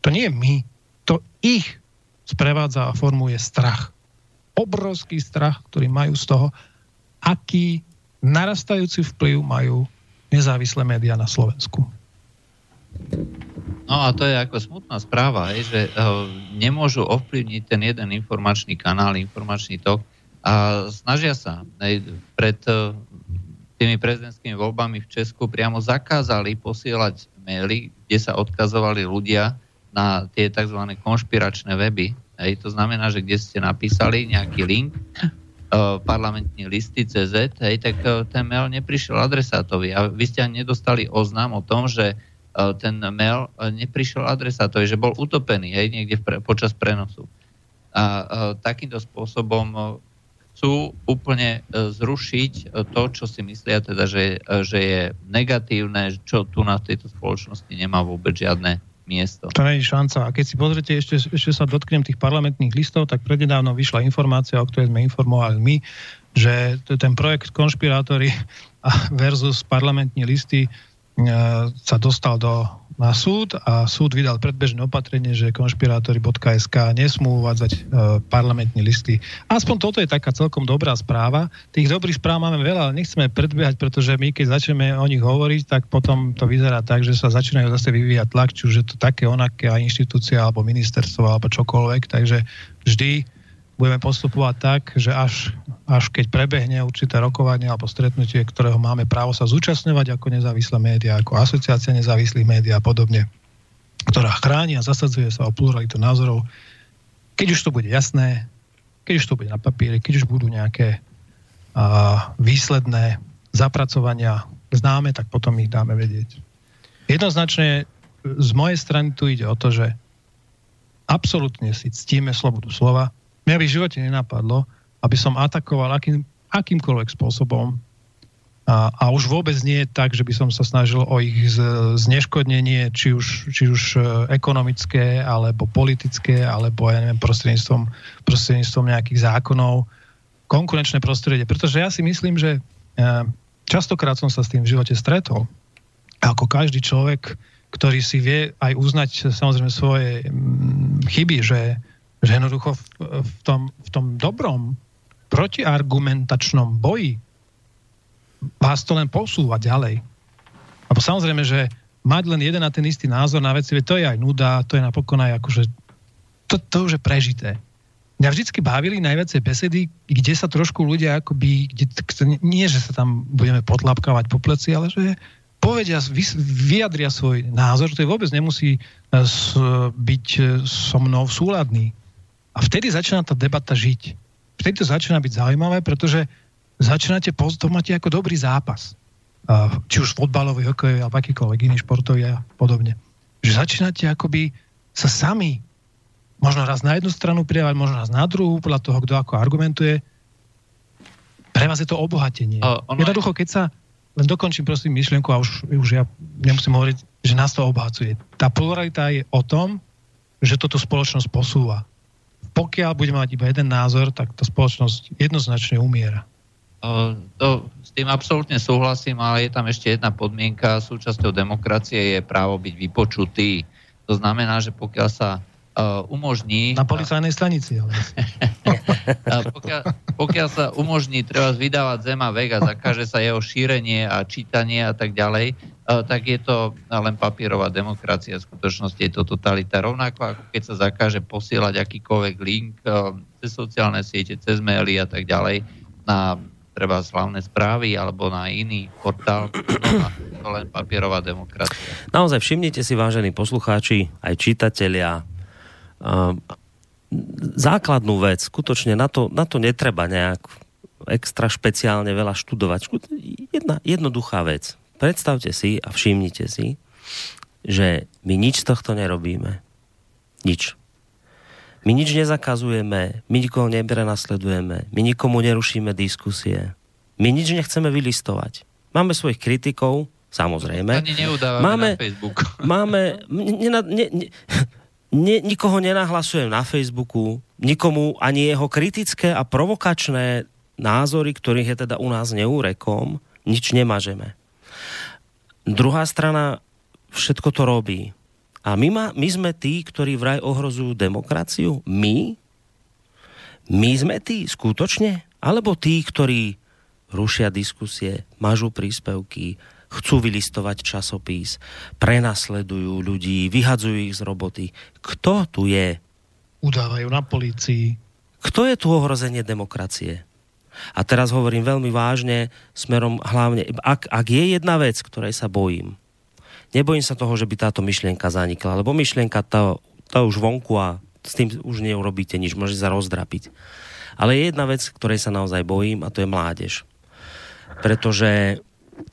[SPEAKER 2] To nie je my, to ich sprevádza a formuje strach. Obrovský strach, ktorý majú z toho, aký narastajúci vplyv majú nezávislé médiá na Slovensku.
[SPEAKER 1] No a to je ako smutná správa, hej, že uh, nemôžu ovplyvniť ten jeden informačný kanál, informačný tok a snažia sa. Hej, pred uh, tými prezidentskými voľbami v Česku priamo zakázali posielať maily, kde sa odkazovali ľudia na tie tzv. konšpiračné weby. Hej, to znamená, že kde ste napísali nejaký link, Eh, parlamentní listy CZ, hej, tak eh, ten mail neprišiel adresátovi a vy ste ani nedostali oznám o tom, že eh, ten mail neprišiel adresátovi, že bol utopený hej, niekde pre, počas prenosu. A, a takýmto spôsobom chcú úplne zrušiť to, čo si myslia, teda, že, že je negatívne, čo tu na tejto spoločnosti nemá vôbec žiadne miesto.
[SPEAKER 2] To je šanca. A keď si pozrite, ešte, ešte sa dotknem tých parlamentných listov, tak prednedávno vyšla informácia, o ktorej sme informovali my, že ten projekt konšpirátory versus parlamentní listy e, sa dostal do na súd a súd vydal predbežné opatrenie, že konšpirátory.sk nesmú uvádzať e, parlamentní listy. Aspoň toto je taká celkom dobrá správa. Tých dobrých správ máme veľa, ale nechceme predbiehať, pretože my keď začneme o nich hovoriť, tak potom to vyzerá tak, že sa začínajú zase vyvíjať tlak, či už je to také onaké a inštitúcia alebo ministerstvo alebo čokoľvek. Takže vždy budeme postupovať tak, že až, až keď prebehne určité rokovanie alebo stretnutie, ktorého máme právo sa zúčastňovať ako nezávislé médiá, ako asociácia nezávislých médií a podobne, ktorá chráni a zasadzuje sa o pluralitu názorov, keď už to bude jasné, keď už to bude na papieri, keď už budú nejaké a, výsledné zapracovania známe, tak potom ich dáme vedieť. Jednoznačne z mojej strany tu ide o to, že absolútne si ctíme slobodu slova, Mňa by v živote nenapadlo, aby som atakoval akým, akýmkoľvek spôsobom a, a už vôbec nie je tak, že by som sa snažil o ich zneškodnenie, či už, či už e, ekonomické, alebo politické, alebo ja neviem, prostredníctvom, prostredníctvom nejakých zákonov, konkurenčné prostredie. Pretože ja si myslím, že e, častokrát som sa s tým v živote stretol. Ako každý človek, ktorý si vie aj uznať samozrejme svoje mm, chyby, že že jednoducho v, v, tom, v tom dobrom protiargumentačnom boji vás to len posúva ďalej. Lebo samozrejme, že mať len jeden a ten istý názor na veci, to je aj nuda, to je napokon aj akože, to, to už je prežité. mňa vždycky bavili najviacej besedy, kde sa trošku ľudia akoby, kde, nie, že sa tam budeme potlapkávať po pleci, ale že povedia, vyjadria svoj názor, to vôbec nemusí e, byť e, so mnou súladný. A vtedy začína tá debata žiť. Vtedy to začína byť zaujímavé, pretože začínate to máte ako dobrý zápas. Či už fotbalový, hokej, alebo akýkoľvek iný športový a podobne. Že začínate akoby sa sami možno raz na jednu stranu pridávať, možno raz na druhú, podľa toho, kto ako argumentuje. Pre vás je to obohatenie. Uh, ono Jednoducho, keď sa, len dokončím prosím myšlienku a už, už ja nemusím hovoriť, že nás to obohacuje. Tá pluralita je o tom, že toto spoločnosť posúva. Pokiaľ budeme mať iba jeden názor, tak tá spoločnosť jednoznačne umiera.
[SPEAKER 1] To, s tým absolútne súhlasím, ale je tam ešte jedna podmienka. Súčasťou demokracie je právo byť vypočutý. To znamená, že pokiaľ sa uh, umožní...
[SPEAKER 2] Na policajnej stanici. Ale...
[SPEAKER 1] pokiaľ, pokiaľ sa umožní treba vydávať Zema vek a zakáže sa jeho šírenie a čítanie a tak ďalej, tak je to len papierová demokracia. V skutočnosti je to totalita. Rovnako ako keď sa zakáže posielať akýkoľvek link uh, cez sociálne siete, cez maily a tak ďalej na treba slavné správy alebo na iný portál, to len papierová demokracia.
[SPEAKER 3] Naozaj všimnite si, vážení poslucháči, aj čitatelia, základnú vec, skutočne na to, na to netreba nejak extra špeciálne veľa študovať. Jedna jednoduchá vec. Predstavte si a všimnite si, že my nič z tohto nerobíme. Nič. My nič nezakazujeme, my nikoho neprenasledujeme, my nikomu nerušíme diskusie. My nič nechceme vylistovať. Máme svojich kritikov, samozrejme.
[SPEAKER 1] Ani máme, na Facebook.
[SPEAKER 3] Máme, ne, ne, ne, ne, nikoho nenahlasujem na Facebooku, nikomu ani jeho kritické a provokačné názory, ktorých je teda u nás neúrekom, nič nemažeme. Druhá strana všetko to robí. A my, ma, my sme tí, ktorí vraj ohrozujú demokraciu? My? My sme tí, skutočne? Alebo tí, ktorí rušia diskusie, mažú príspevky, chcú vylistovať časopis, prenasledujú ľudí, vyhadzujú ich z roboty. Kto tu je?
[SPEAKER 2] Udávajú na polícii.
[SPEAKER 3] Kto je tu ohrozenie demokracie? A teraz hovorím veľmi vážne, smerom hlavne, ak, ak je jedna vec, ktorej sa bojím, nebojím sa toho, že by táto myšlienka zanikla, lebo myšlienka to, to už vonku a s tým už neurobíte nič, môže sa rozdrapiť. Ale je jedna vec, ktorej sa naozaj bojím a to je mládež. Pretože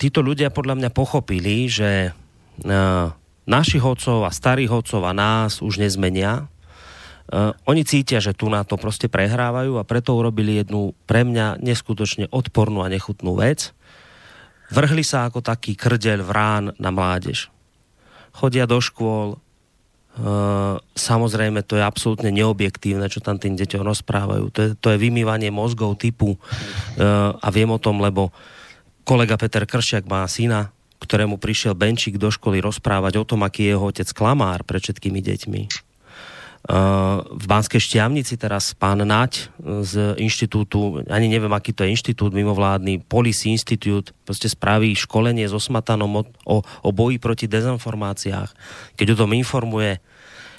[SPEAKER 3] títo ľudia podľa mňa pochopili, že uh, našich hodcov a starých hodcov a nás už nezmenia. Uh, oni cítia, že tu na to proste prehrávajú a preto urobili jednu pre mňa neskutočne odpornú a nechutnú vec. Vrhli sa ako taký krdeľ vrán na mládež. Chodia do škôl, Uh, samozrejme, to je absolútne neobjektívne, čo tam tým deťom rozprávajú. To je, to je vymývanie mozgov typu uh, a viem o tom, lebo kolega Peter Kršiak má syna, ktorému prišiel Benčík do školy rozprávať o tom, aký je jeho otec klamár pre všetkými deťmi. V Banskej Štiavnici teraz pán Nať z inštitútu, ani neviem, aký to je inštitút mimovládny, Policy Institute, proste spraví školenie s Osmatanom o, o, o boji proti dezinformáciách. Keď o tom informuje,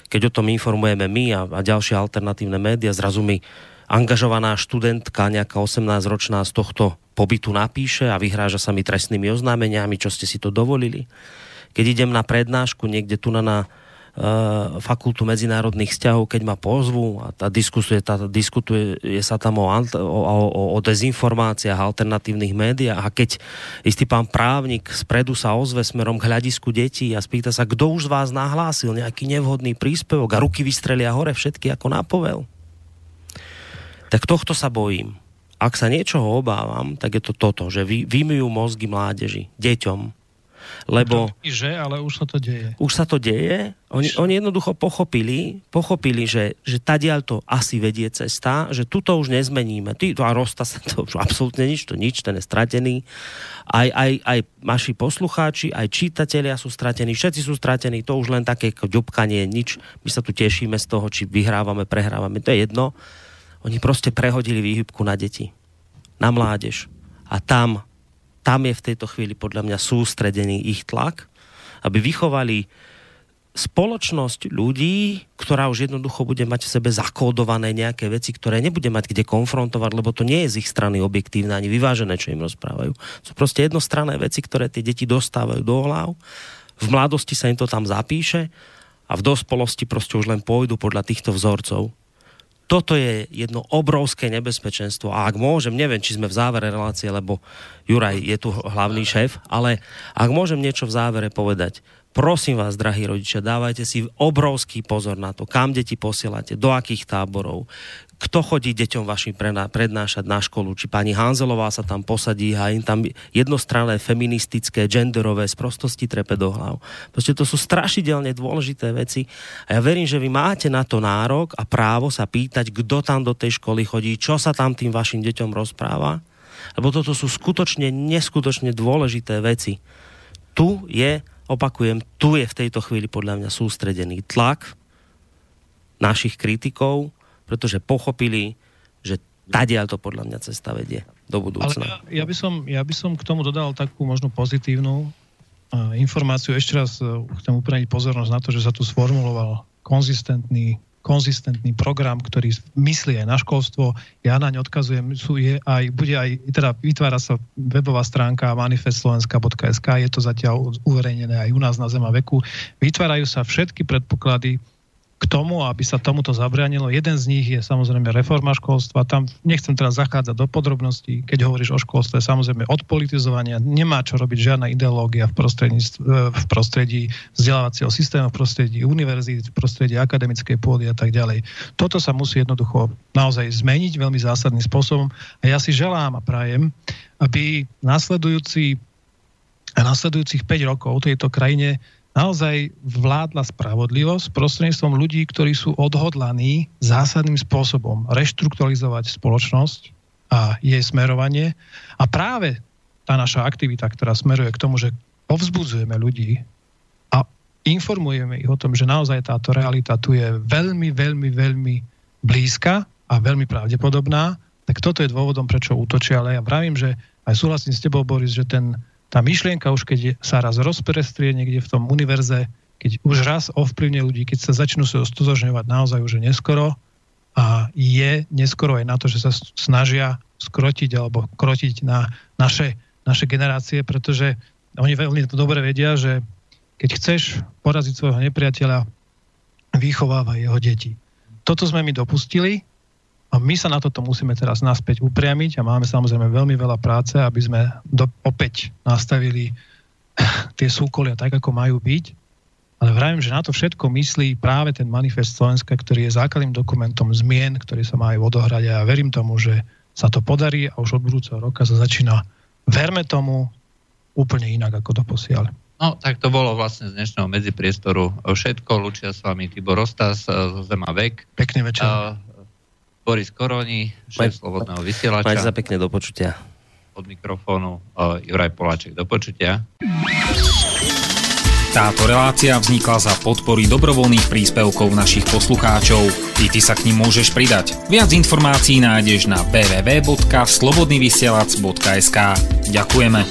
[SPEAKER 3] keď o tom informujeme my a, a ďalšie alternatívne médiá, zrazu mi angažovaná študentka, nejaká 18-ročná z tohto pobytu napíše a vyhráža sa mi trestnými oznámeniami, čo ste si to dovolili. Keď idem na prednášku niekde tu na, na fakultu medzinárodných vzťahov, keď ma pozvu a tá diskutuje, tá, diskutuje je sa tam o, o, o, o dezinformáciách, alternatívnych médiách a keď istý pán právnik spredu sa ozve smerom k hľadisku detí a spýta sa, kto už z vás nahlásil nejaký nevhodný príspevok a ruky vystrelia hore všetky ako na povel. Tak tohto sa bojím ak sa niečoho obávam, tak je to toto, že vy, vymýjú mozgy mládeži, deťom. Lebo...
[SPEAKER 2] Že, ale už sa to deje.
[SPEAKER 3] Už sa to deje. Oni, oni jednoducho pochopili, pochopili, že, že tadiaľ to asi vedie cesta, že tuto už nezmeníme. Ty, a rosta sa to už absolútne nič, to nič, ten je stratený. Aj, aj, aj naši poslucháči, aj čítatelia sú stratení, všetci sú stratení, to už len také ďobkanie, nič. My sa tu tešíme z toho, či vyhrávame, prehrávame, to je jedno oni proste prehodili výhybku na deti, na mládež. A tam, tam je v tejto chvíli podľa mňa sústredený ich tlak, aby vychovali spoločnosť ľudí, ktorá už jednoducho bude mať v sebe zakódované nejaké veci, ktoré nebude mať kde konfrontovať, lebo to nie je z ich strany objektívne ani vyvážené, čo im rozprávajú. Sú proste jednostranné veci, ktoré tie deti dostávajú do hlav. V mladosti sa im to tam zapíše a v dospelosti proste už len pôjdu podľa týchto vzorcov. Toto je jedno obrovské nebezpečenstvo. A ak môžem, neviem, či sme v závere relácie, lebo Juraj je tu hlavný šéf, ale ak môžem niečo v závere povedať, Prosím vás, drahí rodičia, dávajte si obrovský pozor na to, kam deti posielate, do akých táborov, kto chodí deťom vašim prednášať na školu, či pani Hanzelová sa tam posadí a im tam jednostranné feministické, genderové sprostosti trepe do hlav. Proste to sú strašidelne dôležité veci a ja verím, že vy máte na to nárok a právo sa pýtať, kto tam do tej školy chodí, čo sa tam tým vašim deťom rozpráva, lebo toto sú skutočne neskutočne dôležité veci. Tu je opakujem, tu je v tejto chvíli podľa mňa sústredený tlak našich kritikov, pretože pochopili, že tadiaľ to podľa mňa cesta vedie do budúcna.
[SPEAKER 2] Ale ja, ja, by som, ja by som k tomu dodal takú možno pozitívnu uh, informáciu. Ešte raz uh, chcem upriamiť pozornosť na to, že sa tu sformuloval konzistentný konzistentný program, ktorý myslí aj na školstvo. Ja naň odkazujem, sú, je aj, bude aj, teda vytvára sa webová stránka manifestslovenska.sk, je to zatiaľ uverejnené aj u nás na Zema veku. Vytvárajú sa všetky predpoklady k tomu, aby sa tomuto zabránilo. Jeden z nich je samozrejme reforma školstva. Tam nechcem teraz zachádzať do podrobností. Keď hovoríš o školstve, samozrejme odpolitizovania nemá čo robiť žiadna ideológia v v prostredí vzdelávacieho systému, v prostredí univerzít, v prostredí akademickej pôdy a tak ďalej. Toto sa musí jednoducho naozaj zmeniť veľmi zásadným spôsobom. A ja si želám a prajem, aby nasledujúci nasledujúcich 5 rokov tejto krajine naozaj vládla spravodlivosť prostredníctvom ľudí, ktorí sú odhodlaní zásadným spôsobom reštrukturalizovať spoločnosť a jej smerovanie. A práve tá naša aktivita, ktorá smeruje k tomu, že povzbudzujeme ľudí a informujeme ich o tom, že naozaj táto realita tu je veľmi, veľmi, veľmi blízka a veľmi pravdepodobná, tak toto je dôvodom, prečo útočia. Ale ja pravím, že aj súhlasím s tebou, Boris, že ten tá myšlienka už keď sa raz rozprestrie niekde v tom univerze, keď už raz ovplyvne ľudí, keď sa začnú sa stotožňovať naozaj už neskoro a je neskoro aj na to, že sa snažia skrotiť alebo krotiť na naše, naše generácie, pretože oni veľmi to dobre vedia, že keď chceš poraziť svojho nepriateľa, vychováva jeho deti. Toto sme my dopustili a my sa na toto musíme teraz naspäť upriamiť a máme samozrejme veľmi veľa práce, aby sme do, opäť nastavili tie súkolia tak, ako majú byť. Ale vravím, že na to všetko myslí práve ten manifest Slovenska, ktorý je základným dokumentom zmien, ktorý sa majú odohrať a ja verím tomu, že sa to podarí a už od budúceho roka sa začína, verme tomu, úplne inak ako to posiaľ.
[SPEAKER 1] No, tak to bolo vlastne z dnešného medzipriestoru všetko. Lučia s vami Tibor Ostas zo Zema Vek.
[SPEAKER 2] Pekný večer. Uh,
[SPEAKER 1] Boris Koroni, šéf Maj, Slobodného vysielača.
[SPEAKER 3] Maj za pekne do počutia.
[SPEAKER 1] Od mikrofónu uh, Juraj Poláček. Do počutia.
[SPEAKER 5] Táto relácia vznikla za podpory dobrovoľných príspevkov našich poslucháčov. I ty sa k ním môžeš pridať. Viac informácií nájdeš na www.slobodnyvysielac.sk Ďakujeme.